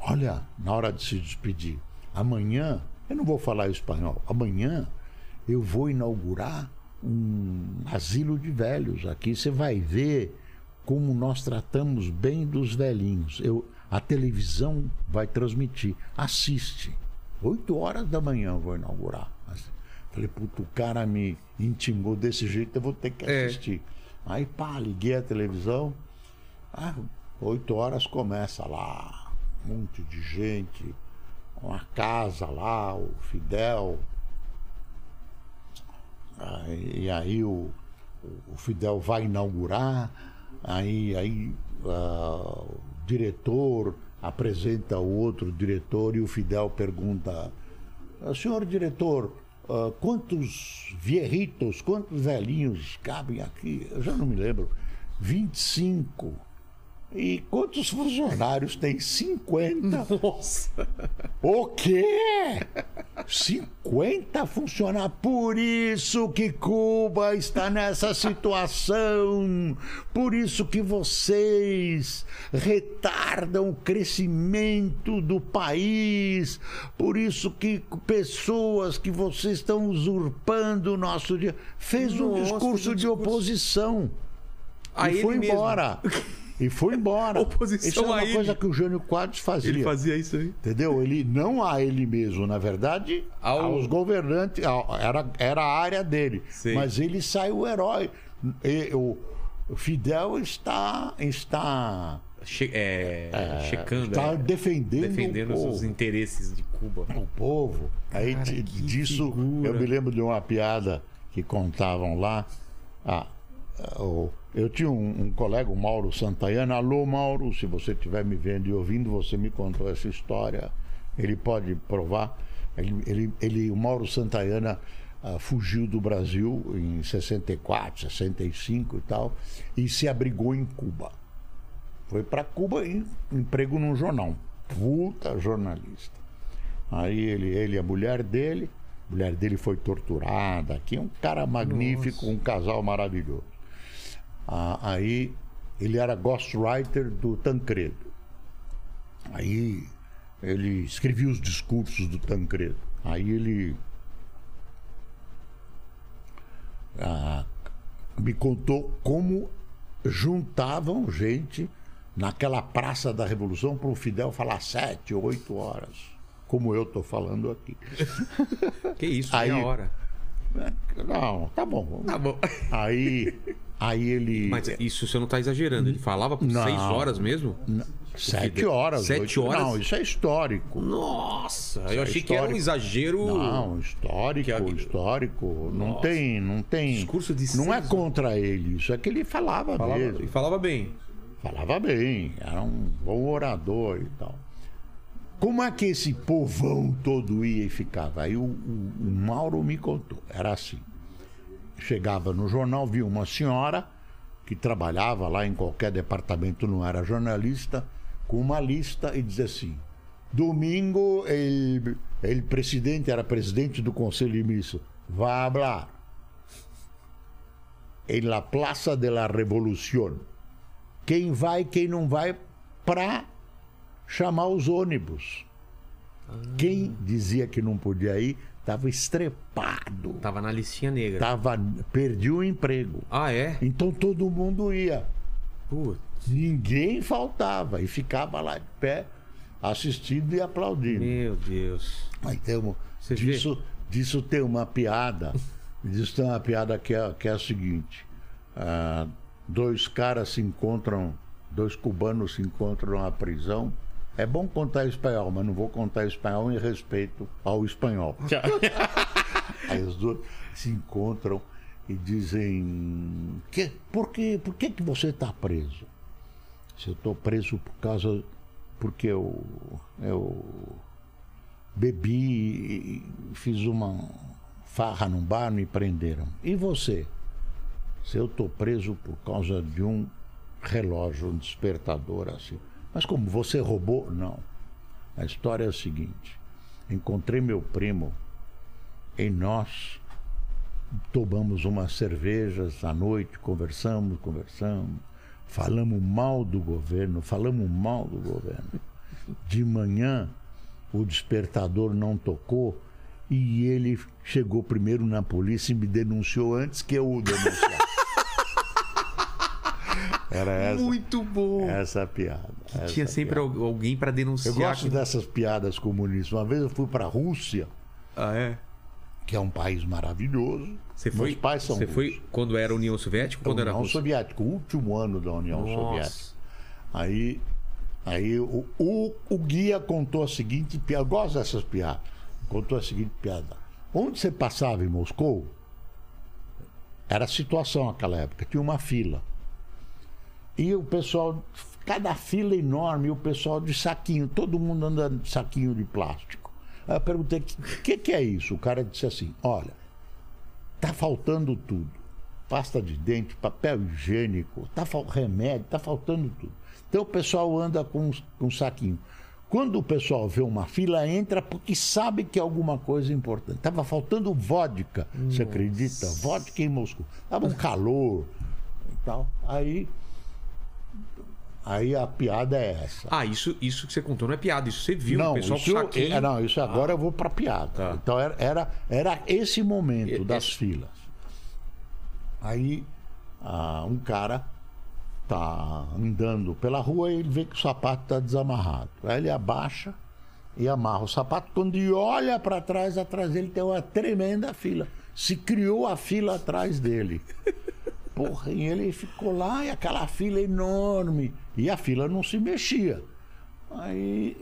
Olha, na hora de se despedir, amanhã, eu não vou falar espanhol, amanhã eu vou inaugurar um asilo de velhos aqui. Você vai ver como nós tratamos bem dos velhinhos. Eu, a televisão vai transmitir. Assiste. Oito horas da manhã eu vou inaugurar. Falei, puto, o cara me intimou desse jeito, eu vou ter que É. assistir. Aí, pá, liguei a televisão. Ah, oito horas começa lá, um monte de gente, uma casa lá, o Fidel. Aí- e aí o, o Fidel vai inaugurar, aí, aí ah, o diretor apresenta o outro diretor e o Fidel pergunta, "Ah, senhor diretor, ah, quantos vierritos, quantos velhinhos cabem aqui? Eu já não me lembro. 25. E quantos funcionários tem? 50. Nossa. O quê? 50 funcionários. Por isso que Cuba está nessa situação. Por isso que vocês retardam o crescimento do país. Por isso que pessoas que vocês estão usurpando o nosso dia. Fez um Nossa, discurso de oposição. A e foi mesmo. E foi embora. Oposição Isso é uma ele. coisa que o Jânio Quadros fazia. Ele fazia isso aí. Entendeu? Ele não a ele mesmo, na verdade, Ao- aos governantes, era, era a área dele. Sim. Mas ele saiu herói. E, o Fidel está, está, Che- é, checando. está é, defendendo, defendendo os interesses de Cuba. o povo. Aí Cara, de- disso figura. eu me lembro de uma piada que contavam lá. Ah, o- eu tinha um, um colega, o Mauro Santayana. Alô, Mauro, se você estiver me vendo e ouvindo, você me contou essa história. Ele pode provar. Ele, ele, ele- o Mauro Santayana ah, fugiu do Brasil em 64, 65 e tal, e se abrigou em Cuba. Foi para Cuba em emprego num jornal. Puta jornalista. Aí ele, ele e a mulher dele, a mulher dele foi torturada. Aqui é um cara magnífico, um casal maravilhoso. Ah, aí ele era ghostwriter do Tancredo. Aí ele escrevia os discursos do Tancredo. Aí ele ah, me contou como juntavam gente naquela Praça da Revolução para o Fidel falar sete, oito horas, como eu estou falando aqui. Que isso, Aí- meia hora. Não, tá bom. Tá bom. Aí, aí ele. Mas isso você não tá exagerando. Ele falava por Não. seis horas mesmo? sete Fidel- horas. Sete horas? Não, isso é histórico. Nossa, eu é achei que era um histórico. exagero. Não, histórico, é- histórico. Não Nossa. tem, não tem. Discurso de Não é contra ele, isso é que ele falava, Falava, mesmo. e falava bem. Falava bem, era um bom orador e tal. Como é que esse povão todo ia e ficava? Aí o, o- o Mauro me contou. Era assim. Chegava no jornal, via uma senhora que trabalhava lá em qualquer departamento, não era jornalista, com uma lista e dizia assim: domingo, ele, ele presidente, era presidente do Conselho de Ministros, vai falar em la Plaza de la Revolución quem vai, quem não vai, para chamar os ônibus. Quem dizia que não podia ir, estava estrepado, Tava na listinha negra. tava, perdia o emprego. Ah, é? Então todo mundo ia. Putz. Ninguém faltava e ficava lá de pé, assistindo e aplaudindo. Meu Deus. Aí tem uma, Você disso, disso tem uma piada. Disso tem uma piada que é, que é a seguinte: ah, dois caras se encontram, dois cubanos se encontram na prisão. É bom contar espanhol, mas não vou contar espanhol em respeito ao espanhol. Aí os dois se encontram e dizem: que, por, que, por que, que você está preso? Se eu estou preso por causa. porque eu, eu bebi, e fiz uma farra num bar, me prenderam. E você? Se eu tô preso por causa de um relógio, um despertador assim. Mas como você roubou? Não. A história é a seguinte: encontrei meu primo e nós tomamos umas cervejas à noite, conversamos, conversamos, falamos mal do governo, falamos mal do governo. De manhã o despertador não tocou e ele chegou primeiro na polícia e me denunciou antes que eu o denunciasse. Era essa, Muito bom. essa a piada. essa Tinha a sempre piada. al- alguém pra denunciar. Eu gosto que- dessas piadas comunistas. Uma vez eu fui para a Rússia, Ah, é? que é um país maravilhoso. Você Meus foi, pais são você foi russos. quando era União Soviética quando era União Rússia? Soviética, o último ano da União Soviética. Nossa. Aí, aí o, o, o guia contou a seguinte piada. Eu gosto dessas piadas. Contou a seguinte piada. Onde você passava em Moscou, era a situação naquela época. Tinha uma fila. E o pessoal, cada fila enorme, o pessoal de saquinho, todo mundo andando de saquinho de plástico. Aí eu perguntei, o que, que, é isso? O cara disse assim, olha, tá faltando tudo. Pasta de dente, papel higiênico, tá remédio, tá faltando tudo. Então o pessoal anda com com saquinho. Quando o pessoal vê uma fila, entra porque sabe que é alguma coisa importante. Tava faltando vodka, você acredita? Vodka em Moscou. Tava um calor e tal. Aí, aí a piada é essa. Ah, isso, isso que você contou não é piada, isso você viu. Não, o pessoal isso, com é, não, isso agora eu vou para piada. Tá. Então era, era, era esse momento E- das esse- filas. Aí ah, um cara tá andando pela rua e ele vê que o sapato está desamarrado. Aí ele abaixa e amarra o sapato. Quando ele olha para trás, atrás dele tem uma tremenda fila. Se criou a fila atrás dele. Porra, e ele ficou lá e aquela fila enorme. E a fila não se mexia. Aí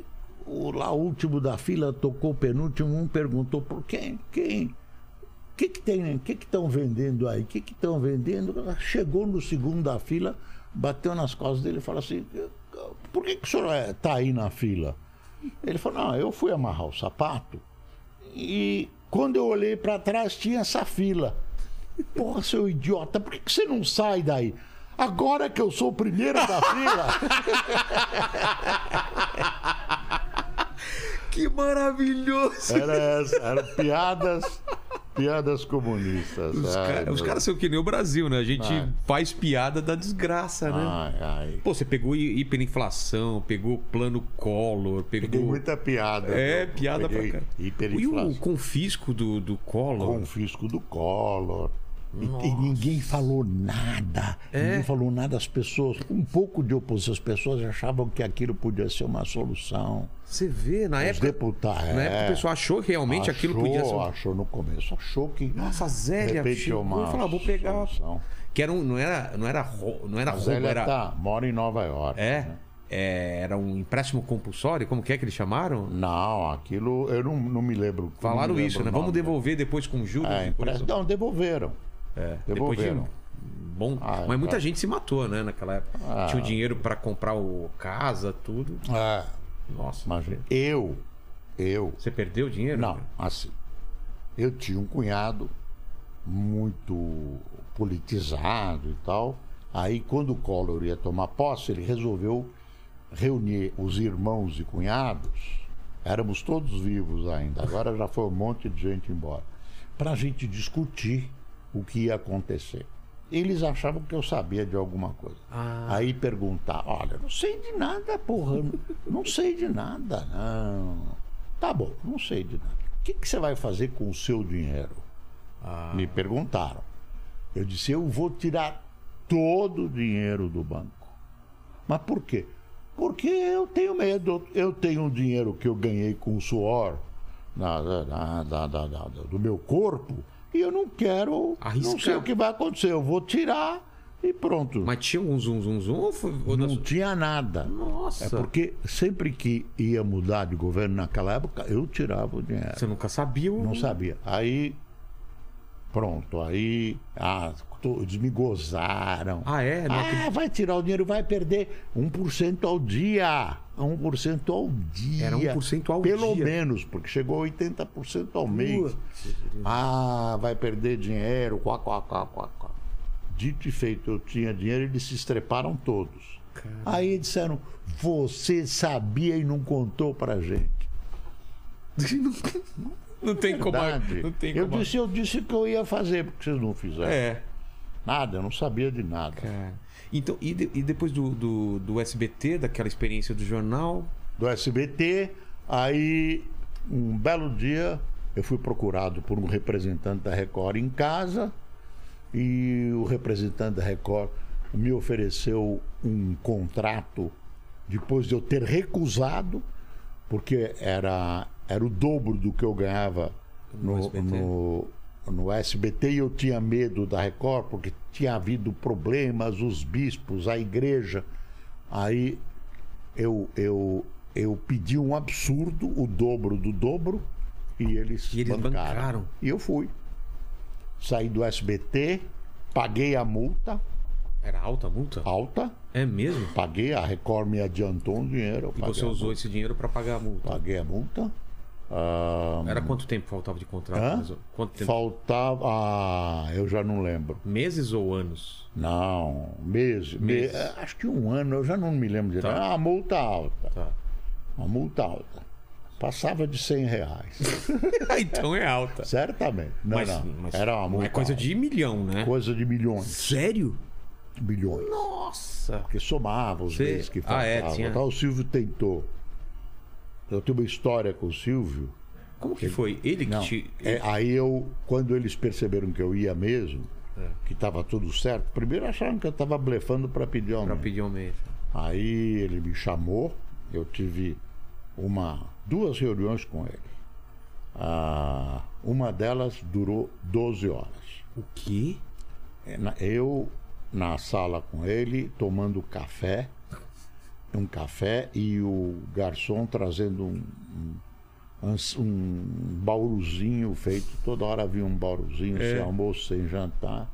o lá último da fila tocou o penúltimo, um perguntou por quem? Quem? O que que tem? O que estão vendendo aí? O que estão vendendo? Chegou no segundo da fila, bateu nas costas dele e falou assim: por que, que o senhor está aí na fila? Ele falou: não, eu fui amarrar o sapato e quando eu olhei para trás tinha essa fila. Porra, seu idiota, por que, que você não sai daí? Agora que eu sou o primeiro da fila. Que maravilhoso! Era essa, eram piadas, piadas comunistas. Os, Ai, ca- os caras são que nem o Brasil, né? A gente Ai. faz piada da desgraça, né? Ai. Pô, você pegou hi- hiperinflação, pegou plano Collor, pegou. Peguei muita piada. É, piada pra Peguei cara. E o confisco do, do Collor? confisco do Collor. E, e ninguém falou nada. É? Ninguém falou nada. As pessoas, um pouco de oposição, as pessoas achavam que aquilo podia ser uma solução. Você vê, na Os época. deputados. Na época o pessoal achou que realmente aquilo achou, podia ser. Achou no começo, achou que. Nossa, Zélia chegou uma falou, "Ah, vou pegar. solução. Que era um, não era, não era, não era roubo, era. tá, mora em Nova York. É, né? é, era um empréstimo compulsório, como que é que eles chamaram? Não, aquilo eu não, não me lembro. Falaram não me isso, lembro né? o Vamos devolver depois com juros. É, empréstimo. Não, devolveram. É, depois de Devolveram. bom. Ah, Mas muita tá. gente se matou, né, naquela época. Ah. Tinha o dinheiro pra comprar o casa, tudo. É, Nossa. imagina. Eu, eu, Você perdeu o dinheiro? Não, assim. Eu tinha um cunhado muito politizado e tal. Aí, quando o Collor ia tomar posse, ele resolveu reunir os irmãos e cunhados. Éramos todos vivos ainda, agora já foi um monte de gente embora. Para a gente discutir o que ia acontecer. Eles achavam que eu sabia de alguma coisa. Ah. Aí perguntar, olha, não sei de nada, porra. não- sei de nada, não. Tá bom, não sei de nada. O que, que você vai fazer com o seu dinheiro? Ah. Me perguntaram. Eu disse, eu vou tirar todo o dinheiro do banco. Mas por quê? Porque eu tenho medo. Eu tenho um dinheiro que eu ganhei com o suor da- da- da- do meu corpo e eu não quero. Arriscar. Não sei o que vai acontecer. Eu vou tirar e pronto. Mas tinha um zum zum zum ou foi... ou não da- tinha nada. Nossa. É porque sempre que ia mudar de governo naquela época, eu tirava o dinheiro. Você nunca sabia. Não sabia. Aí Pronto, aí ah, todos me gozaram. Ah, é? Não Ah, vai tirar o dinheiro, vai perder 1% ao dia. 1% ao dia. Era 1% ao Pelo dia. menos, porque chegou a 80% ao mês. Ah, vai perder dinheiro. Quá, quá, quá, quá, quá. Dito e feito, eu tinha dinheiro, eles se estreparam todos. Aí disseram: Você sabia e não contou pra gente. Não tem como. Não tem eu como. disse, eu disse que eu ia fazer, porque vocês não fizeram. É. Nada, eu não sabia de nada. Cara. Então, e, de- e depois do, do, do SBT, daquela experiência do jornal? do SBT. Aí, um belo dia, eu fui procurado por um representante da Record em casa e o representante da Record me ofereceu um contrato depois de eu ter recusado, porque era, era o dobro do que eu ganhava No no, SBT. no, no SBT e eu tinha medo da Record, porque tinha havido problemas, os bispos, a igreja. Aí eu, eu, eu pedi um absurdo, o dobro do dobro, e eles, E eles bancaram. E eu fui. Saí do SBT, paguei a multa Era alta a multa? alta, É mesmo? paguei, a Record me adiantou um dinheiro. E você usou esse dinheiro pra pagar a multa? Paguei a multa. Ah, Era quanto tempo faltava de contrato? Quanto tempo? faltava. Ah, eu já não lembro. Meses ou anos? Não, mês, me- Meses. eh, acho que um ano, eu já não me lembro de Tá. nada. Ah, multa alta. Tá. Uma multa alta. Passava de 100 reais. então é alta. Certamente. Não, mas, não. mas Era uma multa. é coisa alta. de milhão, né? Coisa de milhões. Sério? Milhões. Nossa! Porque somava os meses que Ah, faltavam. é, tinha- Então, o Silvio tentou. Eu tenho uma história com o Silvio. Como que foi? Ele que Não, te. é, aí eu, quando eles perceberam que eu ia mesmo, É. que estava tudo certo, primeiro acharam que eu estava blefando para pedir aumento. pedir aumento. Aí ele me chamou, eu tive uma, duas reuniões com ele. Ah, uma delas durou 12 horas. O quê? É, Eu na sala com ele, tomando café, um café, e o garçom trazendo um, um, um bauruzinho feito, toda hora havia um bauruzinho, É. sem almoço, sem jantar.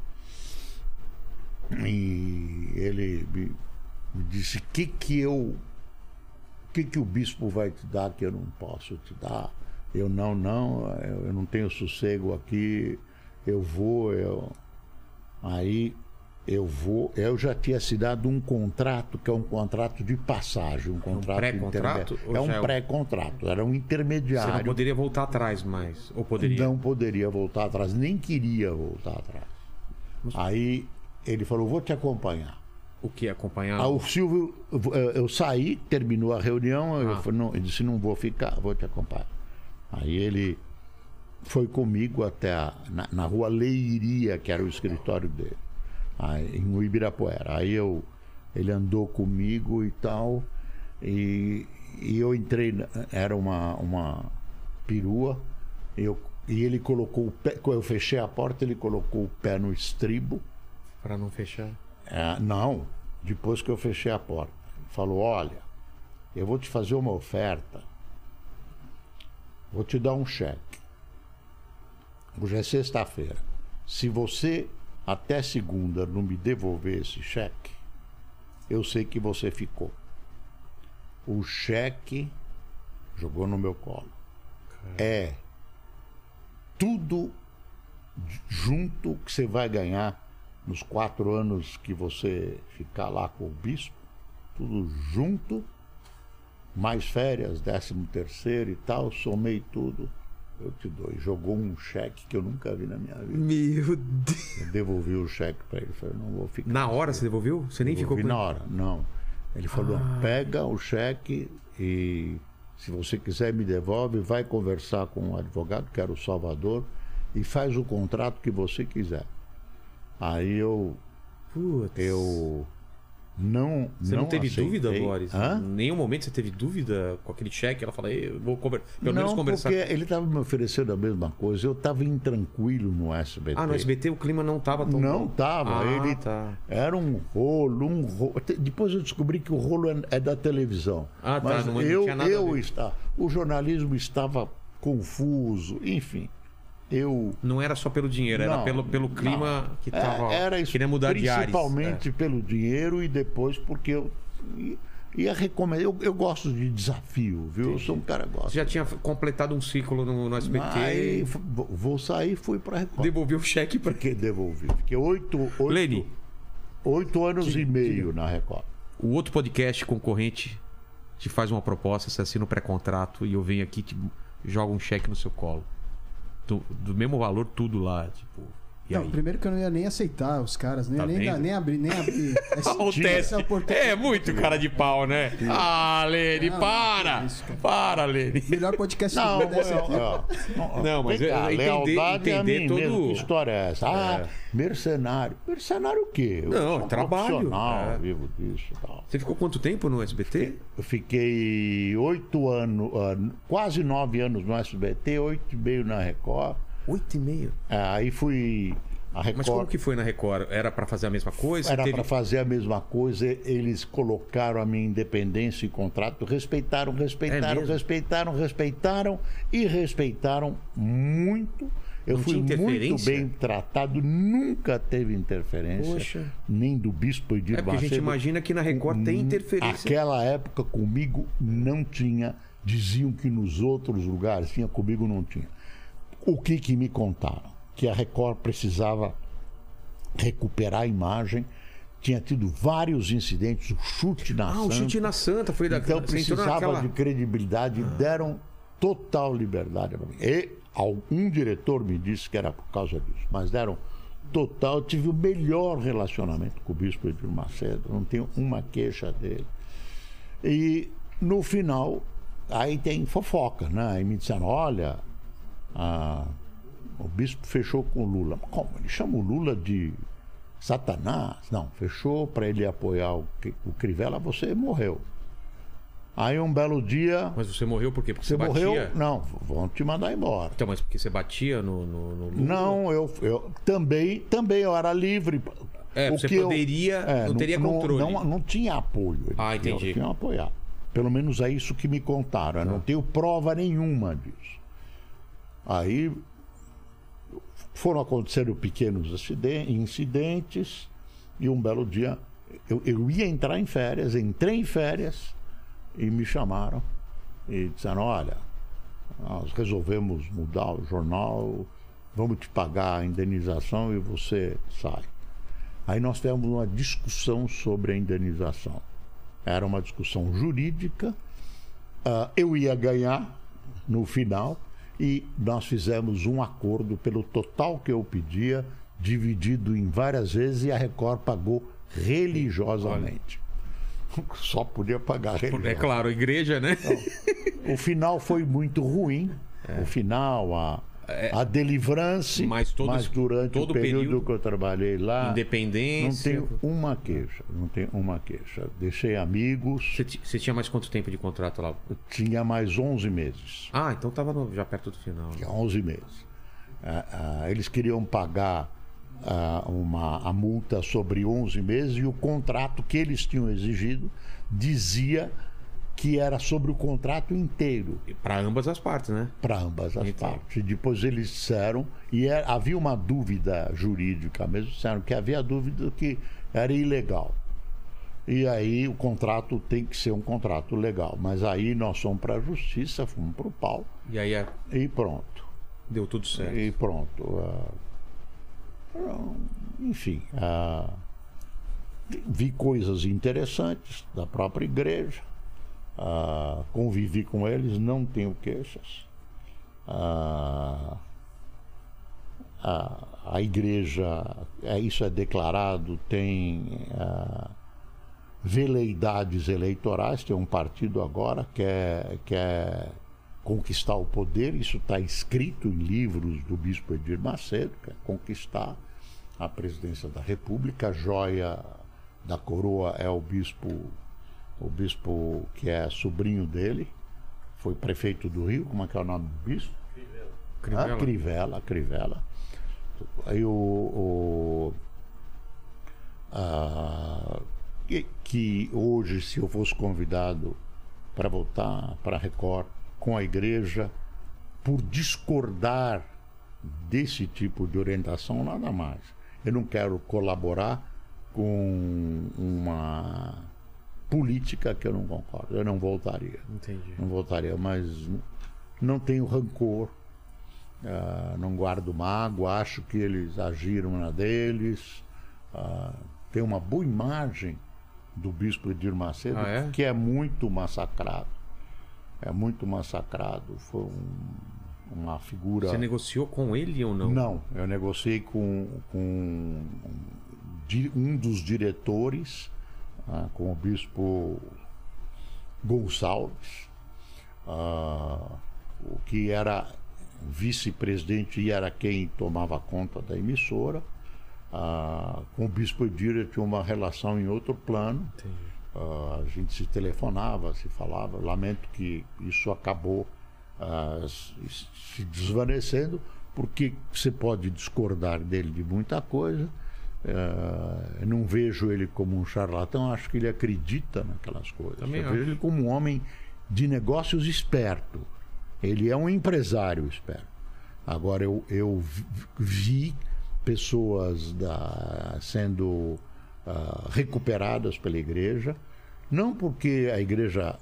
E ele me, me disse, que que eu. O que, que o bispo vai te dar que eu não posso te dar? Eu não, não, eu eu não tenho sossego aqui, eu vou, eu. Aí eu vou, eu já tinha assinado um contrato, que é um contrato de passagem, um contrato pré-contrato interme- ou É já é um um- pré-contrato, era um Você não intermediário. poderia voltar atrás mais. Ou poderia? Não poderia voltar atrás, nem queria voltar atrás. Aí ele falou: vou te acompanhar. O que? Acompanhar? Aí o Silvio, eu, eu saí, terminou a reunião, eu Ah. falei, não, ele disse: não vou ficar, vou te acompanhar. Aí ele foi comigo até a, na, na rua Leiria, que era o escritório dele, aí, em Ibirapuera. Aí eu, ele andou comigo e tal, e, e eu entrei, era uma, uma perua, eu, e ele colocou o pé, quando eu fechei a porta, ele colocou o pé no estribo. Pra não fechar. É, não, depois que eu fechei a porta. Falou: Olha, eu vou te fazer uma oferta. Vou te dar um cheque. Hoje é sexta-feira. Se você até segunda não me devolver esse cheque, eu sei que você ficou. O cheque jogou no meu colo. É tudo junto que você vai ganhar nos quatro anos que você ficar lá com o bispo, tudo junto, mais férias, décimo terceiro e tal, somei tudo, eu te dou. E jogou um cheque que eu nunca vi na minha vida. Meu Deus. Eu devolvi o cheque para ele, falei, não vou ficar. Na hora você devolveu? Você nem ficou Devolvi com na hora, não. Ele falou, pega o cheque e se você quiser me devolve, vai conversar com o advogado, que era o Salvador, e faz o contrato que você quiser. Aí eu, Putz. eu não Você não, teve aceitei. dúvida, Boris? Hã? Em nenhum momento você teve dúvida com aquele cheque? Ela "Ei, eu vou conver... pelo menos não, conversar. porque ele estava me oferecendo a mesma coisa. Eu estava intranquilo no SBT. Ah, no SBT o clima não tava tão Não estava. Ah, ele tá. era um rolo, um rolo. Depois eu descobri que o rolo é, é da televisão. Ah, tá, Mas não- não eu, tinha nada eu está, o jornalismo estava confuso, enfim. Eu Não era só pelo dinheiro, era Não, pelo, pelo clima não. que É, tava. era isso, queria mudar de ares. principalmente pelo dinheiro e depois porque eu ia recomendar. Eu, eu gosto de desafio, viu? Eu sou um cara que É. gosta. Você já tinha completado um ciclo no, no SBT. Aí vou- sair e fui para Record. Devolveu o cheque pra. Fiquei devolvi. Fiquei oito, oito, Lene, oito anos e meio na Record. o outro podcast concorrente te faz uma proposta, você assina um pré-contrato e eu venho aqui e te jogo um cheque no seu colo. Do, mesmo valor, tudo lá. Tipo. E Não, aí? primeiro que eu não ia nem aceitar os caras, não ia Tá nem, dar- nem abrir, nem abrir. Essa, oportunidade. É muito cara de pau, né? Ah, Lene, Não, para! não, isso, cara. Para, Lene. Melhor podcast Não, mundo é aqui. eu- Não, mas cá, eu- entender- lealdade é a entender mim todo- mesmo. Que história é essa? Ah, mercenário. Mercenário o quê? Eu Não, sou trabalho. profissional, É. vivo disso tal. Você ficou quanto tempo no SBT? Eu fiquei oito anos, ah, quase nove anos no SBT, oito e meio na Record. Oito e meio. É, Aí fui. A Record Mas como que foi na Record? Era pra fazer a mesma coisa? era Teve- para fazer a mesma coisa, eles colocaram a minha independência em contrato, respeitaram, É respeitaram, mesmo? respeitaram, respeitaram e respeitaram muito. Eu Não fui muito bem tratado, nunca teve interferência, Poxa. nem do bispo Edir É porque a gente Macedo. imagina que na Record tem interferência. Aquela época comigo não tinha. Diziam que nos outros lugares tinha, comigo não tinha. O que que me contaram? Que a Record precisava recuperar a imagem. Tinha tido vários incidentes, o chute na Ah, Santa. o chute na Santa foi da Então precisava naquela- de credibilidade, deram total liberdade para mim. E algum diretor me disse que era por causa disso, mas deram total. Eu tive o melhor relacionamento com o bispo Edir Macedo, não tenho uma queixa dele. E no final, aí tem fofoca, né? Aí me disseram: olha, ah, o bispo fechou com o Lula. Como? Ele chama o Lula de Satanás? Não, fechou para ele apoiar o, o Crivella, você morreu. Aí um belo dia, Mas você morreu por quê? Porque você você, morreu? batia? Não, vão te mandar embora. Então, mas porque você batia no, no, no Lula? Não, eu, eu também, também eu era livre. É, O você que eu- poderia- não teria controle. Não, não tinha apoio. Ah, entendi. Tinham, tinham apoiar. Pelo menos é isso que me contaram. Eu Tá. não tenho prova nenhuma disso. Aí foram acontecendo pequenos incidentes e um belo dia eu, eu ia entrar em férias, entrei em férias e me chamaram e disseram, olha, nós resolvemos mudar o jornal, vamos te pagar a indenização e você sai. Aí nós tivemos uma discussão sobre a indenização. Era uma discussão jurídica, ah, eu ia ganhar no final e nós fizemos um acordo pelo total que eu pedia, dividido em várias vezes e a Record pagou religiosamente. Só podia pagar É claro, a igreja, né? O final foi muito ruim. O final, a, a deliverance. É. Mas todo- durante todo o período, período- que eu trabalhei lá. Não Independência. tenho uma queixa. Não tenho uma queixa. Deixei amigos. Você, ti- você tinha mais quanto tempo de contrato lá? Tinha mais 11 meses. Ah, então tava no- já perto do final. Tinha 11 meses. Ah, ah, eles queriam pagar ah, uma, a multa sobre 11 meses e o contrato que eles tinham exigido dizia que era sobre o contrato inteiro. Para ambas as partes, né? para ambas as partes. Depois eles disseram, e é- havia uma dúvida jurídica mesmo, disseram que havia dúvida que era ilegal. E aí o contrato tem que ser um contrato legal. Mas aí nós fomos para a justiça, fomos para o pau E aí é, e pronto. deu tudo certo. E pronto. ah, enfim, ah, vi coisas interessantes da própria igreja, ah, convivi com eles, não tenho queixas. Ah, a, a igreja, é, isso é declarado, tem ah, veleidades eleitorais, tem um partido agora que é, que é conquistar o poder, isso está escrito em livros do bispo Edir Macedo, que é conquistar a presidência da República, a joia da coroa é o bispo, o bispo que é sobrinho dele, foi prefeito do Rio, como é que é o nome do bispo? Crivella. Ah, Crivella, Crivella. Aí o. o ah, que, que hoje, se eu fosse convidado para voltar para a Record com a igreja, por discordar desse tipo de orientação, nada mais. Eu não quero colaborar com uma política que eu não concordo. Eu não voltaria. Entendi. Não voltaria, mas não tenho rancor, ah, não guardo mágoa, acho que eles agiram na deles. ah, tem uma boa imagem do bispo Edir Macedo, Ah, é? que é muito massacrado. É muito massacrado. Foi um- uma figura. Você negociou com ele ou não? Não, eu negociei com, com um um dos diretores, ah, com o bispo Gonçalves, ah, o que era vice-presidente e era quem tomava conta da emissora. Ah, com o bispo Edir eu tinha uma relação em outro plano. Ah, a gente se telefonava, se falava. Lamento que isso acabou ah, se se desvanecendo, porque você pode discordar dele de muita coisa. Eu não vejo ele como um charlatão, acho que ele acredita naquelas coisas. Também eu acho. vejo ele como um homem de negócios esperto. Ele é um empresário esperto. Agora, eu, eu vi- pessoas da- sendo ah, recuperadas pela igreja, não porque a igreja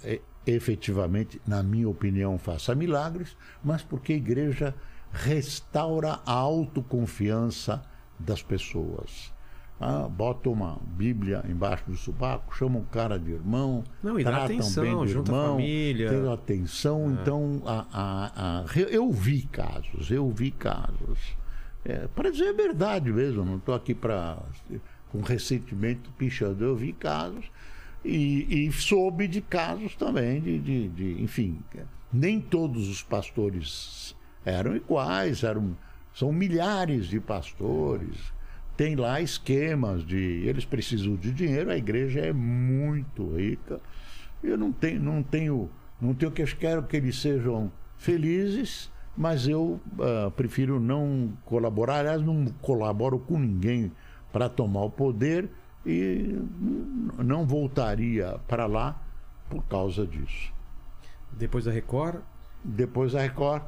efetivamente, na minha opinião, faça milagres, mas porque a igreja restaura a autoconfiança das pessoas. Ah, bota uma Bíblia embaixo do sobaco, chama um cara de irmão, Não, e tratam atenção, bem a irmão, família. tem atenção. Então, a- a- a- eu vi casos, eu vi casos. É, para dizer a verdade mesmo, não estou aqui para com ressentimento pichando. Eu vi casos e, e soube de casos também, de, de, de- enfim, nem todos os pastores eram iguais, eram, são milhares de pastores. Tem lá esquemas de eles precisam de dinheiro, a igreja é muito rica. Eu não tenho, não tenho, não tenho que eu quero que eles sejam felizes, mas eu ah, prefiro não colaborar. Aliás, não colaboro com ninguém para tomar o poder e não voltaria para lá por causa disso. Depois da Record, Depois da Record,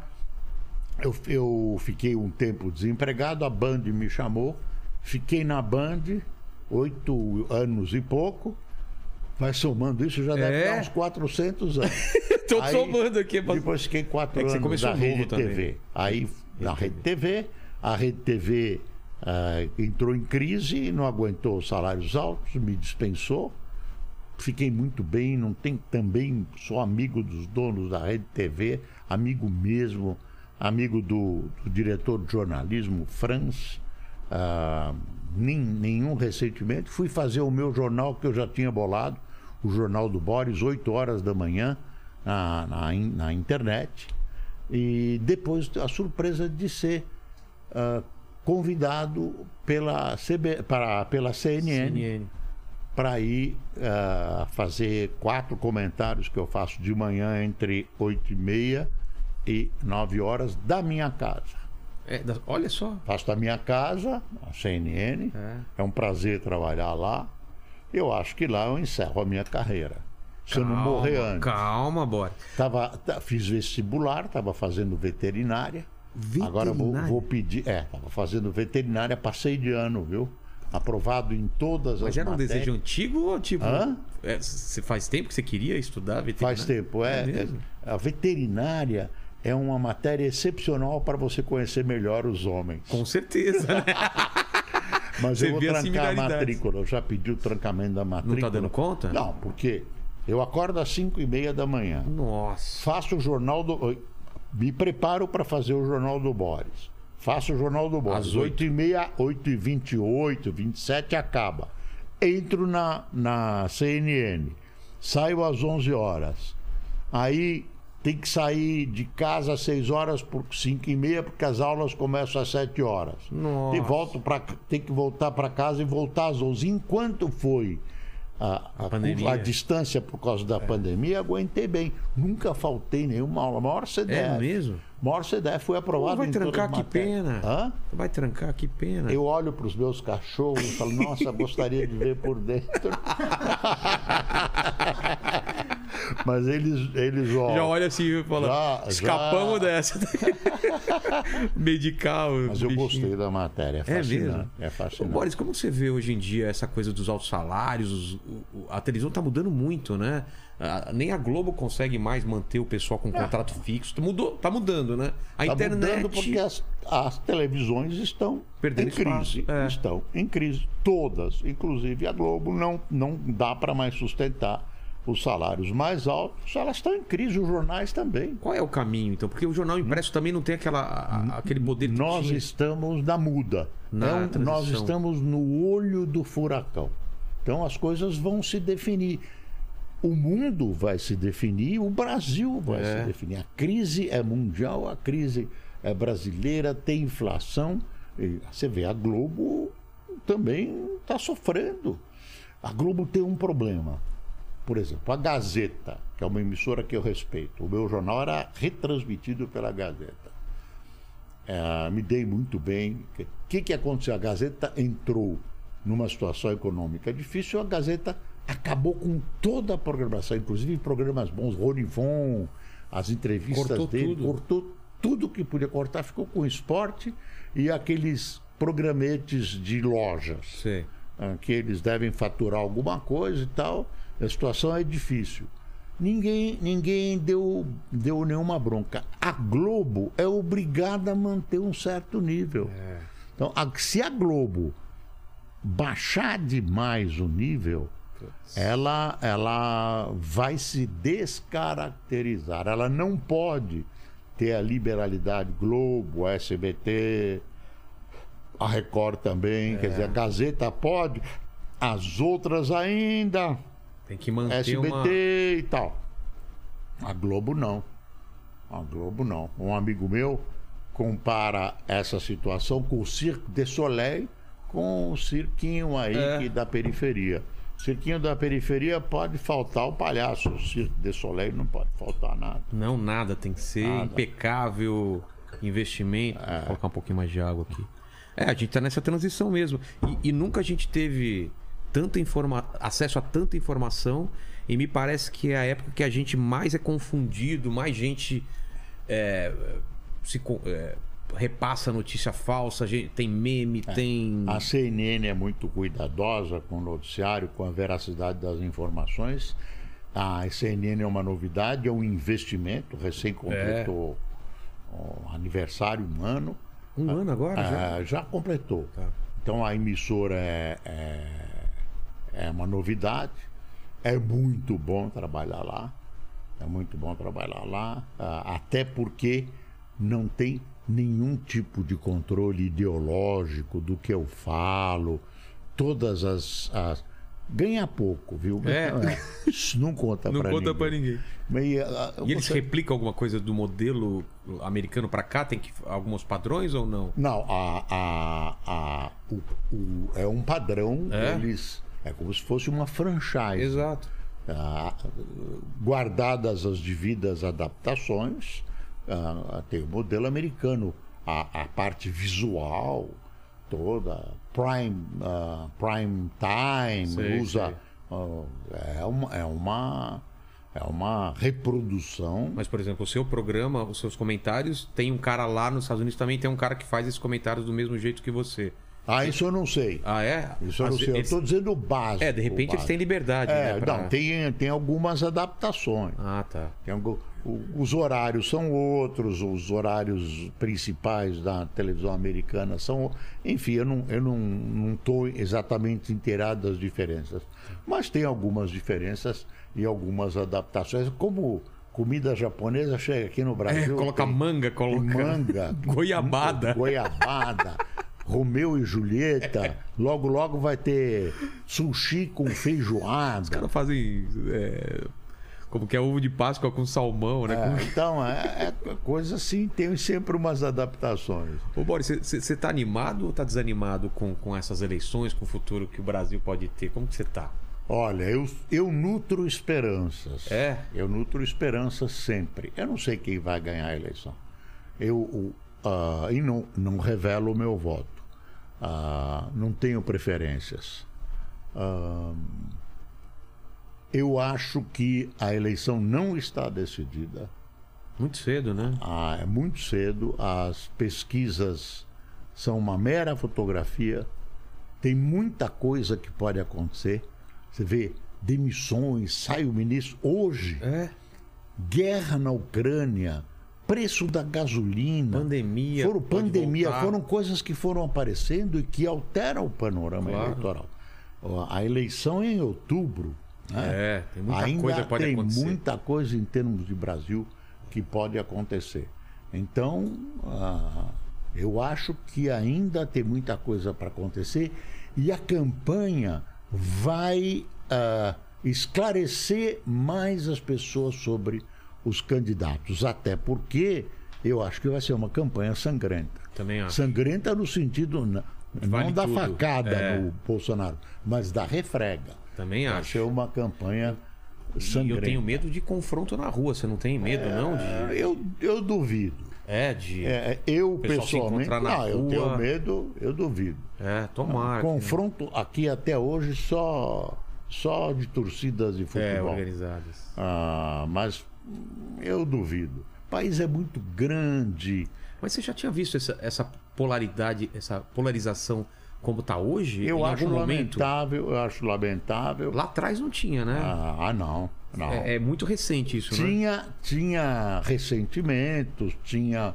eu, eu fiquei um tempo desempregado, a Band me chamou, fiquei na Band oito anos e pouco. Vai somando isso, já deve É? dar uns 400 anos. Aí, somando aqui. pra- Depois fiquei quatro É você anos começou na Rede também. TV. Aí, na Rede TV, a Rede TV ah, entrou em crise, não aguentou os salários altos, me dispensou. Fiquei muito bem, não tem também sou amigo dos donos da Rede TV, amigo mesmo, amigo do, do diretor de jornalismo, Franz. Ah, nem, nenhum ressentimento. Fui fazer o meu jornal que eu já tinha bolado, o Jornal do Boris, 8 horas da manhã, na, na, na internet. E depois a surpresa de ser ah, convidado pela, CB, para, pela CNN CNN. para ir ah, fazer quatro comentários que eu faço de manhã entre 8 e meia e 9 horas da minha casa. É, olha só. Faço da minha casa, a CNN. É. É um prazer trabalhar lá. Eu acho que lá eu encerro a minha carreira. Se eu não Calma, morrer antes. Calma, Boris. Tava, fiz vestibular, estava fazendo veterinária. Agora eu vou, Veterinária? vou pedir. É, estava fazendo veterinária, passei de ano, viu? Aprovado em todas Mas as era um matérias. desejo antigo ou tipo. Hã? é, você faz tempo que você queria estudar veterinária? Faz tempo, é. É é- a veterinária é uma matéria excepcional para você conhecer melhor os homens. Com certeza, né? Mas Você eu vou trancar a matrícula. Eu já pedi o trancamento da matrícula. Não tá dando conta? Não, porque eu acordo às 5 e meia da manhã. Nossa. Faço o jornal do. Me preparo para fazer o jornal do Boris. Faço o jornal do Boris. Às oito. 8 e meia, 8 e 28, 27 acaba. Entro na, na CNN. Saio às 11 horas. Aí tem que sair de casa às 6 horas por 5 e meia, porque as aulas começam às 7 horas. Nossa. E volto pra, tem que voltar para casa e voltar às 11. Enquanto foi a, a, pandemia. a distância por causa da pandemia, aguentei bem. Nunca faltei nenhuma aula. Maior CDF. É mesmo? Maior CDF foi aprovado Pô, vai em trancar, que pena. Hã? Vai trancar, que pena. Eu olho para os meus cachorros e falo, nossa, gostaria de ver por dentro. Mas eles, eles ó, Já olha assim e fala: Já, escapamos já. dessa. medical. Mas eu bichinho. gostei da matéria. É É mesmo? É fascinante. Boris, como você vê hoje em dia essa coisa dos altos salários? os- a televisão tá mudando muito, né? Ah, nem a Globo consegue mais manter o pessoal com contrato fixo. Mudou, tá mudando, né? A Está internet. Tá mudando porque as, as televisões estão Perdendo em crise. é. Estão em crise. Todas. Inclusive a Globo não, não dá para mais sustentar os salários mais altos. Elas estão em crise. Os jornais também. Qual é o caminho, então? Porque o jornal impresso também não tem aquela, a- aquele que Nós estamos na muda. Na transição. nós estamos no olho do furacão. Então as coisas vão se definir. O mundo vai se definir, o Brasil vai É. se definir. A crise é mundial, a crise é brasileira, tem inflação. Você vê, a Globo também está sofrendo. A Globo tem um problema. Por exemplo, a Gazeta, que é uma emissora que eu respeito, o meu jornal era retransmitido pela Gazeta. É, me dei muito bem. O que, que aconteceu? A Gazeta entrou numa situação econômica difícil, a Gazeta acabou com toda a programação, inclusive programas bons, Ronivon, as entrevistas Cortou dele, tudo. cortou tudo que podia cortar, ficou com esporte e aqueles programetes de lojas Sei. ah, que eles devem faturar alguma coisa e tal. A situação é difícil. Ninguém, ninguém deu, deu nenhuma bronca. A Globo é obrigada a manter um certo nível. Então, a- se a Globo baixar demais o nível, ela, ela vai se descaracterizar. Ela não pode ter a liberalidade Globo, SBT, a Record também, quer dizer, a Gazeta pode, as outras ainda, Tem que manter SBT uma. e tal. A Globo não. A Globo não. Um amigo meu compara essa situação com o Cirque de Soleil com o cirquinho aí É. da periferia. Cirquinho da periferia pode faltar o palhaço, o Cirque de Soleil não pode faltar nada. Não, nada. Tem que ser Nada. impecável investimento. É. Vou colocar um pouquinho mais de água aqui. É, a gente tá nessa transição mesmo. E, e nunca a gente teve tanta informa... acesso a tanta informação. E me parece que é a época que a gente mais é confundido, mais gente é, se é, repassa notícia falsa, gente- tem meme, tem. A CNN é muito cuidadosa com o noticiário, com a veracidade das informações. A CNN é uma novidade, é um investimento, recém completou o aniversário, um ano. Um ano agora já? Ah, já completou. Tá. Então a emissora é, é, uma novidade. É muito bom trabalhar lá. É muito bom trabalhar lá. ah, até porque não tem nenhum tipo de controle ideológico do que eu falo. Todas as. as- Ganha pouco, viu? É. Isso não conta Não pra conta ninguém. pra ninguém. Mas, ah, E eles replicam alguma coisa do modelo americano pra cá? Tem que, alguns padrões ou não? Não, a, a, a, o, o- é um padrão. É? Eles, é como se fosse uma franchise. Exato. Ah, guardadas as devidas adaptações, ah, tem o modelo americano, a, a parte visual toda, prime, ah, prime time, Sei, usa. sei. ah, é, uma, é, uma, é uma reprodução. Mas, por exemplo, o seu programa, os seus comentários, tem um cara lá nos Estados Unidos também, tem um cara que faz esses comentários do mesmo jeito que você. Ah, isso eu não sei. Ah, é? Isso eu não sei. Eu estou dizendo o básico. É, de repente eles têm liberdade, É, né? pra- não, tem, tem algumas adaptações. Ah, tá. Tem algu- o- os horários são outros, os horários principais da televisão americana são. Enfim, eu não estou não, não tô exatamente inteirado das diferenças. Mas tem algumas diferenças e algumas adaptações. Como comida japonesa chega aqui no É, Brasil. coloca tem- manga, coloca. manga, Goiabada. goiabada, Romeu e Julieta. Logo, logo vai ter sushi com feijoada. Os caras fazem. é, como que é ovo de Páscoa com salmão, né? É, então, é, é coisa assim, tem sempre umas adaptações. Ô, Boris, você tá animado ou tá desanimado com, com essas eleições, com o futuro que o Brasil pode ter? Como que você tá? Olha, eu, eu nutro esperanças. É? Eu nutro esperanças sempre. Eu não sei quem vai ganhar a eleição. Eu ah, e não, não revelo o meu voto. Ah, não tenho preferências. Ah, eu acho que a eleição não está decidida. Muito cedo, né? Ah, é muito cedo. As pesquisas são uma mera fotografia. Tem muita coisa que pode acontecer. Você vê demissões, sai o ministro. Hoje, É. guerra na Ucrânia, preço da gasolina. Pandemia. Foram pandemia, voltar. foram coisas que foram aparecendo e que alteram o panorama Claro. eleitoral. A eleição é em outubro. né? É, tem muita Ainda coisa pode tem acontecer. muita coisa em termos de Brasil que pode acontecer. Então, ah, eu acho que ainda tem muita coisa para acontecer e a campanha vai ah, esclarecer mais as pessoas sobre os candidatos, até porque eu acho que vai ser uma campanha sangrenta. Também acho. Sangrenta no sentido n- Vale não da tudo. facada É. no Bolsonaro, mas da refrega. Também Vai acho. ser uma campanha E sangrenta. eu tenho medo de confronto na rua. Você não tem medo, não? De... Eu, eu duvido. É, de. É, É, eu pessoalmente, na ah, eu rua. tenho medo, eu duvido. tomara. que- Confronto aqui até hoje só só de torcidas de É, futebol. organizadas. Ah, mas eu duvido. O país é muito grande. Mas você já tinha visto essa, essa polaridade, essa polarização como tá hoje? Eu acho algum momento? lamentável, eu acho lamentável. Lá atrás não tinha, né? Ah, ah, não, não. É, é muito recente isso, né? Tinha, tinha ressentimentos, tinha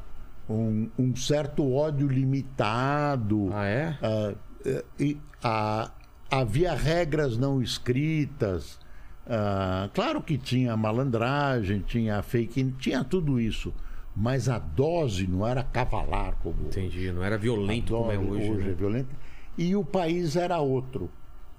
um, um certo ódio limitado. Ah, é? Ah, e, ah, havia regras não escritas. Ah, claro que tinha malandragem, tinha fake, tinha tudo isso. Mas a dose não era cavalar como Entendi. Não era violento como é hoje. é né? violenta. E o país era outro.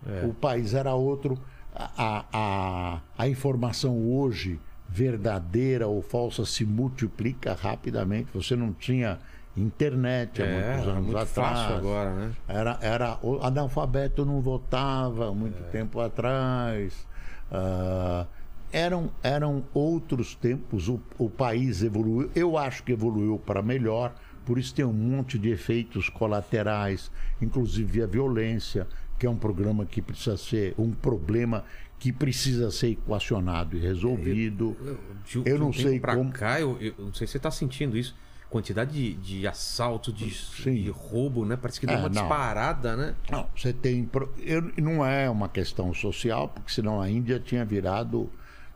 É. O país era outro. A, a, a informação hoje, verdadeira ou falsa, se multiplica rapidamente. Você não tinha internet há É, muitos anos muito atrás. fácil agora, né? Era, era o analfabeto não votava há muito É. tempo atrás. Ah, eram, eram outros tempos. O, o país evoluiu. Eu acho que evoluiu para melhor. Por isso tem um monte de efeitos colaterais, inclusive a violência, que é um programa que precisa ser um problema que precisa ser equacionado e resolvido. De- Eu de um não sei como- cá, eu, eu não sei se você tá sentindo isso. Quantidade de, de assalto, de, de roubo, né? Parece que deu É, uma não. disparada, né? Não, você tem. eu- não é uma questão social, porque senão a Índia tinha virado.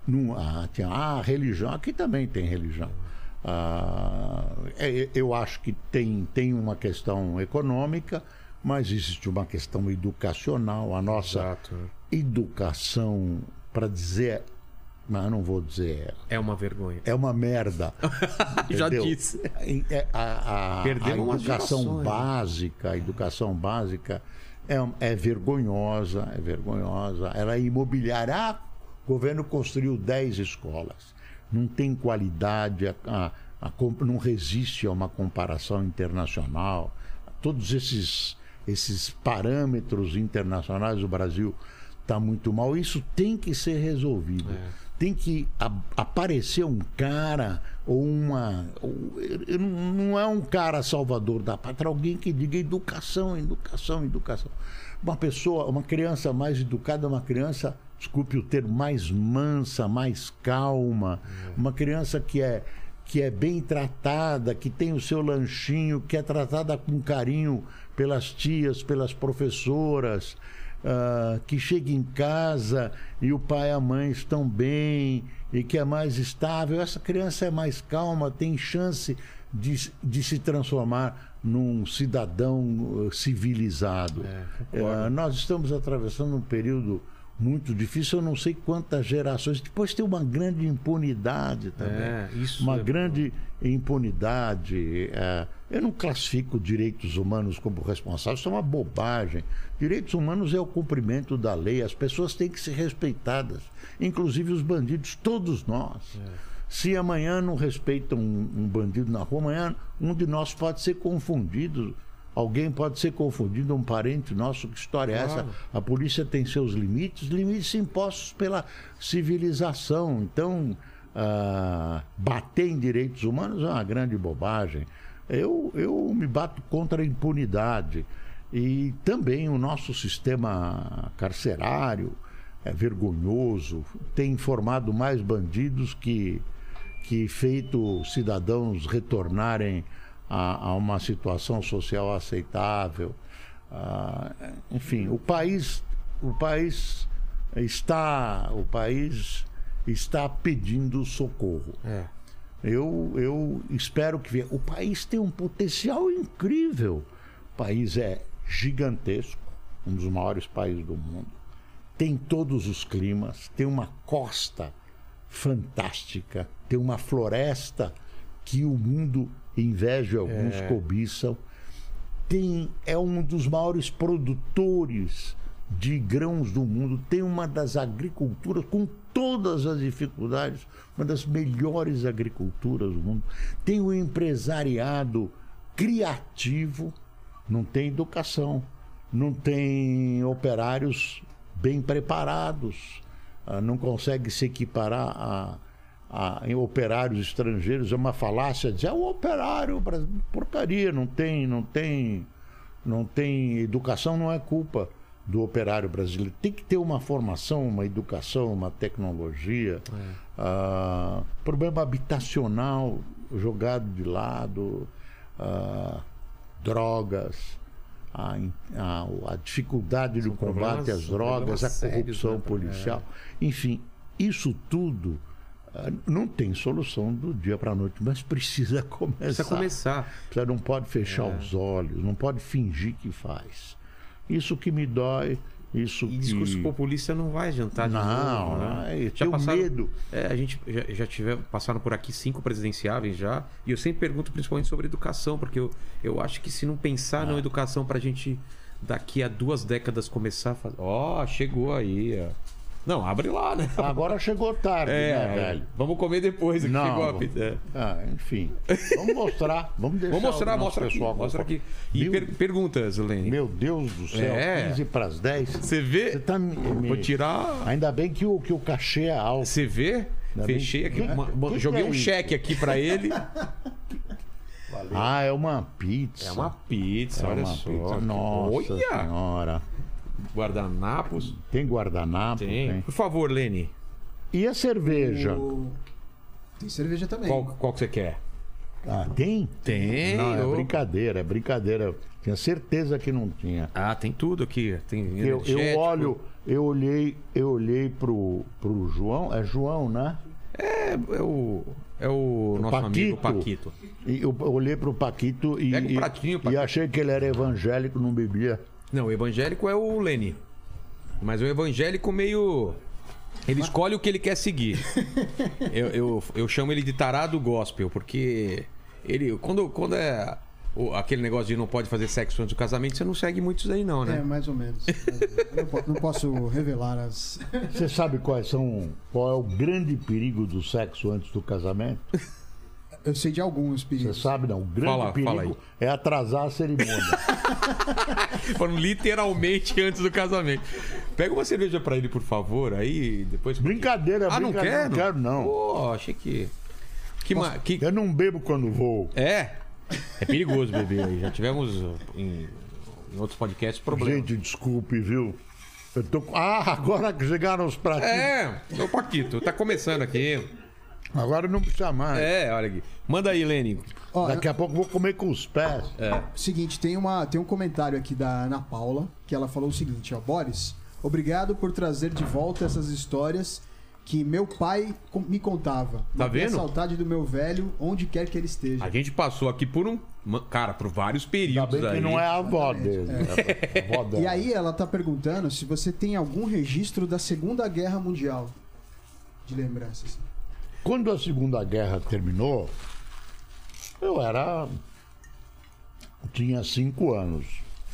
Num, ah, tinha, ah, religião. Aqui também tem religião. Ah, é, eu acho que tem, tem uma questão econômica, mas existe uma questão educacional. A nossa Exato. educação, para dizer. Mas eu não vou dizer. É uma vergonha. É uma merda. Já disse. Em- é, A, a- a educação né? básica, a educação básica é, é vergonhosa, é vergonhosa. Ela é imobiliária. Ah, o governo construiu 10 escolas. Não tem qualidade, a, não resiste a uma comparação internacional. Todos esses, esses parâmetros internacionais, o Brasil está muito mal. Isso tem que ser resolvido tem que aparecer um cara ou uma. não é um cara salvador da pátria, alguém que diga educação, educação, educação. Uma pessoa, uma criança mais educada, é uma criança, desculpe o termo, mais mansa, mais calma, uma criança que é. Que é bem tratada, que tem o seu lanchinho, que é tratada com carinho pelas tias, pelas professoras, ah, que chega em casa e o pai e a mãe estão bem e que é mais estável, essa criança é mais calma, tem chance de, de se transformar num cidadão eh, civilizado. Ah, nós estamos atravessando um período muito difícil, eu não sei quantas gerações. Depois tem uma grande impunidade também. É, uma é- grande impunidade. é, eu não classifico direitos humanos como responsáveis, isso é uma bobagem. Direitos humanos é o cumprimento da lei, as pessoas têm que ser respeitadas, inclusive os bandidos, todos nós. Se amanhã não respeitam um, um bandido na rua, amanhã um de nós pode ser confundido. Alguém pode ser confundido, um parente nosso, que história é essa? A polícia tem seus limites, limites impostos pela civilização. Então, ah, bater em direitos humanos é uma grande bobagem. Eu, eu me bato contra a impunidade. E também o nosso sistema carcerário é vergonhoso, tem formado mais bandidos que, que feito cidadãos retornarem a, a uma situação social aceitável. Ah, enfim, o país, o país está, o país está pedindo socorro. É. Eu, eu espero que venha. O país tem um potencial incrível. O país é gigantesco, um dos maiores países do mundo. Tem todos os climas, tem uma costa fantástica, tem uma floresta que o mundo inveja e alguns cobiçam. Tem, é um dos maiores produtores de grãos do mundo, tem uma das agriculturas com todas as dificuldades, uma das melhores agriculturas do mundo. Tem o empresariado criativo, não tem educação, não tem operários bem preparados, ah, não consegue se equiparar a, a- em operários estrangeiros. É uma falácia dizer, ah, o operário, porcaria, não tem, não tem, não tem educação, não é culpa do operário brasileiro. Tem que ter uma formação, uma educação, uma tecnologia. Ah, problema habitacional jogado de lado, ah, drogas, a, a- a dificuldade do combate às drogas, a corrupção né, pra- policial. Enfim, isso tudo ah, não tem solução do dia para a noite, mas precisa começar. Precisa começar. Você não pode fechar É. os olhos, não pode fingir que faz. Isso que me dói, isso E discurso que... populista não vai adiantar de Não, novo, né? é, tem o medo. É, a gente já, já tive, passaram por aqui cinco presidenciáveis já, e eu sempre pergunto principalmente sobre educação, porque eu, eu acho que se não pensar Ah. na educação pra gente daqui a duas décadas começar a fazer. Ó, chegou aí, ó. Não, abre lá, né? Agora chegou tarde, né, É, velho? vamos comer depois que Não, chegou a pizza. É. Ah, enfim. Vamos mostrar. Vamos deixar Vamos mostrar, mostra aqui, pessoal mostra aqui. E Meu, per- perguntas, Lene. meu Deus do céu, É. 15 para as 10. Você vê? Você tá me, me- Vou tirar. Ainda bem que o, que o cachê é alto. Você vê? Ainda Fechei bem- aqui. Que- uma- que que joguei é um isso? cheque aqui pra ele. Ah, é uma pizza. É uma pizza, É olha uma só. pizza. Nossa Olha! senhora. Guardanapos. Tem guardanapo? Tem. Tem. Por favor, Lene, E a cerveja? O- Tem cerveja também. qual, qual que você quer? Ah, tem? Tem. Não, é brincadeira, é brincadeira. Tinha certeza que não tinha. Ah, tem tudo aqui. Tem Eu, eu olho, eu olhei, eu olhei pro, pro João, é João, né? É, é o, é o nosso amigo Paquito. Paquito. E eu olhei pro Paquito e, um e- pratinho, e Paquito. achei que ele era evangélico, não bebia. Não, o evangélico é o Lene. Mas o evangélico meio. Ele escolhe o que ele quer seguir. eu, eu, eu chamo ele de tarado gospel, porque ele. Quando, quando é o- aquele negócio de não pode fazer sexo antes do casamento, você não segue muitos aí, não, É, né? mais ou menos. mais ou menos. Eu po- não posso revelar as. Você sabe quais são, qual é o grande perigo do sexo antes do casamento? Eu sei de alguns Você perigos. sabe, não? O grande Fala, fala perigo é atrasar a cerimônia. Falando literalmente antes do casamento. Pega uma cerveja pra ele, por favor, aí depois. brincadeira, Ah, não brincadeira. quer? Não quero, não. Pô, achei que. Que, ma... que... Eu não bebo quando vou. É. É perigoso beber aí. Já tivemos em, em outros podcasts problemas. Gente, desculpe, viu? Eu tô... Ah, agora que chegaram os pratinhos. É, é o Paquito, tá começando aqui. Agora não precisa mais. É, olha aqui. Manda aí, Lene. Ó, Daqui a pouco eu vou comer com os pés. Seguinte, tem, uma, tem um comentário aqui da Ana Paula, que ela falou o seguinte, ó, Boris, obrigado por trazer de volta essas histórias que meu pai com- me contava. Tá Matei vendo? Saudade do meu velho, onde quer que ele esteja. A gente passou aqui por um. Cara, por vários Ainda períodos bem que aí. não é a avó dele. É a avó dela. E aí ela tá perguntando se você tem algum registro da Segunda Guerra Mundial. De lembranças. Quando a Segunda Guerra terminou, eu era. tinha cinco anos.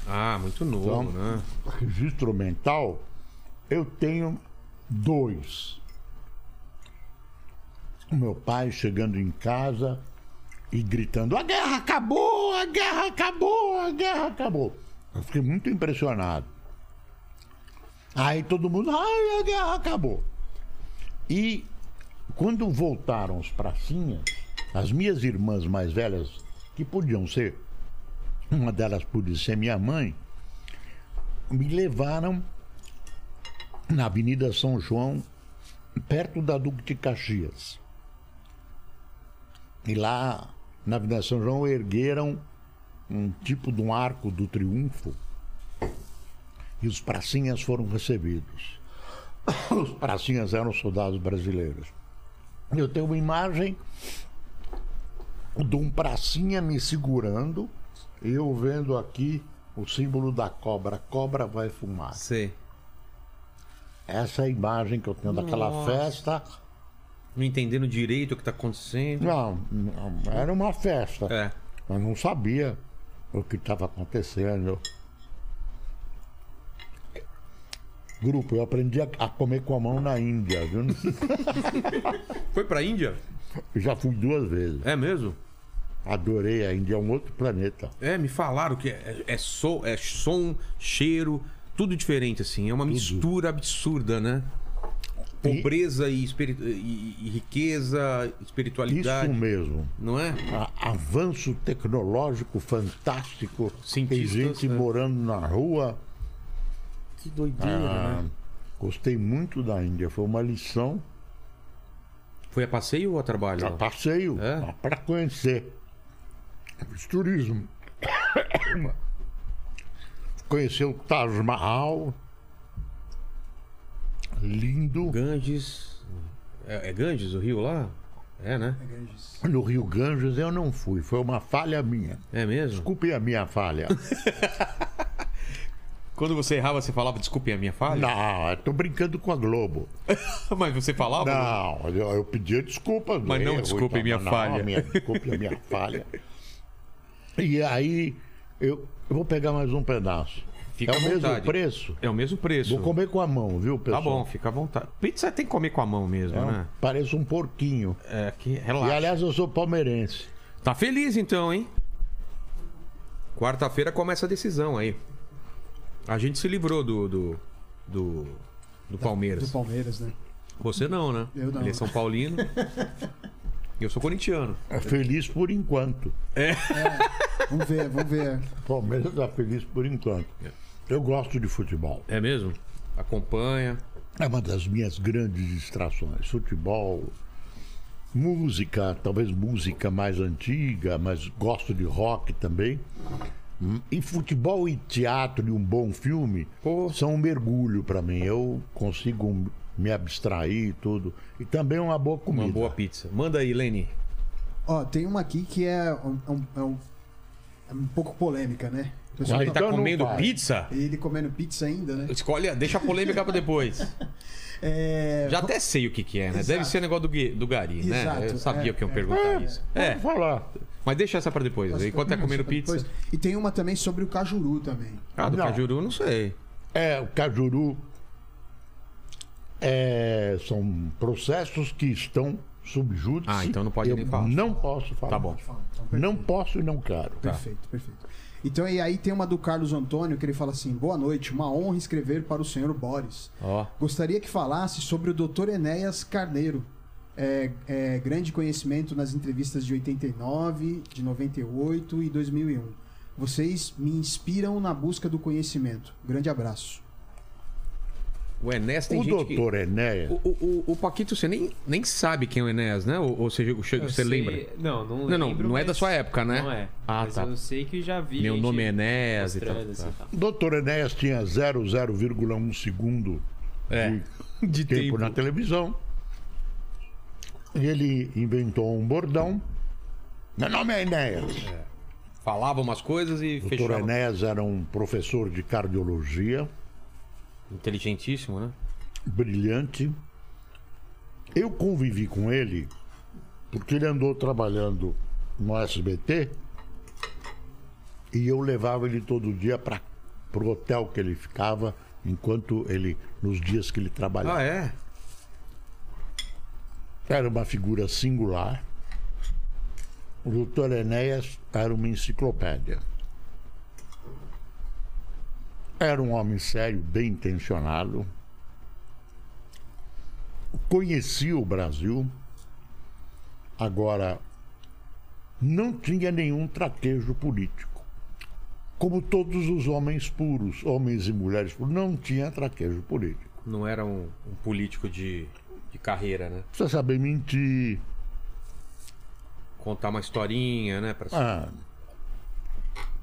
Ah, muito novo, Então, né? registro mental, eu tenho dois. O meu pai chegando em casa e gritando: a guerra acabou, a guerra acabou, a guerra acabou. Eu fiquei muito impressionado. Aí todo mundo, ai, a guerra acabou. E quando voltaram os pracinhas, as minhas irmãs mais velhas, que podiam ser, uma delas podia ser minha mãe, me levaram na Avenida São João, perto da Duque de Caxias. E lá, na Avenida São João, ergueram um tipo de um arco do triunfo e os pracinhas foram recebidos. Os pracinhas eram soldados brasileiros. Eu tenho uma imagem de um pracinha me segurando, eu vendo aqui o símbolo da cobra. Cobra vai fumar. Sei. Essa é a imagem que eu tenho daquela Nossa. festa. Não entendendo direito o que tá acontecendo. Não, não, era uma festa. É. Eu não sabia o que estava acontecendo. Grupo, eu aprendi a, a comer com a mão na Índia, viu? Foi pra Índia? Já fui duas vezes. É mesmo? Adorei a Índia, é um outro planeta. É, me falaram que é, é, som, é som, cheiro, tudo diferente, assim. É uma mistura absurda, né? Pobreza e, e- e riqueza, espiritualidade. Isso mesmo. Não é? A- avanço tecnológico fantástico. Tem Cientistas, gente né? morando na rua. Que doideira, Ah, né? Gostei muito da Índia. Foi uma lição Foi a passeio ou a trabalho? lá? passeio, É? para conhecer. Fiz turismo. Conhecer o Taj Mahal. Lindo. Ganges. É, é Ganges o rio lá? É, né? No Rio Ganges eu não fui. Foi uma falha minha. É mesmo? Desculpe a minha falha. Quando você errava, você falava, desculpe a minha falha? Não, eu tô brincando com a Globo. Mas você falava? Não, eu, eu pedia desculpa. Mas não e desculpe tal, minha não, falha. minha- desculpe a minha falha. E aí, eu, eu vou pegar mais um pedaço. Fica é o mesmo preço? É o mesmo preço. Vou comer com a mão, viu, Tá pessoal? bom, fica à vontade. Pizza tem que comer com a mão mesmo, É né? Parece um porquinho. É, que E relaxa. aliás, eu sou palmeirense. Tá feliz então, hein? Quarta-feira começa a decisão aí. A gente se livrou do. do. do, do Palmeiras. Do Palmeiras, né? Você não, né? Eu não. Ele é São Paulino. E eu sou corintiano. É feliz por enquanto. Vamos ver, vamos ver. O Palmeiras está feliz por enquanto. Eu gosto de futebol. É mesmo? Acompanha. É uma das minhas grandes distrações. Futebol, música, talvez música mais antiga, mas gosto de rock também. Hum, E futebol e teatro e um bom filme Pô. são um mergulho para mim. Eu consigo me abstrair e tudo. E também uma boa comida. Uma boa pizza. Manda aí, Lene. Ó, tem uma aqui que é um, é um- é um- é um pouco polêmica, né? Pessoal Ele tá- tá Então comendo pizza? Ele comendo pizza ainda, né? Escolhe, deixa a polêmica pra depois. É, Já até sei o que, que é, né? Exato. Deve ser negócio do, do Gari, né? Exato, Eu sabia é, que iam é. perguntar isso. É, Vamos falar. Mas deixa essa pra depois. Enquanto tá comendo pizza. Depois. E tem uma também sobre o cajuru também. Ah, do Não. Cajuru, não sei. É, o Cajuru é, são processos que estão sob júdice. Ah, então não pode Eu nem falar. Não posso falar. Tá bom. Não posso e não quero. Perfeito, perfeito. Então, e aí tem uma do Carlos Antônio que ele fala assim: Boa noite, uma honra escrever para o senhor Boris. Ó. Gostaria que falasse sobre o Dr. Enéas Carneiro. É, é, grande conhecimento nas entrevistas de 89, de 98 e 2001. Vocês me inspiram na busca do conhecimento. Grande abraço. O Enéas tem o gente que... doutor Enéas, O, o, o- o Paquito, você nem, nem sabe quem é o Enéas, né? Ou, ou você sei- lembra? Não, não Não, não, lembro, não é da sua época, né? Não é. Ah, mas tá. eu sei que já vi Meu nome é Enéas e tal. assim, tá. o doutor Enéas tinha 0,01 segundo É, de, de tempo, tempo. na televisão. E ele inventou um bordão. Meu nome é Enéas. Falava umas coisas e O doutor fechava. Enéas era um professor de cardiologia. Inteligentíssimo, né? brilhante. Eu convivi com ele porque ele andou trabalhando no SBT e eu levava ele todo dia para o hotel que ele ficava enquanto ele nos dias que ele trabalhava. Ah, é? Era uma figura singular. O doutor Enéas era uma enciclopédia. Era um homem sério, bem intencionado. Conhecia o Brasil. Agora, não tinha nenhum traquejo político. Como todos os homens puros, homens e mulheres puros, não tinha traquejo político. Não era um, um político de, de carreira, né? Precisa saber mentir, Contar uma historinha, né? Pra... Ah,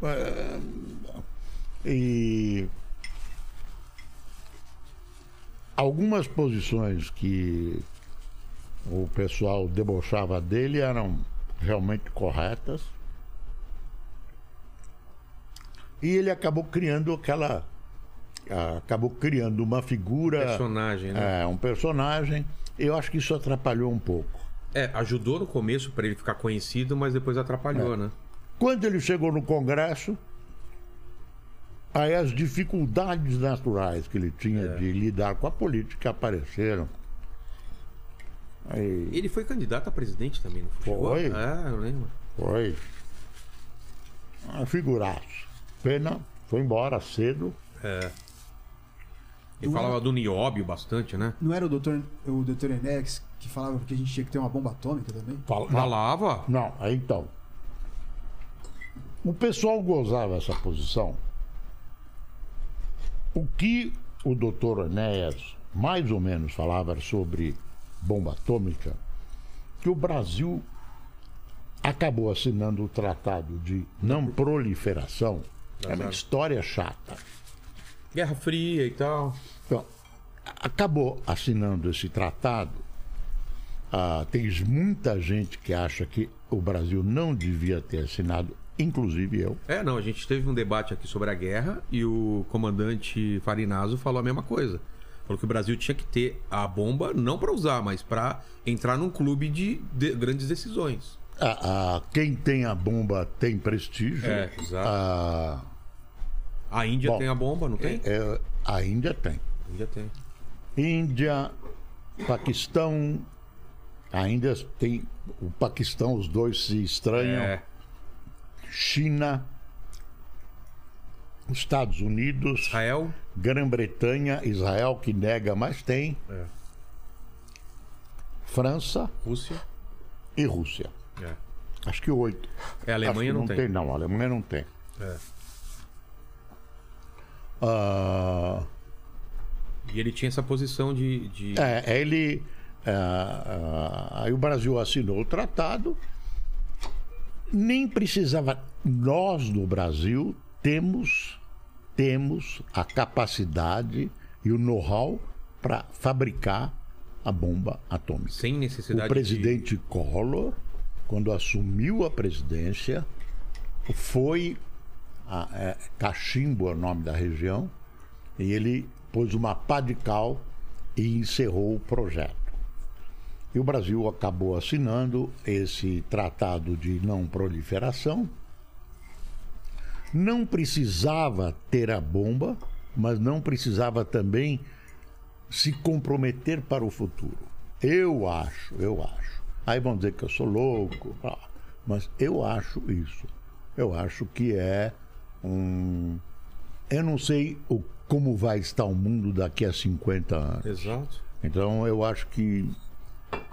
é, e algumas posições que o pessoal debochava dele eram realmente corretas. E ele acabou criando aquela. Acabou criando uma figura. Personagem, né? É, um personagem. Eu acho que isso atrapalhou um pouco. É, ajudou no começo pra ele ficar conhecido, mas depois atrapalhou, né? Quando ele chegou no Congresso, aí as dificuldades naturais que ele tinha É. de lidar com a política apareceram. Aí Ele foi candidato a presidente também, não foi? Foi. É, eu lembro. foi. Um figuraço. Pena, foi embora cedo. Ele falava do nióbio bastante, né? Não era o doutor, o doutor Enex que falava que a gente tinha que ter uma bomba atômica também? Não, Falava. não, aí então. O pessoal gozava essa posição. O que o doutor Enéas mais ou menos falava sobre bomba atômica, que o Brasil acabou assinando o tratado de não proliferação. É uma história chata. Guerra Fria e tal. Então, acabou assinando esse tratado. Ah, tem muita gente que acha que o Brasil não devia ter assinado, inclusive eu. É, não, a gente teve um debate aqui sobre a guerra e o comandante Farinazo falou a mesma coisa. Falou que o Brasil tinha que ter a bomba não pra usar, mas pra entrar num clube de, de grandes decisões. Ah, ah, quem tem a bomba tem prestígio. É, exato. A Índia Bom, tem a bomba, não tem? é, a Índia tem. A Índia tem. Índia, Paquistão. A Índia tem. O Paquistão, os dois se estranham. É, China, Estados Unidos. Israel, Grã-Bretanha, Israel que nega, mas tem. É. França Rússia. e Rússia. É. Acho que oito. É, a Alemanha Acho não que tem. Não, a Alemanha não tem. É. Ah, E ele tinha essa posição de. de... é, ele. ah, ah, aí o Brasil assinou o tratado. Nem precisava. Nós no Brasil temos temos a capacidade e o know-how para fabricar a bomba atômica. Sem necessidade O presidente Collor, quando assumiu a presidência, foi a, é, Cachimbo é o nome da região, e ele pôs uma pá de cal e encerrou o projeto. E o Brasil acabou assinando esse tratado de não proliferação. Não precisava ter a bomba, mas não precisava também se comprometer para o futuro. Eu acho, eu acho. Aí vão dizer que eu sou louco, ah, mas eu acho isso. Eu acho que é um. Eu não sei o, como vai estar o mundo daqui a 50 anos. Exato. Então eu acho que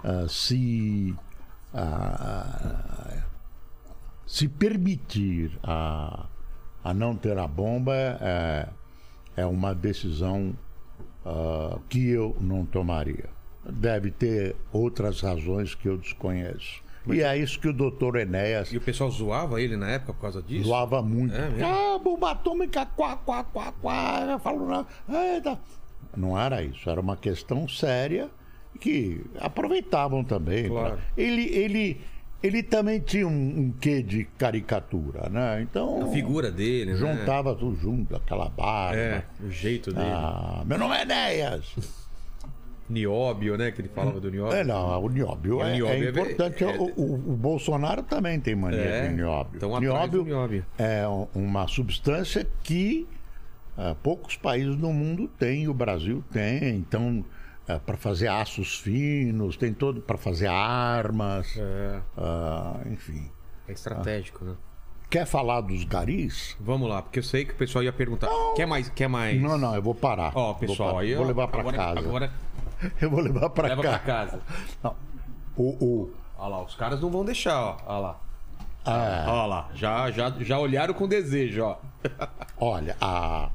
ah, se ah, se permitir a, a não ter a bomba é, é uma decisão ah, que eu não tomaria. Deve ter outras razões que eu desconheço. E é isso que o doutor Enéas E o pessoal zoava ele na época por causa disso? zoava muito. É mesmo? ah, bomba atômica, quá, quá, quá, quá. Eu falo, não, eita. não era isso, era uma questão séria que aproveitavam também. Claro. pra- Ele, ele, ele também tinha um, um quê de caricatura, né? Então, A figura dele, né? juntava tudo junto, aquela barba. É, o jeito dele. Ah, meu nome é Enéas. Nióbio, né? Que ele falava do Nióbio. É, não, o nióbio, O é, nióbio é é- importante. é- o, o- o Bolsonaro também tem mania É, de nióbio. tão atrás do nióbio. é um- uma substância que ah, poucos países no mundo têm, o Brasil tem. Então, para fazer aços finos, tem todo para fazer armas, É, ah, enfim. é estratégico, né? Quer falar dos garis? Vamos lá, porque eu sei que o pessoal ia perguntar. Quer mais? Quer mais? Não, não, eu vou parar. Ó, Vou pessoal, parar. aí vou levar para casa. Agora Eu vou levar para leva casa. pra casa. Não, O, o, Olha lá, os caras não vão deixar, ó. Olha lá. ah, Olha lá. Já, já, já olharam com desejo, ó. Olha, a...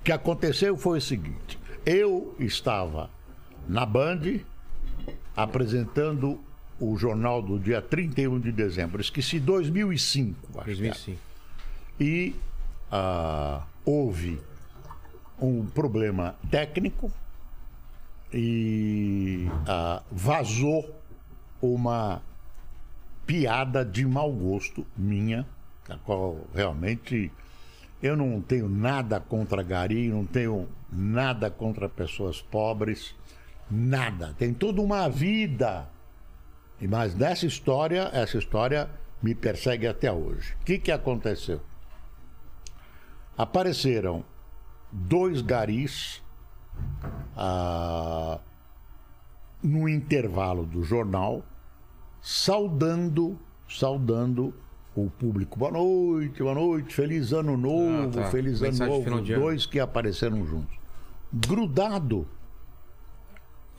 o que aconteceu foi o seguinte: eu estava na Band apresentando o jornal do dia 31 de dezembro. Esqueci 2005, acho que era. 2005. E ah, houve um problema técnico e ah, vazou uma piada de mau gosto minha, a qual realmente eu não tenho nada contra gari, não tenho nada contra pessoas pobres, nada. Tem toda uma vida. E Mas dessa história, essa história me persegue até hoje. O que, que aconteceu? Apareceram dois garis ah, no intervalo do jornal, saudando, saudando o público. Boa noite, boa noite, feliz ano novo, Ah, tá. feliz ano Mensagem final novo. ano. Dois que apareceram juntos. Grudado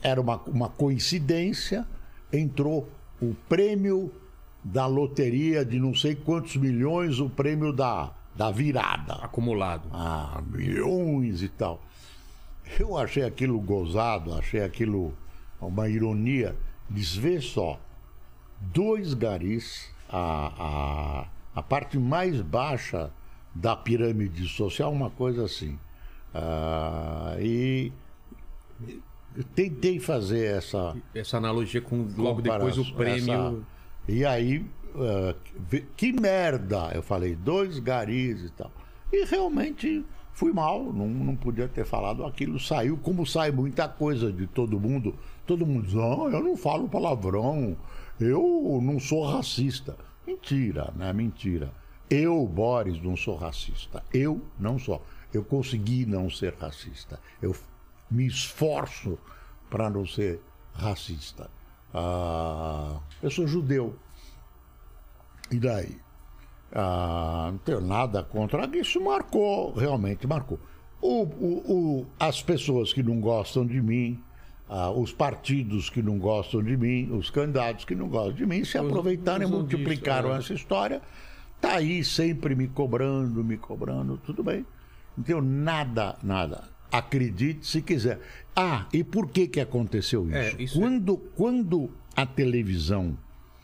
era uma, uma coincidência, entrou o prêmio da loteria de não sei quantos milhões, o prêmio da, da virada. Acumulado. Ah, milhões e tal. Eu achei aquilo gozado, achei aquilo uma ironia. Diz, vê só, dois garis, a, a, a parte mais baixa da pirâmide social, uma coisa assim. Ah, e tentei fazer essa, Essa analogia com logo depois o prêmio. essa- E aí, vê- que merda! Eu falei, dois garis e tal. E realmente fui mal, não, não podia ter falado aquilo. Saiu, como sai muita coisa de todo mundo. Todo mundo diz, não, eu não falo palavrão, eu não sou racista. Mentira, né? Mentira. Eu, Boris, não sou racista. Eu não sou. Eu consegui não ser racista. Eu me esforço para não ser racista. Ah, eu sou judeu. E daí? Ah, não tenho nada contra. Isso marcou, realmente marcou. O- o- o- as pessoas que não gostam de mim, ah, os partidos que não gostam de mim, os candidatos que não gostam de mim, se aproveitaram e multiplicaram disso, é. essa história. Tá aí sempre me cobrando, me cobrando, tudo bem. Não tenho nada, nada. Acredite se quiser. Ah, e por que que aconteceu isso? É, isso é- quando, quando a televisão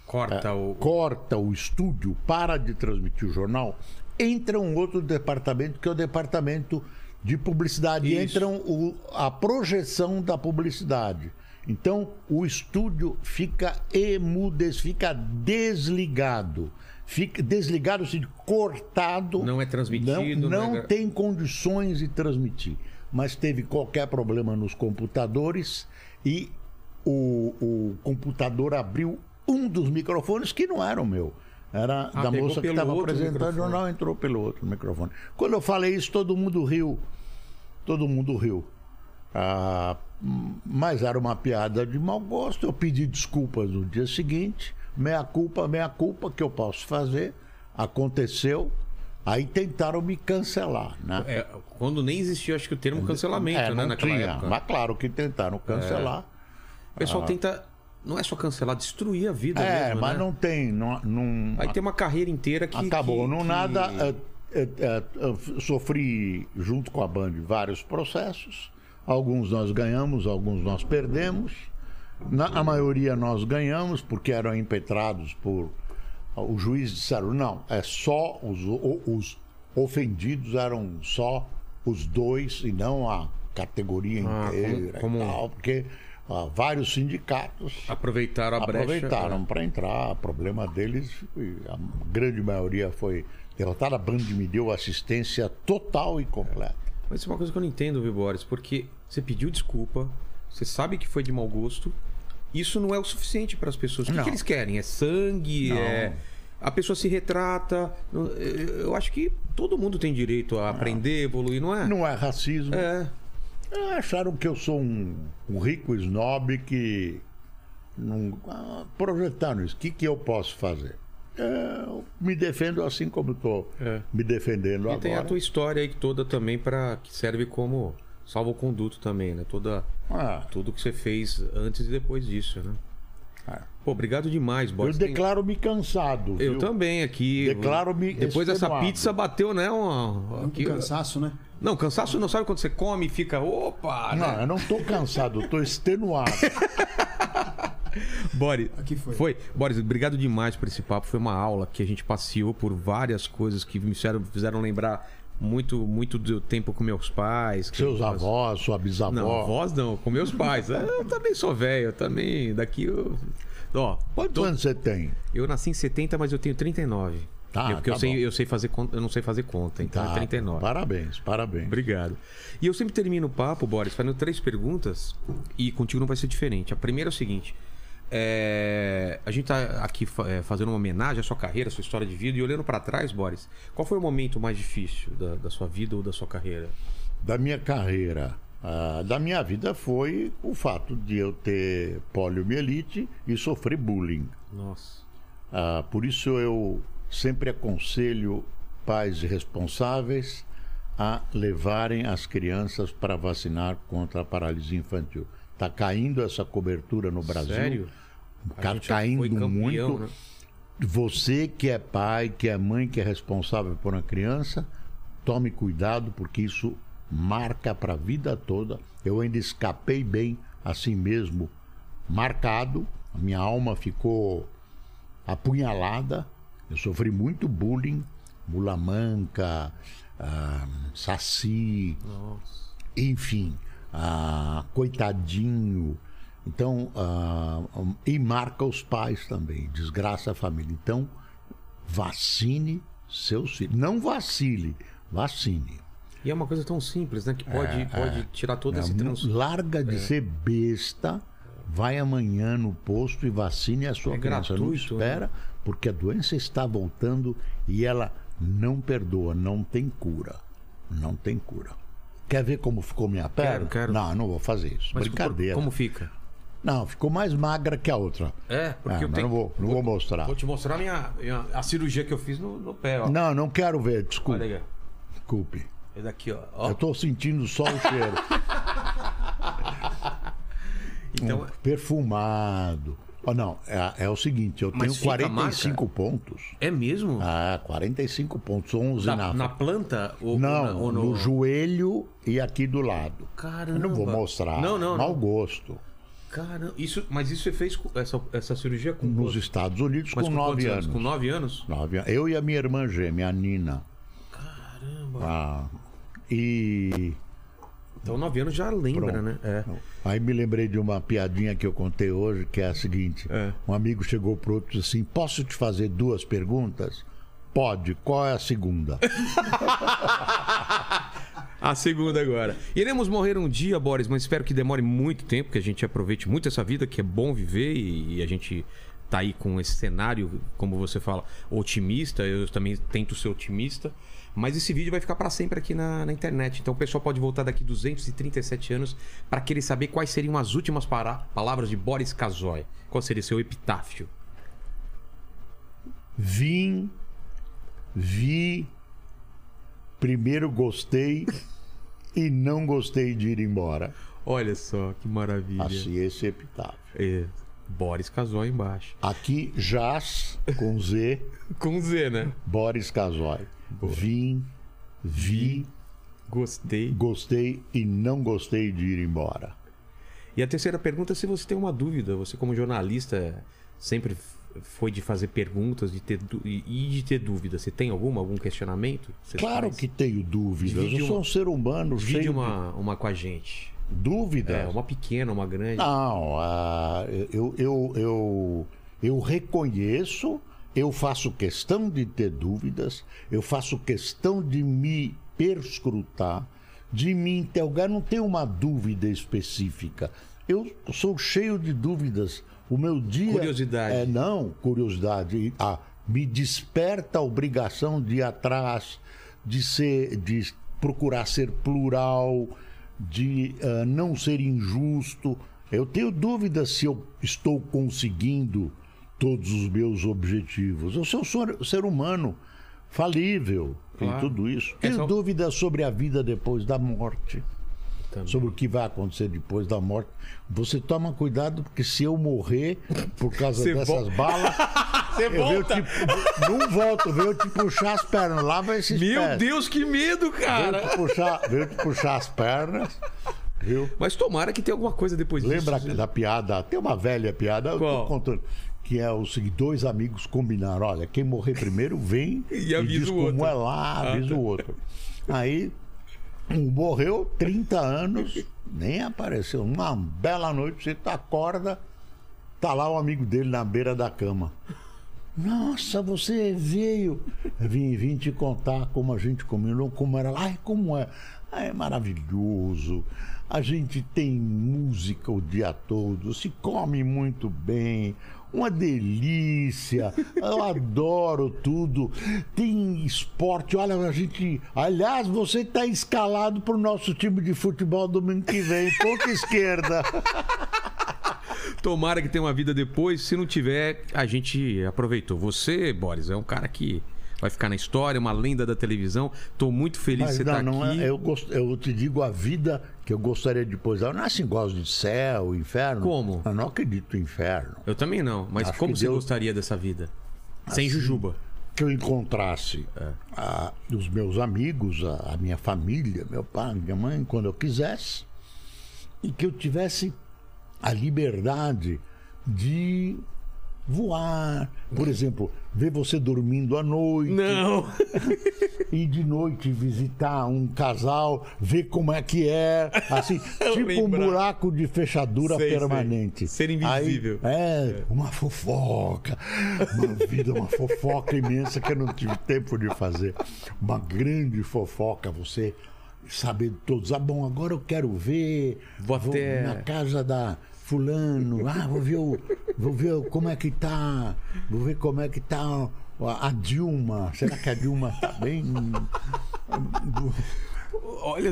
Corta o. corta o estúdio, para de transmitir o jornal, entra um outro departamento que é o departamento de publicidade. Isso. Entra o- a projeção da publicidade. Então o estúdio fica emudecido, fica desligado. Fica desligado, assim, cortado. Não é transmitido, Não, não não é gra- tem condições de transmitir. Mas teve qualquer problema nos computadores e o, o computador abriu um dos microfones que não era o meu. Era Ah, da moça que estava apresentando o jornal, entrou pelo outro microfone. Quando eu falei isso, todo mundo riu. Todo mundo riu. Ah, mas era uma piada de mau gosto. Eu pedi desculpas no dia seguinte. Meia culpa, meia culpa, que eu posso fazer. Aconteceu. Aí tentaram me cancelar, né? É, quando nem existia, acho que o termo cancelamento, É, né? não Naquela tinha. época. Mas claro que tentaram cancelar. O pessoal tenta. Não é só cancelar, destruir a vida É, mesmo. mas né? não tem. Não, não- Aí tem uma carreira inteira que. acabou. que- não que- nada. é, é, é, eu sofri junto com a Band vários processos. Alguns nós ganhamos, alguns nós perdemos. Na, a maioria nós ganhamos porque eram impetrados por. Os juízes disseram: não, é só os, o- os ofendidos eram só os dois e não a categoria Ah, inteira como- e tal, porque ah, vários sindicatos Aproveitaram a brecha. aproveitaram é. para entrar. O problema deles, a grande maioria foi derrotada. A Band me deu assistência total e completa. Mas isso é uma coisa que eu não entendo, viu, Boris? Porque você pediu desculpa, você sabe que foi de mau gosto. Isso não é o suficiente para as pessoas. O que, Não. que eles querem? É sangue? Não. É. A pessoa se retrata. Eu acho que todo mundo tem direito a aprender, evoluir, não é? Não é racismo. É. Ah, Acharam que eu sou um, um rico snob que. Não, ah, projetaram isso. O que, que eu posso fazer? Eu me defendo assim como estou É. me defendendo E tem a agora. tua história aí toda também para que serve como salvo-conduto também, né? Toda, Ah, tudo que você fez antes e depois disso, né? É. Pô, obrigado demais, eu Boris. Tem- declaro-me cansado. Eu viu? também aqui. Declaro-me Depois dessa pizza bateu, né? Um aqui- cansaço, né? Não, cansaço não sabe quando você come e fica. Opa! Não, né? eu não estou cansado, eu estou extenuado. Boris, Aqui foi. Foi. Boris, obrigado demais por esse papo. Foi uma aula que a gente passeou por várias coisas que me fizeram, fizeram lembrar muito, muito do tempo com meus pais. Seus avós, sua bisavó. Não, avós não, com meus pais. Eu também sou velho, eu também. Daqui eu. Ó, Quantos tô- anos você tem? eu nasci em 70, mas eu tenho 39. Tá, eu, porque tá eu, sei, bom. eu sei fazer conta, eu não sei fazer conta, então é 39. Parabéns, parabéns. Obrigado. E eu sempre termino o papo, Boris, fazendo três perguntas e contigo não vai ser diferente. A primeira é o seguinte: é, a gente tá aqui é, fazendo uma homenagem à sua carreira, à sua história de vida e olhando pra trás, Boris, qual foi o momento mais difícil da, da sua vida ou da sua carreira? Da minha carreira, ah, da minha vida foi o fato de eu ter poliomielite e sofrer bullying. Nossa. Ah, por isso eu sempre aconselho pais responsáveis a levarem as crianças para vacinar contra a paralisia infantil. Está caindo essa cobertura no Brasil. Sério? Foi caindo campeão, muito. né? Você que é pai, que é mãe, que é responsável por uma criança, tome cuidado porque isso marca para a vida toda. Eu ainda escapei bem assim mesmo, marcado. A minha alma ficou apunhalada. Eu sofri muito bullying, mula manca, ah, saci, Nossa. enfim, ah, coitadinho. Então, ah, e marca os pais também, desgraça a família. Então, vacine seus filhos. Não vacile, vacine. E é uma coisa tão simples, né? Que pode, pode tirar todo esse Não, trans... Larga de ser besta, vai amanhã no posto e vacine a sua É criança. Não gratuito, espera, porque a doença está voltando e ela não perdoa, não tem cura. Não tem cura. Quer ver como ficou minha perna? Quero, quero. Não, não vou fazer isso. Mas Brincadeira. Como fica? Não, ficou mais magra que a outra. É, porque Ah, eu tenho... não vou, não vou mostrar. Vou te mostrar a minha, a cirurgia que eu fiz no, no pé, ó. Não, não quero ver, desculpe. Olha aí, Desculpe. Esse daqui, ó. ó. Eu tô sentindo só o cheiro. Então, Perfumado. Oh, não, é, é o seguinte, eu Mas tenho fica a 45 pontos. é mesmo? Ah, 45 pontos, 11 na, na, na planta? Ou, Não, ou na- ou no... joelho e aqui do lado. Caramba. Eu não vou mostrar. Não, não, Mau não. gosto. Caramba. Isso, mas isso você fez com essa, essa cirurgia com Nos quantos- Estados Unidos mas com com 9 quantos anos. Com 9 anos? Nove anos. Eu e a minha irmã gêmea, a Nina. Caramba. Ah, e Então 9 anos já lembra, Pronto. né? É. aí me lembrei de uma piadinha que eu contei hoje, que é a seguinte: É. um amigo chegou pro outro e disse assim: Posso te fazer duas perguntas? Pode. Qual é a segunda? A segunda agora. Iremos morrer um dia, Boris, mas espero que demore muito tempo, que a gente aproveite muito essa vida, que é bom viver e, e a gente tá aí com esse cenário, como você fala, otimista. Eu também tento ser otimista. Mas esse vídeo vai ficar para sempre aqui na, na internet. Então o pessoal pode voltar daqui 237 anos para querer saber quais seriam as últimas palavras de Boris Kazoy. Qual seria seu epitáfio? Vim, vi, primeiro gostei e não gostei de ir embora. Olha só que maravilha. Assim, esse epitáfio. É, Boris Kazoy embaixo. Aqui, jaz, com Z, Com Z, né? Boris Casoy. Vim, vi, Gostei. gostei e não gostei de ir embora. E a terceira pergunta é se você tem uma dúvida. Você, como jornalista, sempre foi de fazer perguntas de ter e de ter dúvida. Você tem alguma, algum questionamento? Você Claro faz? que tenho dúvidas. Divide Eu sou uma- um ser humano Divide cheio uma, uma com a gente. de dúvidas. É, uma pequena, uma grande. Não, ah, eu, eu, eu, eu reconheço, eu faço questão de ter dúvidas, eu faço questão de me perscrutar, de me interrogar, não tenho uma dúvida específica. Eu sou cheio de dúvidas. O meu dia. Curiosidade. É, não, curiosidade. Ah, me desperta a obrigação de ir atrás, de ser, de procurar ser plural, de ah, não ser injusto. Eu tenho dúvidas se eu estou conseguindo todos os meus objetivos. Eu sou um ser humano falível em Claro. tudo isso. É Tenho só- dúvidas sobre a vida depois da morte Também. sobre o que vai acontecer depois da morte. Você toma cuidado, porque se eu morrer por causa Você dessas vol- balas, Você eu venho te, não volto, venho te puxar as pernas. Lava esses Meu pés. Deus, que medo, cara! te, puxar, venho te puxar as pernas. Viu? Mas tomara que tenha alguma coisa depois Lembra disso. da piada? Tem uma velha piada, eu Qual? tô contando. Que é o seguinte: dois amigos combinaram: olha, quem morrer primeiro vem E e, diz como outro. é lá, avisa o outro. Aí, um morreu, 30 anos, nem apareceu. Uma bela noite, você tá, acorda, tá lá o amigo dele na beira da cama. Nossa, você veio. Vim, vim te contar como a gente combinou, como era lá. Ai, como é? Ah, é maravilhoso. A gente tem música o dia todo, se come muito bem, uma delícia. Eu adoro tudo. Tem esporte. Olha, a gente. Aliás, você está escalado para o nosso time de futebol domingo que vem, ponta esquerda. Tomara que tenha uma vida depois. Se não tiver, a gente aproveitou. Você, Boris, é um cara que vai ficar na história, uma lenda da televisão. Tô muito feliz de Mas você não, estar aqui. é, eu, gost- eu te digo a vida que eu gostaria de pôr. Eu não é assim, gosto de céu, inferno. Como? Eu não acredito em inferno. Eu também não. Mas Acho como você Deus- gostaria dessa vida? Sem Assim, jujuba. Que eu encontrasse É. a- os meus amigos, a, a minha família, meu pai, minha mãe, quando eu quisesse. E que eu tivesse a liberdade de voar. Por exemplo, ver você dormindo à noite. Não! ir de noite visitar um casal, ver como é que é, assim, tipo um buraco de fechadura Sei, sei. permanente. Ser invisível. Aí, é, uma fofoca, uma vida, uma fofoca imensa que eu não tive tempo de fazer. Uma grande fofoca, você saber de todos. Ah, bom, agora eu quero ver. Vou até- na casa da fulano. Ah, vou ver, o, vou ver como é que tá. Vou ver como é que tá a, a Dilma. Será que a Dilma tá bem? Olha,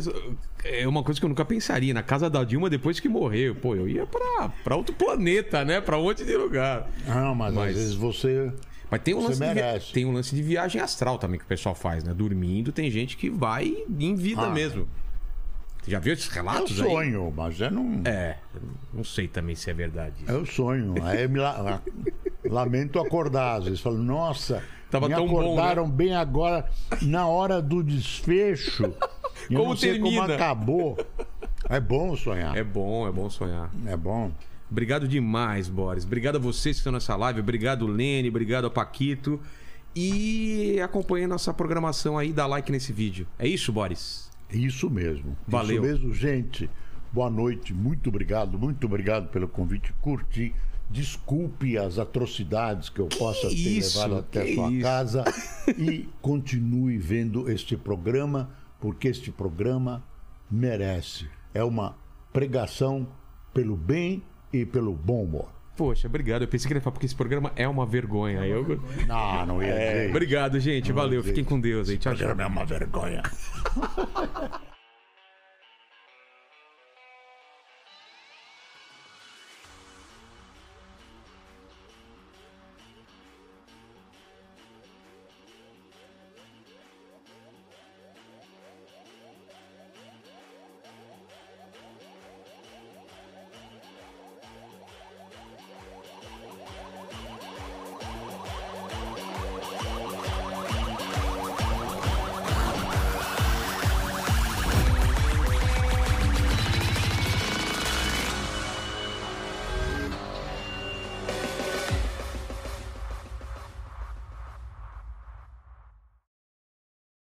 é uma coisa que eu nunca pensaria. Na casa da Dilma, depois que morreu, pô, eu ia pra, pra outro planeta, né? Pra um monte de lugar. Não, mas, Mas- às vezes você. Mas tem um, Você lance de, merece. tem um lance de viagem astral também que o pessoal faz, né? Dormindo, tem gente que vai em vida Ah. mesmo. Já viu esses É relatos aí? sonho, mas eu não. É, não sei também se é verdade. isso. É o sonho. Aí eu me la- lamento acordar. Às vezes falo, nossa, Tava me tão bom, né? acordaram bem agora, na hora do desfecho. Eu Como não sei como termina? acabou. É bom sonhar. É bom, é bom sonhar. É bom. Obrigado demais, Boris. Obrigado a vocês que estão nessa live. Obrigado, Lene. Obrigado a Paquito. E acompanhe nossa programação aí, dá like nesse vídeo. É isso, Boris? Isso mesmo. Valeu. Isso mesmo, gente. Boa noite. Muito obrigado. Muito obrigado pelo convite. Curti. Desculpe as atrocidades que eu possa ter isso, levado até sua isso. casa. E continue vendo este programa, porque este programa merece. É uma pregação pelo bem e pelo bom humor. Poxa, obrigado. Eu pensei que ele ia falar porque esse programa é uma vergonha. Aí eu... Não, não ia dizer. Obrigado, gente. Valeu. dizer Fiquem com Deus aí. Tchau, Esse tchau. programa é uma vergonha.